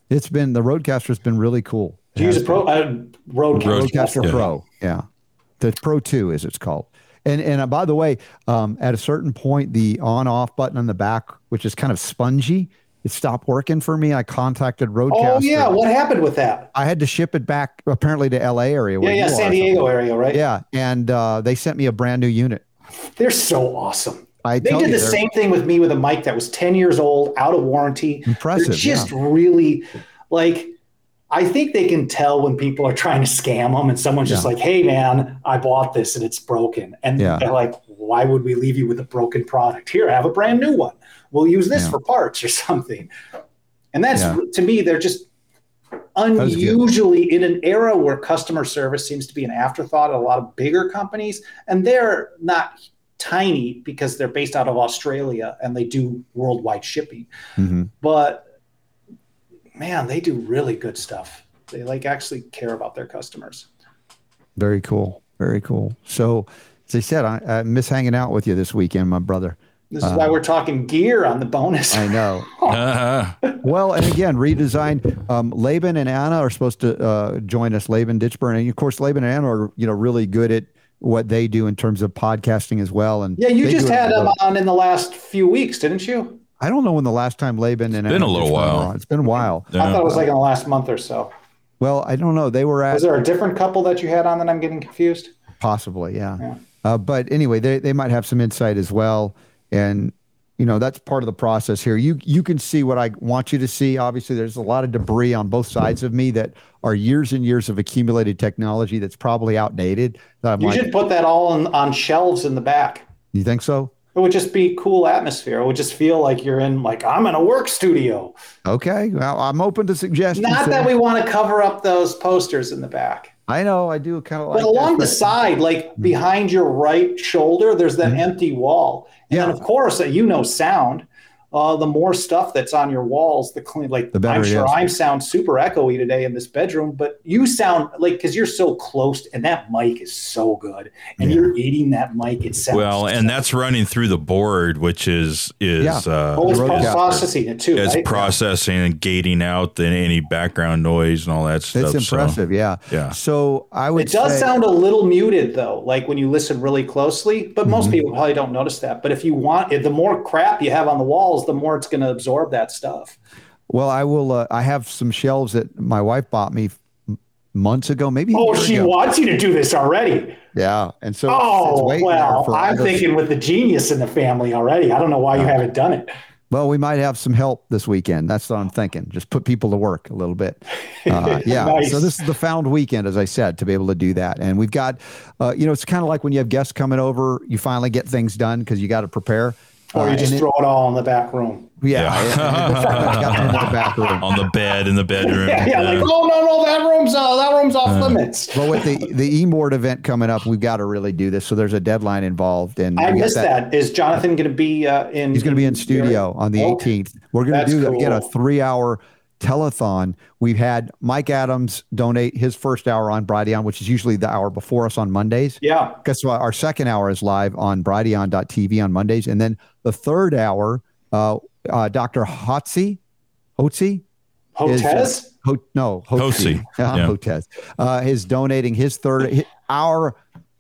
It's been the RODECaster's been really cool. Do you use a Pro uh, Rode RODECaster Yeah. Pro. Yeah. The Pro 2 is it's called. And and uh, by the way, um, at a certain point, the on off button on the back, which is kind of spongy, it stopped working for me. I contacted RODECaster. Oh yeah, what happened with that? I had to ship it back apparently to LA area. Yeah, where yeah, you San. Diego area, right? Yeah. And uh, they sent me a brand new unit. They're so awesome. I They did the same thing with me with a mic that was 10 years old, out of warranty. Impressive, They're just really like I think they can tell when people are trying to scam them and someone's just Yeah. like, "Hey man, I bought this and it's broken." And Yeah. they're like, "Why would we leave you with a broken product? Here, have a brand new one. We'll use this Yeah. for parts or something." And that's Yeah. to me they're just unusually in an era where customer service seems to be an afterthought at a lot of bigger companies and they're not tiny because they're based out of Australia and they do worldwide shipping. Mhm. But man, they do really good stuff. They like actually care about their customers. Very cool. Very cool. So, as I said, I, I miss hanging out with you this weekend, my brother. This is why we're talking gear on the bonus. Uh, I know. Uh-huh. Well, and again, redesign. Um, Laban and Anna are supposed to uh, join us. Laban Ditchburn, and of course, Laban and Anna are you know really good at what they do in terms of podcasting as well. And yeah, you just had them on in the last few weeks, didn't you? I don't know when the last time Laban and been Anna a little Ditchburn were while. on. It's been a while. I thought it was like in the last month or so. Well, I don't know. They were at Was there a different couple that you had on that I'm getting confused? Possibly, yeah. Yeah. Uh, but anyway, they, they might have some insight as well, and you know that's part of the process here. You you can see what I want you to see. Obviously, there's a lot of debris on both sides of me that are years and years of accumulated technology that's probably outdated. That I'm You like, should put that all on, on shelves in the back. you think so? It would just be cool atmosphere. It would just feel like you're in like I'm in a work studio. Okay, well, I'm open to suggestions. Not that we want to cover up those posters in the back. I know I do kind of like But along that, the side, like mm-hmm. behind your right shoulder, there's that mm-hmm. empty wall. And then. Yeah. of course, uh, you know sound. Uh, the more stuff that's on your walls, the clean. Like The better I'm sure I'm sound super echoey today in this bedroom, but you sound like because you're so close, and that mic is so good, and you're eating that mic. It sounds Well, and that's running through the board, which is is Yeah. uh, oh, it's the road- processing it too. it's right? processing and gating out the, any background noise and all that stuff. It's so- impressive, yeah. yeah. So I would. It does say, sound a little muted though, like when you listen really closely, but Mm-hmm. most people probably don't notice that. But if you want the more crap you have on the walls, the more it's going to absorb that stuff. Well, I will. Uh, I have some shelves that my wife bought me months ago, maybe. Oh, she ago. wants you to do this already. Yeah, and so it's- it's Oh, well, I'm thinking with the genius in the family already. I don't know why you haven't done it. Well, we might have some help this weekend. That's what I'm thinking. Just put people to work a little bit. Uh, yeah. Nice. So this is the found weekend, as I said, to be able to do that. And we've got, uh, you know, it's kind of like when you have guests coming over, you finally get things done because you got to prepare. Or Uh, you just and it- throw it all in the back room. Yeah, Yeah. I- I got them in the back room. on the bed in the bedroom. Yeah, yeah, like, oh no, no, that room's uh, that room's off limits. But with the the Emord event coming up, we've got to really do this. So there's a deadline involved, and I we got missed that. Is Jonathan going to be uh, in? He's going to be in studio on the Okay. 18th. We're going to That's do again a three hour telethon. We've had Mike Adams donate his first hour on Brighteon, which is usually the hour before us on Mondays. Yeah, Guess what? Our second hour is live on Brighteon.tv on Mondays. And then the third hour, uh, uh, Dr. Hotze, Hotze? is, uh, Hotez. Ho- no, Hotze. Hotze, Yeah, yeah. Hotez. Uh, is donating his third hi- hour,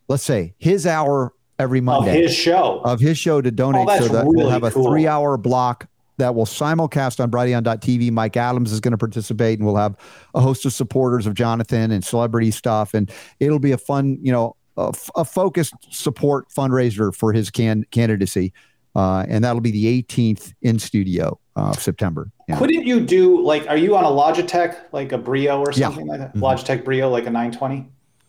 let's say his hour every Monday. of his show. of his show to donate Oh, so that we'll have a cool. three hour block that will simulcast on Brighteon.tv. Mike Adams is going to participate and we'll have a host of supporters of Jonathan and celebrity stuff. And it'll be a fun, you know, a, f- a focused support fundraiser for his can- candidacy. Uh, and that'll be the 18th in studio uh, of September. Yeah. Couldn't you do like? Are you on a Logitech, like a Brio or Yeah. something like that? Mhm. Logitech Brio, like a 920?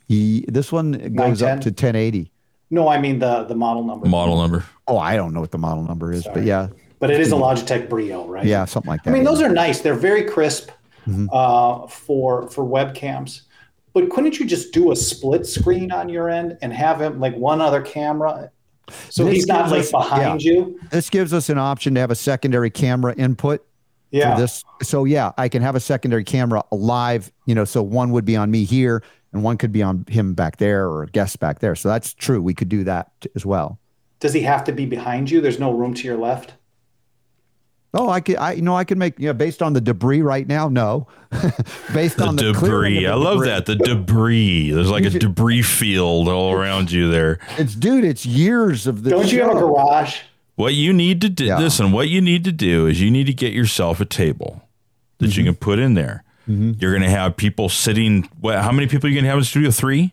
He, this one goes up to 1080. No, I mean the the model number. Model number. Oh, I don't know what the model number is, but yeah, But it is a Logitech Brio, right? yeah, something like that. I mean, yeah. those are nice. They're very crisp Mhm. uh, for for webcams. But couldn't you just do a split screen on your end and have him like one other camera, so This he's not like us- behind you? this gives us an option to have a secondary camera input Yeah. this. So yeah, I can have a secondary camera live, you know, so one would be on me here and one could be on him back there or a guest back there. So that's true. We could do that as well. Does he have to be behind you? There's no room to your left. Oh, I could, I, you know, I could make, you know, based on the debris right now, no. based The on the debris. of I the love debris. that. The debris. There's like a debris field all around you there. It's dude, it's years of the Don't you have a garage? What you need to do, Yeah. listen, what you need to do is you need to get yourself a table that Mm-hmm. you can put in there. You're going to have people sitting. What, how many people are you going to have in studio? Three?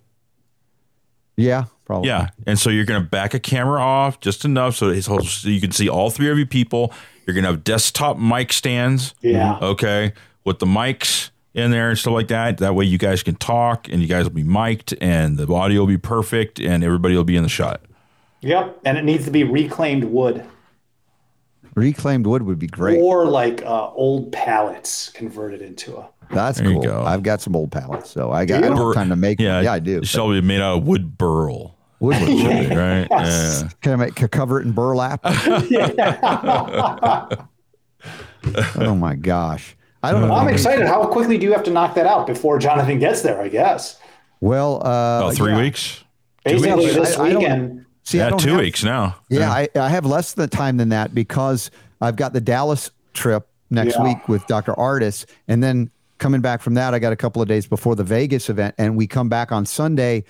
Yeah, probably. Yeah. And so you're going to back a camera off just enough so, it's, so you can see all three of you people. You're going to have desktop mic stands. Yeah. Okay. With the mics in there and stuff like that. That way you guys can talk and you guys will be mic'd and the audio will be perfect and everybody will be in the shot. Yep. And it needs to be reclaimed wood Reclaimed wood would be great. or like uh, old pallets converted into a. That's There you cool. go. I've got some old pallets, so I got I you? don't have time to make Yeah. them. Yeah, I do. Shall be made out of wood burl. Wood would be great. Right? Yes. Yeah. Can I make can cover it in burlap? oh my gosh. I don't know. I'm excited. How quickly do you have to knock that out before Jonathan gets there? I guess. Well, uh, About three yeah. weeks? Basically, weeks. this I- I don't- weekend. See, I yeah, don't two have- weeks now. Yeah, I, I have less than time than that because I've got the Dallas trip next Yeah. week with Dr. Ardis, and then coming back from that, I got a couple of days before the Vegas event, and we come back on Sunday,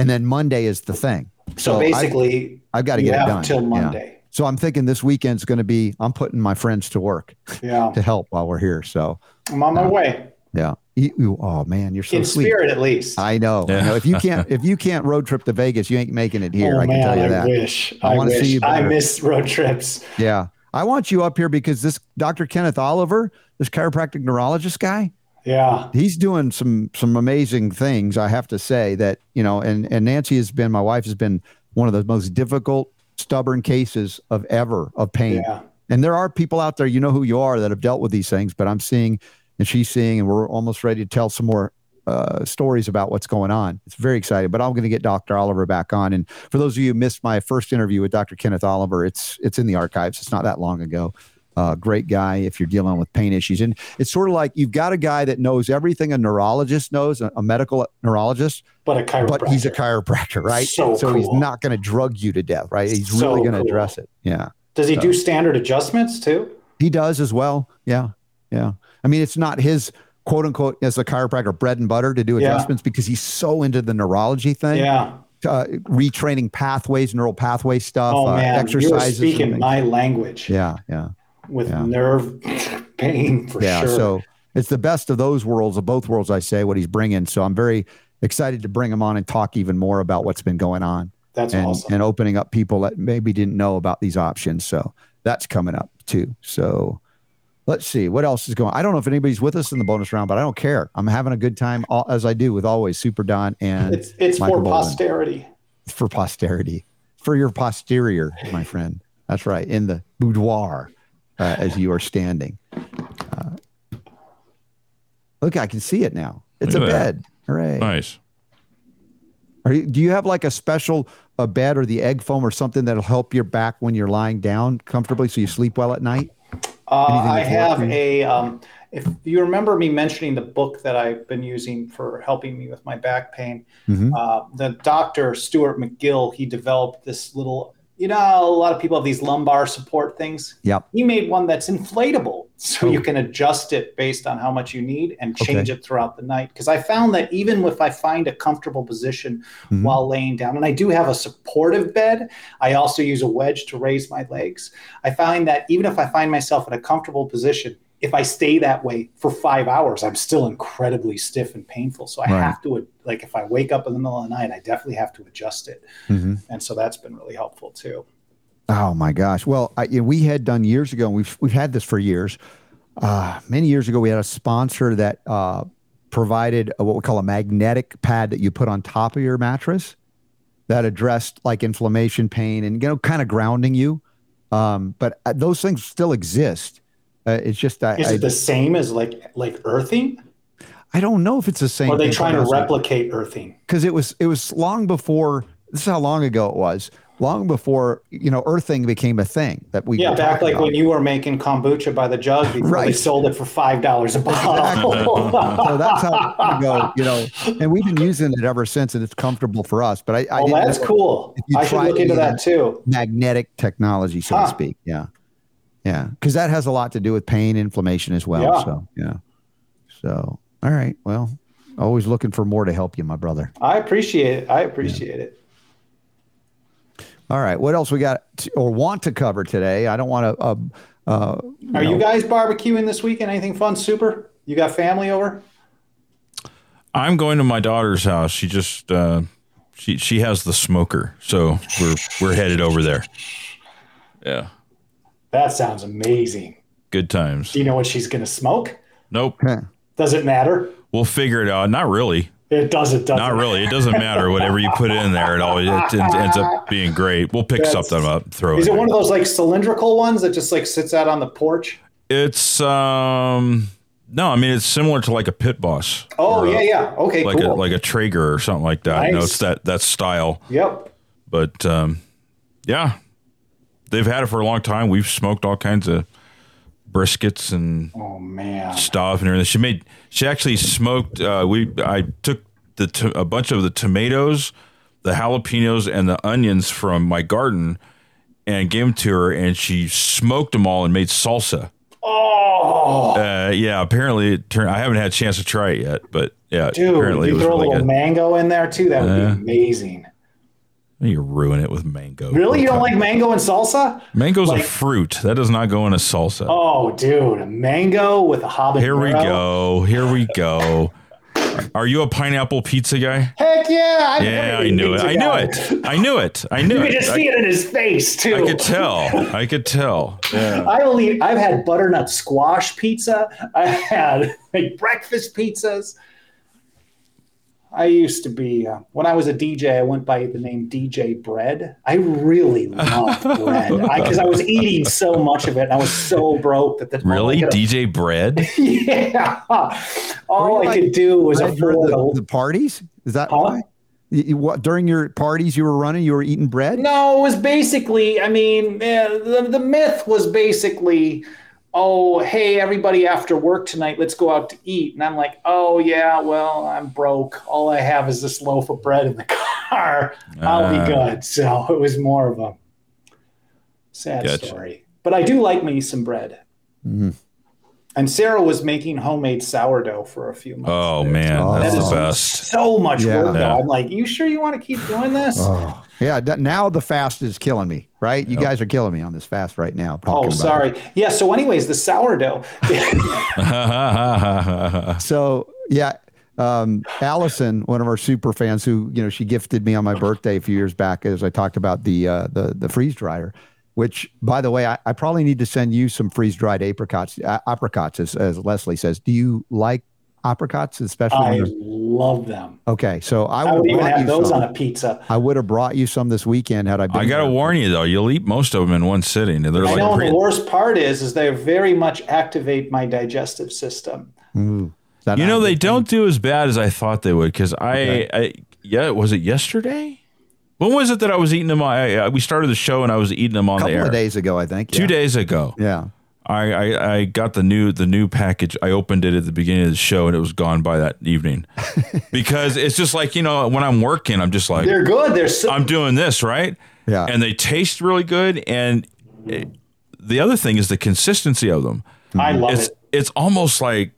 and then Monday is the thing. So, I- basically, I've got to get it have done till Yeah. Monday. So I'm thinking this weekend's going to be. I'm putting my friends to work Yeah, to help while we're here. So I'm on my way yeah. You- oh man, you're so in sweet. spirit, at least. I know. I Yeah. know. If you can't, if you can't road trip to Vegas, you ain't making it here. oh I can man, tell you I that. wish. I I, wanna see wish. you I miss road trips. Yeah. I want you up here because this Dr. Kenneth Oliver, this chiropractic neurologist guy, Yeah, he's doing some some amazing things. I have to say that you know, and and Nancy has been my wife has been one of the most difficult, stubborn cases of ever of pain. yeah. And there are people out there, you know who you are, that have dealt with these things. But I'm seeing, and she's seeing, and we're almost ready to tell some more uh, stories about what's going on. It's very exciting. But I'm going to get Dr. Oliver back on. And for those of you who missed my first interview with Dr. Kenneth Oliver, it's it's in the archives. It's not that long ago. Uh, great guy if you're dealing with pain issues. And it's sort of like you've got a guy that knows everything a neurologist knows, a, a medical neurologist, But a chiropractor. but he's a chiropractor, right? So he's cool. not going to drug you to death, right? He's So really going to cool. address it. Yeah. Does he do standard adjustments too? He does as well. Yeah. Yeah. I mean, it's not his quote unquote as a chiropractor bread and butter to do Yeah. adjustments because he's so into the neurology thing, Yeah. uh, retraining pathways, neural pathway stuff, Oh uh, man, you're exercises. and speaking my language yeah. Yeah. With yeah. nerve pain for yeah. sure. So it's the best of those worlds, of both worlds, I say, what he's bringing. So I'm very excited to bring him on and talk even more about what's been going on That's and, awesome. and opening up people that maybe didn't know about these options. So that's coming up too. So let's see what else is going. on. I don't know if anybody's with us in the bonus round, but I don't care. I'm having a good time all, as I do with always Super Don and it's it's Michael for Boldin. posterity. for posterity, for your posterior, my friend. That's right. In the boudoir uh, as you are standing. Uh, look, I can see it now. It's Look a at that. bed. Hooray. Nice. Are you, do you have like a special a bed or the egg foam or something that'll help your back when you're lying down comfortably so you sleep well at night? Uh, I have a. Um, if you remember me mentioning the book that I've been using for helping me with my back pain, Mhm. uh, the doctor Stuart McGill, he developed this little. You know, a lot of people have these lumbar support things. Yep. He made one that's inflatable, so you can adjust it based on how much you need and change Okay. it throughout the night. Because I found that even if I find a comfortable position Mhm. while laying down, and I do have a supportive bed, I also use a wedge to raise my legs. I find that even if I find myself in a comfortable position, if I stay that way for five hours, I'm still incredibly stiff and painful. So I Right. have to, like, if I wake up in the middle of the night, I definitely have to adjust it. Mhm. And so that's been really helpful too. Oh my gosh! Well, I, you know, we had done years ago, and we've we've had this for years. Uh, many years ago, we had a sponsor that uh, provided a, what we call a magnetic pad that you put on top of your mattress that addressed like inflammation, pain, and you know, kind of grounding you. Um, but uh, those things still exist. Uh, it's just I, Is I, it the same as like like earthing? I don't know if it's the same. Or are they trying to replicate earthing? because it was it was long before this is how long ago it was long before you know earthing became a thing that we Yeah, back like about. when you were making kombucha by the jug before they sold it for five dollars a bottle. so that's how long ago you know and we've been using it ever since and it's comfortable for us but i, I oh, didn't that's know cool. I should look into that too. magnetic technology so Huh. to speak yeah yeah because that has a lot to do with pain inflammation as well Yeah. so yeah so all right well always looking for more to help you my brother I appreciate it. I appreciate it. all right what else we got to, or want to cover today i don't want to uh, uh, Are you guys barbecuing this weekend? Anything fun? Super. You got family over? I'm going to my daughter's house. She just uh, she she has the smoker, so we're we're headed over there. Yeah, That sounds amazing. good times. Do you know what she's going to smoke? Nope, Does it matter? we'll figure it out. Not really. It doesn't. Doesn't. Not really. It doesn't matter. Whatever you put in there, it always it ends ends up being great. We'll pick That's- something up, throw Is it. it one of those like cylindrical ones that just like sits out on the porch? It's um no, I mean it's similar to like a pit boss. Oh or a- yeah, yeah. Okay, like cool. a like a Traeger or something like that. You know, it's that that style. yep. But um, yeah, they've had it for a long time. We've smoked all kinds of briskets and Oh man. stuff and everything. She made. She actually smoked. Uh, we I took the to, a bunch of the tomatoes, the jalapenos, and the onions from my garden, and gave them to her, and she smoked them all and made salsa. Oh, Uh, yeah, apparently it turned. I haven't had a chance to try it yet, but yeah, dude, apparently it you was throw a little good. mango in there too. That would Yeah. be amazing. You ruin it with mango. Really, you don't like mango and salsa? Mango's like- a fruit that does not go in a salsa. Oh, dude, a mango with a habanero. Here we go. Here we go. Are you a pineapple pizza guy? Heck yeah! I'm Yeah, I knew it. I knew it. I knew it. I knew it. You could just I, see it in his face too. I could tell. I could tell. Yeah. I only I've had butternut squash pizza. I had like breakfast pizzas. I used to be uh, when I was a DJ. I went by the name DJ Bread. I really loved bread because I, was eating so much of it. And I was so broke that the Really, I could- DJ Bread? yeah. All I like could do was for afford the, the parties is that Huh? why You- you- what, during your parties you were running you were eating bread No, it was basically, I mean, eh, the, the myth was basically, oh, hey, everybody after work tonight, let's go out to eat. And I'm like, oh, yeah, well, I'm broke. All I have is this loaf of bread in the car. I'll Ah. be good. So it was more of a sad Gotcha. story. But I do like me some bread. Mhm. And Sarah was making homemade sourdough for a few months. Oh there, man, Oh. that's That the best. So much Yeah. work. though. Yeah. I'm like, you sure you want to keep doing this? oh yeah that, now the fast is killing me right you guys are killing me on this fast right now Oh, sorry. it. Yeah. So, anyways, the sourdough. so yeah um, Allison, one of our super fans, who you know she gifted me on my birthday a few years back, as I talked about the uh, the the freeze dryer. Which, by the way, I, I probably need to send you some freeze dried apricots. Uh, apricots, as, as Leslie says. Do you like apricots, especially. I love them. okay, so I I would would have even brought have you those some. on a pizza. I would have brought you some this weekend had I been. I gotta there. warn you though, you'll eat most of them in one sitting. They're I like know, and the worst part is, is they very much activate my digestive system. Ooh, is that you know they thing? don't do as bad as I thought they would because I, Okay. I yeah was it yesterday? When was it that I was eating them? I, I we started the show and I was eating them on A the couple air of days ago, I think. two yeah. days ago. Yeah. I, I I got the new the new package. I opened it at the beginning of the show and it was gone by that evening because it's just like you know when I'm working I'm just like They're good. They're so, I'm doing this right Yeah. and they taste really good and it- the other thing is the consistency of them. I love It's it. it's almost like it-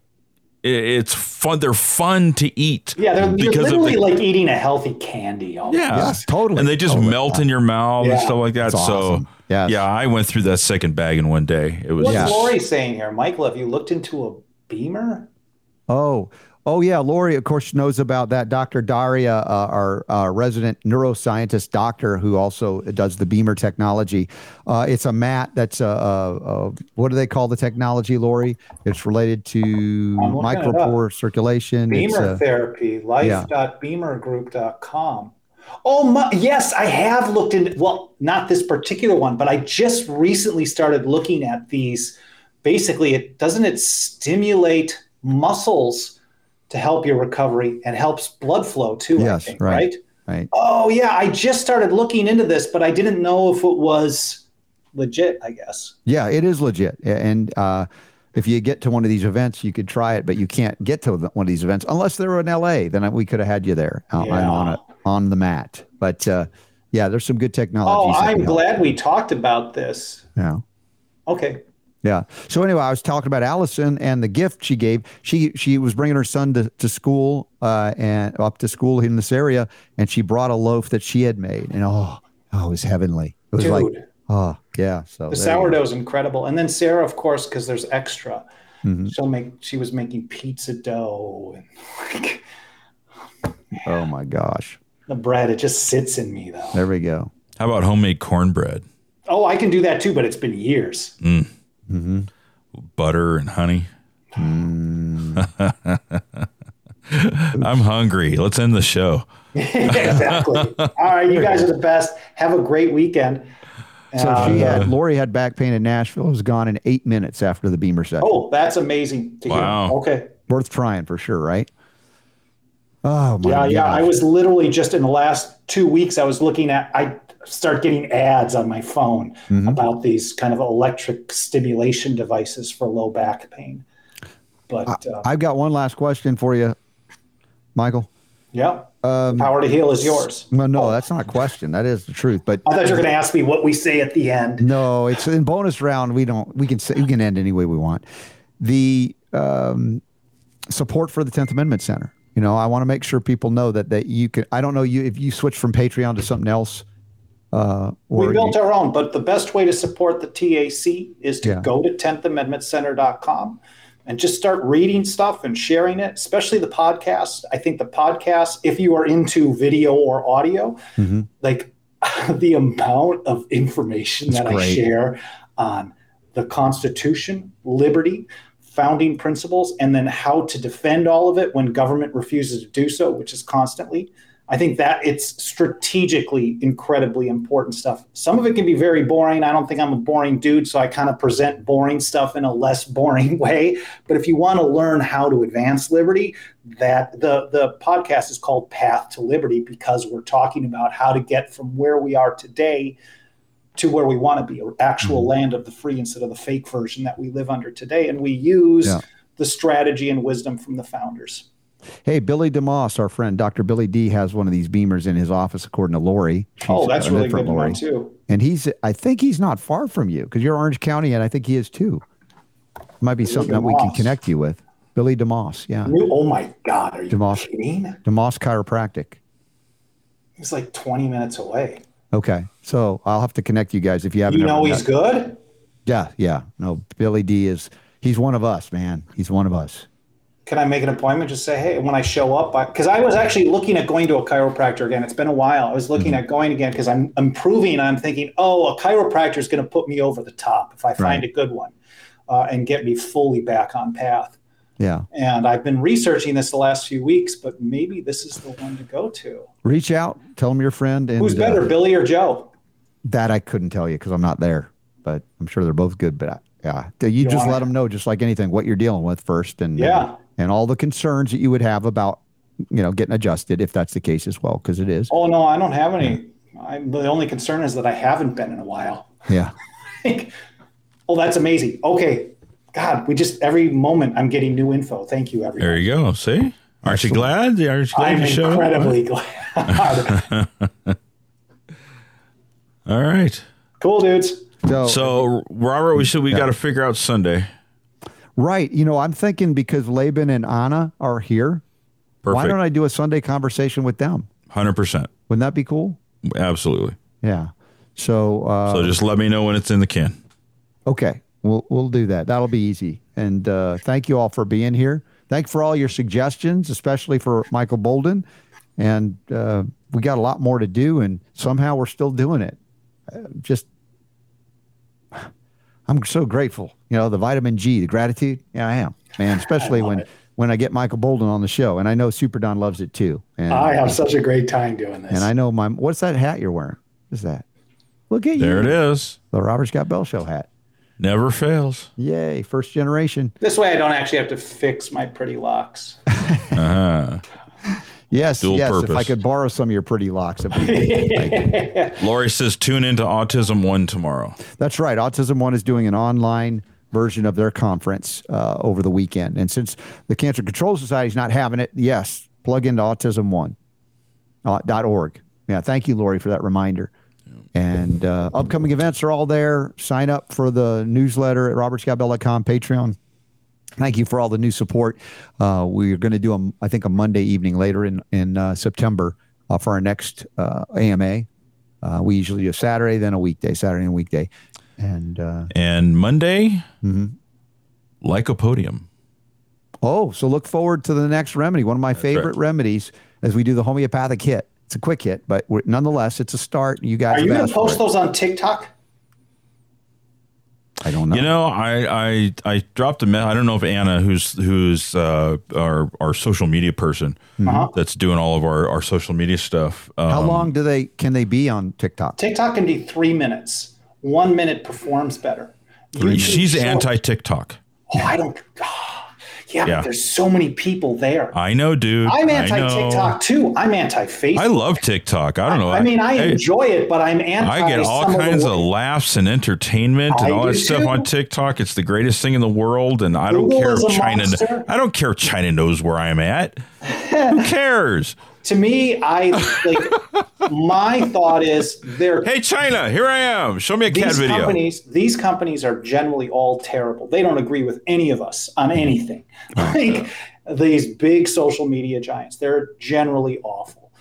it's fun. They're fun to eat. Yeah, they're, you're because of literally the- like eating a healthy candy. Almost. yeah, Yes, totally, and they just totally. melt in your mouth and stuff like that. That's so awesome. Yes. yeah, I went through that second bag in one day. It was What's Yeah. Lori saying here, Michael? Have you looked into a BEMER? Oh, oh yeah. Lori, of course, knows about that. Dr. Daria, uh, our uh, resident neuroscientist doctor, who also does the BEMER technology. Uh, it's a mat that's a, a, a what do they call the technology, Lori? It's related to I'm looking it up. micropore circulation. It's, BEMER uh, therapy, life.bemergroup.com. Oh my, yes, I have looked into well, not this particular one, but I just recently started looking at these. Basically, it doesn't it stimulate muscles to help your recovery and helps blood flow too, Yes, I think, right. right? right. Oh yeah, I just started looking into this, but I didn't know if it was legit, I guess. Yeah, it is legit. And uh, if you get to one of these events, you could try it, but you can't get to one of these events unless they were in LA. Then we could have had you there uh, and on Yeah. it on the mat. But uh, yeah, there's some good technology. Oh, I'm can help. glad we talked about this. Yeah. Okay. Yeah. So anyway, I was talking about Allison and the gift she gave. She she was bringing her son to, to school uh, and up to school in this area, and she brought a loaf that she had made, and oh, oh, it was heavenly. It was Dude. like, oh yeah. So The sourdough is incredible. And then Sarah, of course, because there's extra, Mm-hmm. she'll make she was making pizza dough and like Oh my gosh. the bread, it just sits in me though. There we go. how about homemade cornbread, Oh, I can do that too, but it's been years. Butter and honey. I'm hungry. Let's end the show. exactly. All right, you guys are the best. Have a great weekend. So Uh, she had Lori had back pain in Nashville. It was gone in eight minutes after the BEMER session. oh, that's amazing to Wow. hear. Okay. Worth trying for sure, right? Oh my Yeah, yeah. I was literally just in the last two weeks, I was looking at, I start getting ads on my phone Mm-hmm. about these kind of electric stimulation devices for low back pain. But uh, I've got one last question for you, Michael. yeah, Um, power to heal is yours. Well, no, that's not a question. That is the truth. But I thought you were going to ask me what we say at the end. no, it's in bonus round. We don't. We can say we can end any way we want. The um, support for the Tenth Amendment Center. You know, I want to make sure people know that that you can. I don't know you if you switch from Patreon to something else. Uh, We built our own, but the best way to support the TAC is to Yeah. go to 10thamendmentcenter.com and just start reading stuff and sharing it, especially the podcast. I think the podcast, if you are into video or audio, Mm-hmm. like the amount of information that I share on the Constitution, liberty, founding principles, and then how to defend all of it when government refuses to do so, which is constantly. I think that it's strategically incredibly important stuff. Some of it can be very boring. I don't think I'm a boring dude, so I kind of present boring stuff in a less boring way. But if you want to learn how to advance liberty, that the the podcast is called Path to Liberty because we're talking about how to get from where we are today to where we want to be, an actual mm-hmm. land of the free instead of the fake version that we live under today. And we use Yeah. the strategy and wisdom from the founders. Hey, Billy DeMoss, our friend, Dr. Billy D, has one of these BEMERs in his office, according to Lori. She's oh, that's got really good Lori. too. And he's, I think he's not far from you because you're Orange County, and I think he is too. Might be something that we can connect you with. Billy DeMoss, yeah. Oh my God, are you DeMoss. kidding? DeMoss Chiropractic. He's like 20 minutes away. Okay. So I'll have to connect you guys if you haven't. You know he's met- good? Yeah, yeah. No, Billy D is, he's one of us, man. He's one of us. Can I make an appointment? Just say, hey, when I show up, because I, was actually looking at going to a chiropractor again. It's been a while. I was looking Mm-hmm. at going again because I'm improving. I'm thinking, oh, a chiropractor is going to put me over the top if I find Right. a good one uh, and get me fully back on path. Yeah. And I've been researching this the last few weeks, but maybe this is the one to go to. Reach out, tell them your friend. And, Who's better, uh, Billy or Joe? that I couldn't tell you because I'm not there, but I'm sure they're both good. But I, yeah, you, just wanna- let them know, just like anything, what you're dealing with first, and uh, Yeah. And all the concerns that you would have about you know getting adjusted if that's the case as well, because it is. Oh no, I don't have any. I'm, the only concern is that I haven't been in a while. Yeah. oh, that's amazing. Okay, God, we just every moment I'm getting new info. Thank you, everyone. There you go. See? Aren't you glad? Aren't you glad I'm you showed incredibly glad. All right. cool, dudes. So, So, Robert, we said we got to figure out Sunday. Right, you know, I'm thinking because Laban and Anna are here, why don't I do a Sunday conversation with them? 100%. Wouldn't that be cool? Absolutely. Yeah. So, uh, So just let me know when it's in the can. Okay, we'll we'll do that. That'll be easy. And uh, thank you all for being here. Thank you for all your suggestions, especially for Michael Boldin. And uh, we got a lot more to do, and somehow we're still doing it. Uh, just, I'm so grateful. You know, the vitamin G, the gratitude. Yeah, I am, man. Especially when it. when I get Michael Boldin on the show, and I know Super Don loves it too. And I have such a great time doing this. and I know my what's that hat you're wearing? What's that? Look at you. There it is. The Robert Scott Bell Show hat. Never fails. Yay, first generation. this way, I don't actually have to fix my pretty locks. Uh-huh. Yes, Dual yes. If I could borrow some of your pretty locks, that'd be great. Thank you. Lori says tune into Autism One tomorrow. That's right. Autism One is doing an online version of their conference uh, over the weekend, and since the Cancer Control Society is not having it, yes, plug into Autism One uh, dot org. Yeah, thank you, Lori, for that reminder. And uh, upcoming events are all there. Sign up for the newsletter at robertscottbell.com, Patreon. Thank you for all the new support. Uh, we're going to do, a, I think, a Monday evening later in in uh, September uh, for our next uh, AMA. Uh, we usually do a Saturday, then a weekday, Saturday and a weekday. And uh, And Monday, Mm-hmm. Lycopodium. oh, so look forward to the next remedy. One of my favorite remedies as we do the homeopathic hit. It's a quick hit, but we're, nonetheless, it's a start. You guys Are you going to post those on TikTok? I don't know. You know, I I I dropped a me- I don't know if Anna, who's who's uh, our our social media person, Uh-huh. that's doing all of our, our social media stuff. Um, How long do they can they be on TikTok? TikTok can be three minutes. One minute performs better. YouTube She's anti TikTok. Oh, I don't. ah, yeah, Yeah. but there's so many people there. I know, dude. I'm anti TikTok too. I'm anti Facebook. I love TikTok. I don't know. I mean, I Hey, enjoy it, but I'm anti. I get all kinds the of laughs and entertainment and all that stuff too. on TikTok. It's the greatest thing in the world, and I don't care if China. monster. I don't care if China knows where I'm at. Who cares? To me, I like. my thought is they're Hey, China, here I am. Show me a cat these video. companies. These companies are generally all terrible. They don't agree with any of us on mm-hmm. anything. Oh, like these big social media giants, they're generally awful.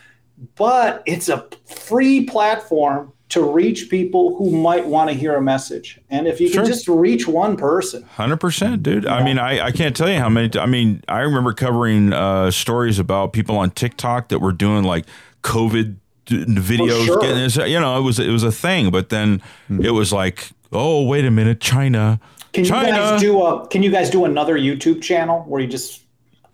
But it's a free platform to reach people who might want to hear a message. And if you Sure. can just reach one person, Hundred percent, dude. I mean, I, I can't tell you how many. I mean, I remember covering uh, stories about people on TikTok that were doing like COVID videos. sure. Getting you know, it was it was a thing. But then it was like, oh, wait a minute, China. can you China. guys do a can you guys do another YouTube channel where you just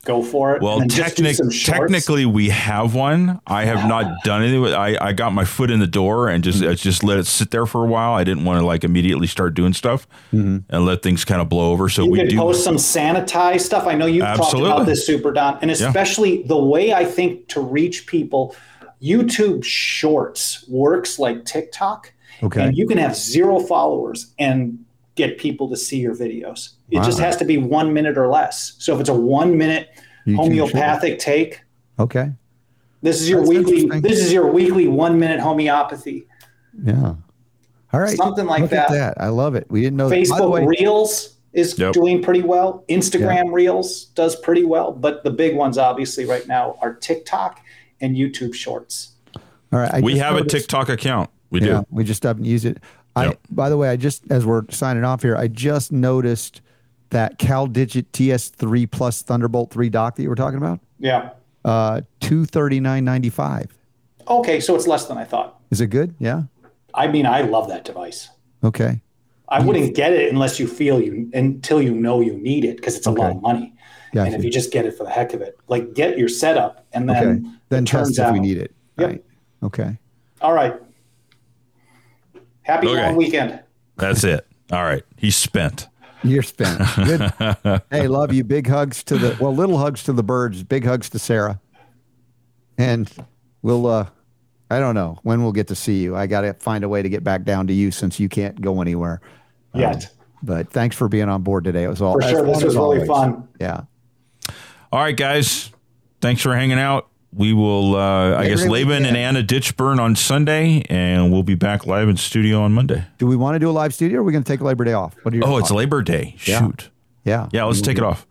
go for it? Well, and then just do technic- technically, we have one. I have not done anything with. I, I got my foot in the door and just I just let it sit there for a while. I didn't want to like immediately start doing stuff mm-hmm. and let things kind of blow over. So you we could do. post some sanitized stuff. I know you've talked about this, Super Don, and especially the way I think to reach people. YouTube Shorts works like TikTok, Okay. and you can have zero followers and get people to see your videos. It just has to be one minute or less. So if it's a one minute YouTube homeopathic take, Okay. this is your That's weekly. This is your weekly one minute homeopathy. Yeah. All right. Something like Look at that. that. I love it. We didn't know that. By the Facebook way, Reels is Yep. doing pretty well. Instagram Reels does pretty well, but the big ones obviously right now are TikTok and YouTube Shorts. all right. I we just have a TikTok account. We Yeah, do. we just haven't used it. I, by the way, I just as we're signing off here, I just noticed that CalDigit TS3 Plus Thunderbolt 3 dock that you were talking about, Yeah. uh, two thirty nine ninety five. Okay, so it's less than I thought. Is it good? Yeah. I mean, I love that device. Okay. I wouldn't get it unless you feel you until you know you need it because it's a lot of money. Gotcha. And if you just get it for the heck of it, like get your setup and then Okay. Then it test turns if we need it. Yep. Right. Okay. All right. Happy Okay. long weekend. That's it. All right. He's spent. You're spent. Good. hey, love you. Big hugs to the well, little hugs to the birds. Big hugs to Sarah. And we'll uh I don't know when we'll get to see you. I gotta find a way to get back down to you since you can't go anywhere. Yet. But thanks for being on board today. It was all For sure. This was really always. fun. Yeah. All right, guys. Thanks for hanging out. We will, uh, I guess, Day Laban and weekend. Anna Ditchburn on Sunday, and we'll be back live in studio on Monday. Do we want to do a live studio or are we gonna take Labor Day off? What are your Oh, it's? Labor Day. Shoot. Yeah. Yeah, let's take it off.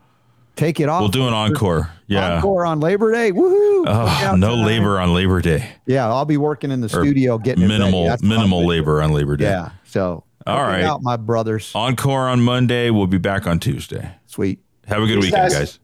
Take it off. We'll do an encore. Yeah. Encore on Labor Day. Woohoo. Look Oh, no tonight. labor on Labor Day. Yeah, I'll be working in the Or studio getting. Minimal, minimal labor on Labor Day. Yeah. So all right. out, my brothers. Encore on Monday. We'll be back on Tuesday. Sweet. Have a good Thanks, weekend, guys. guys.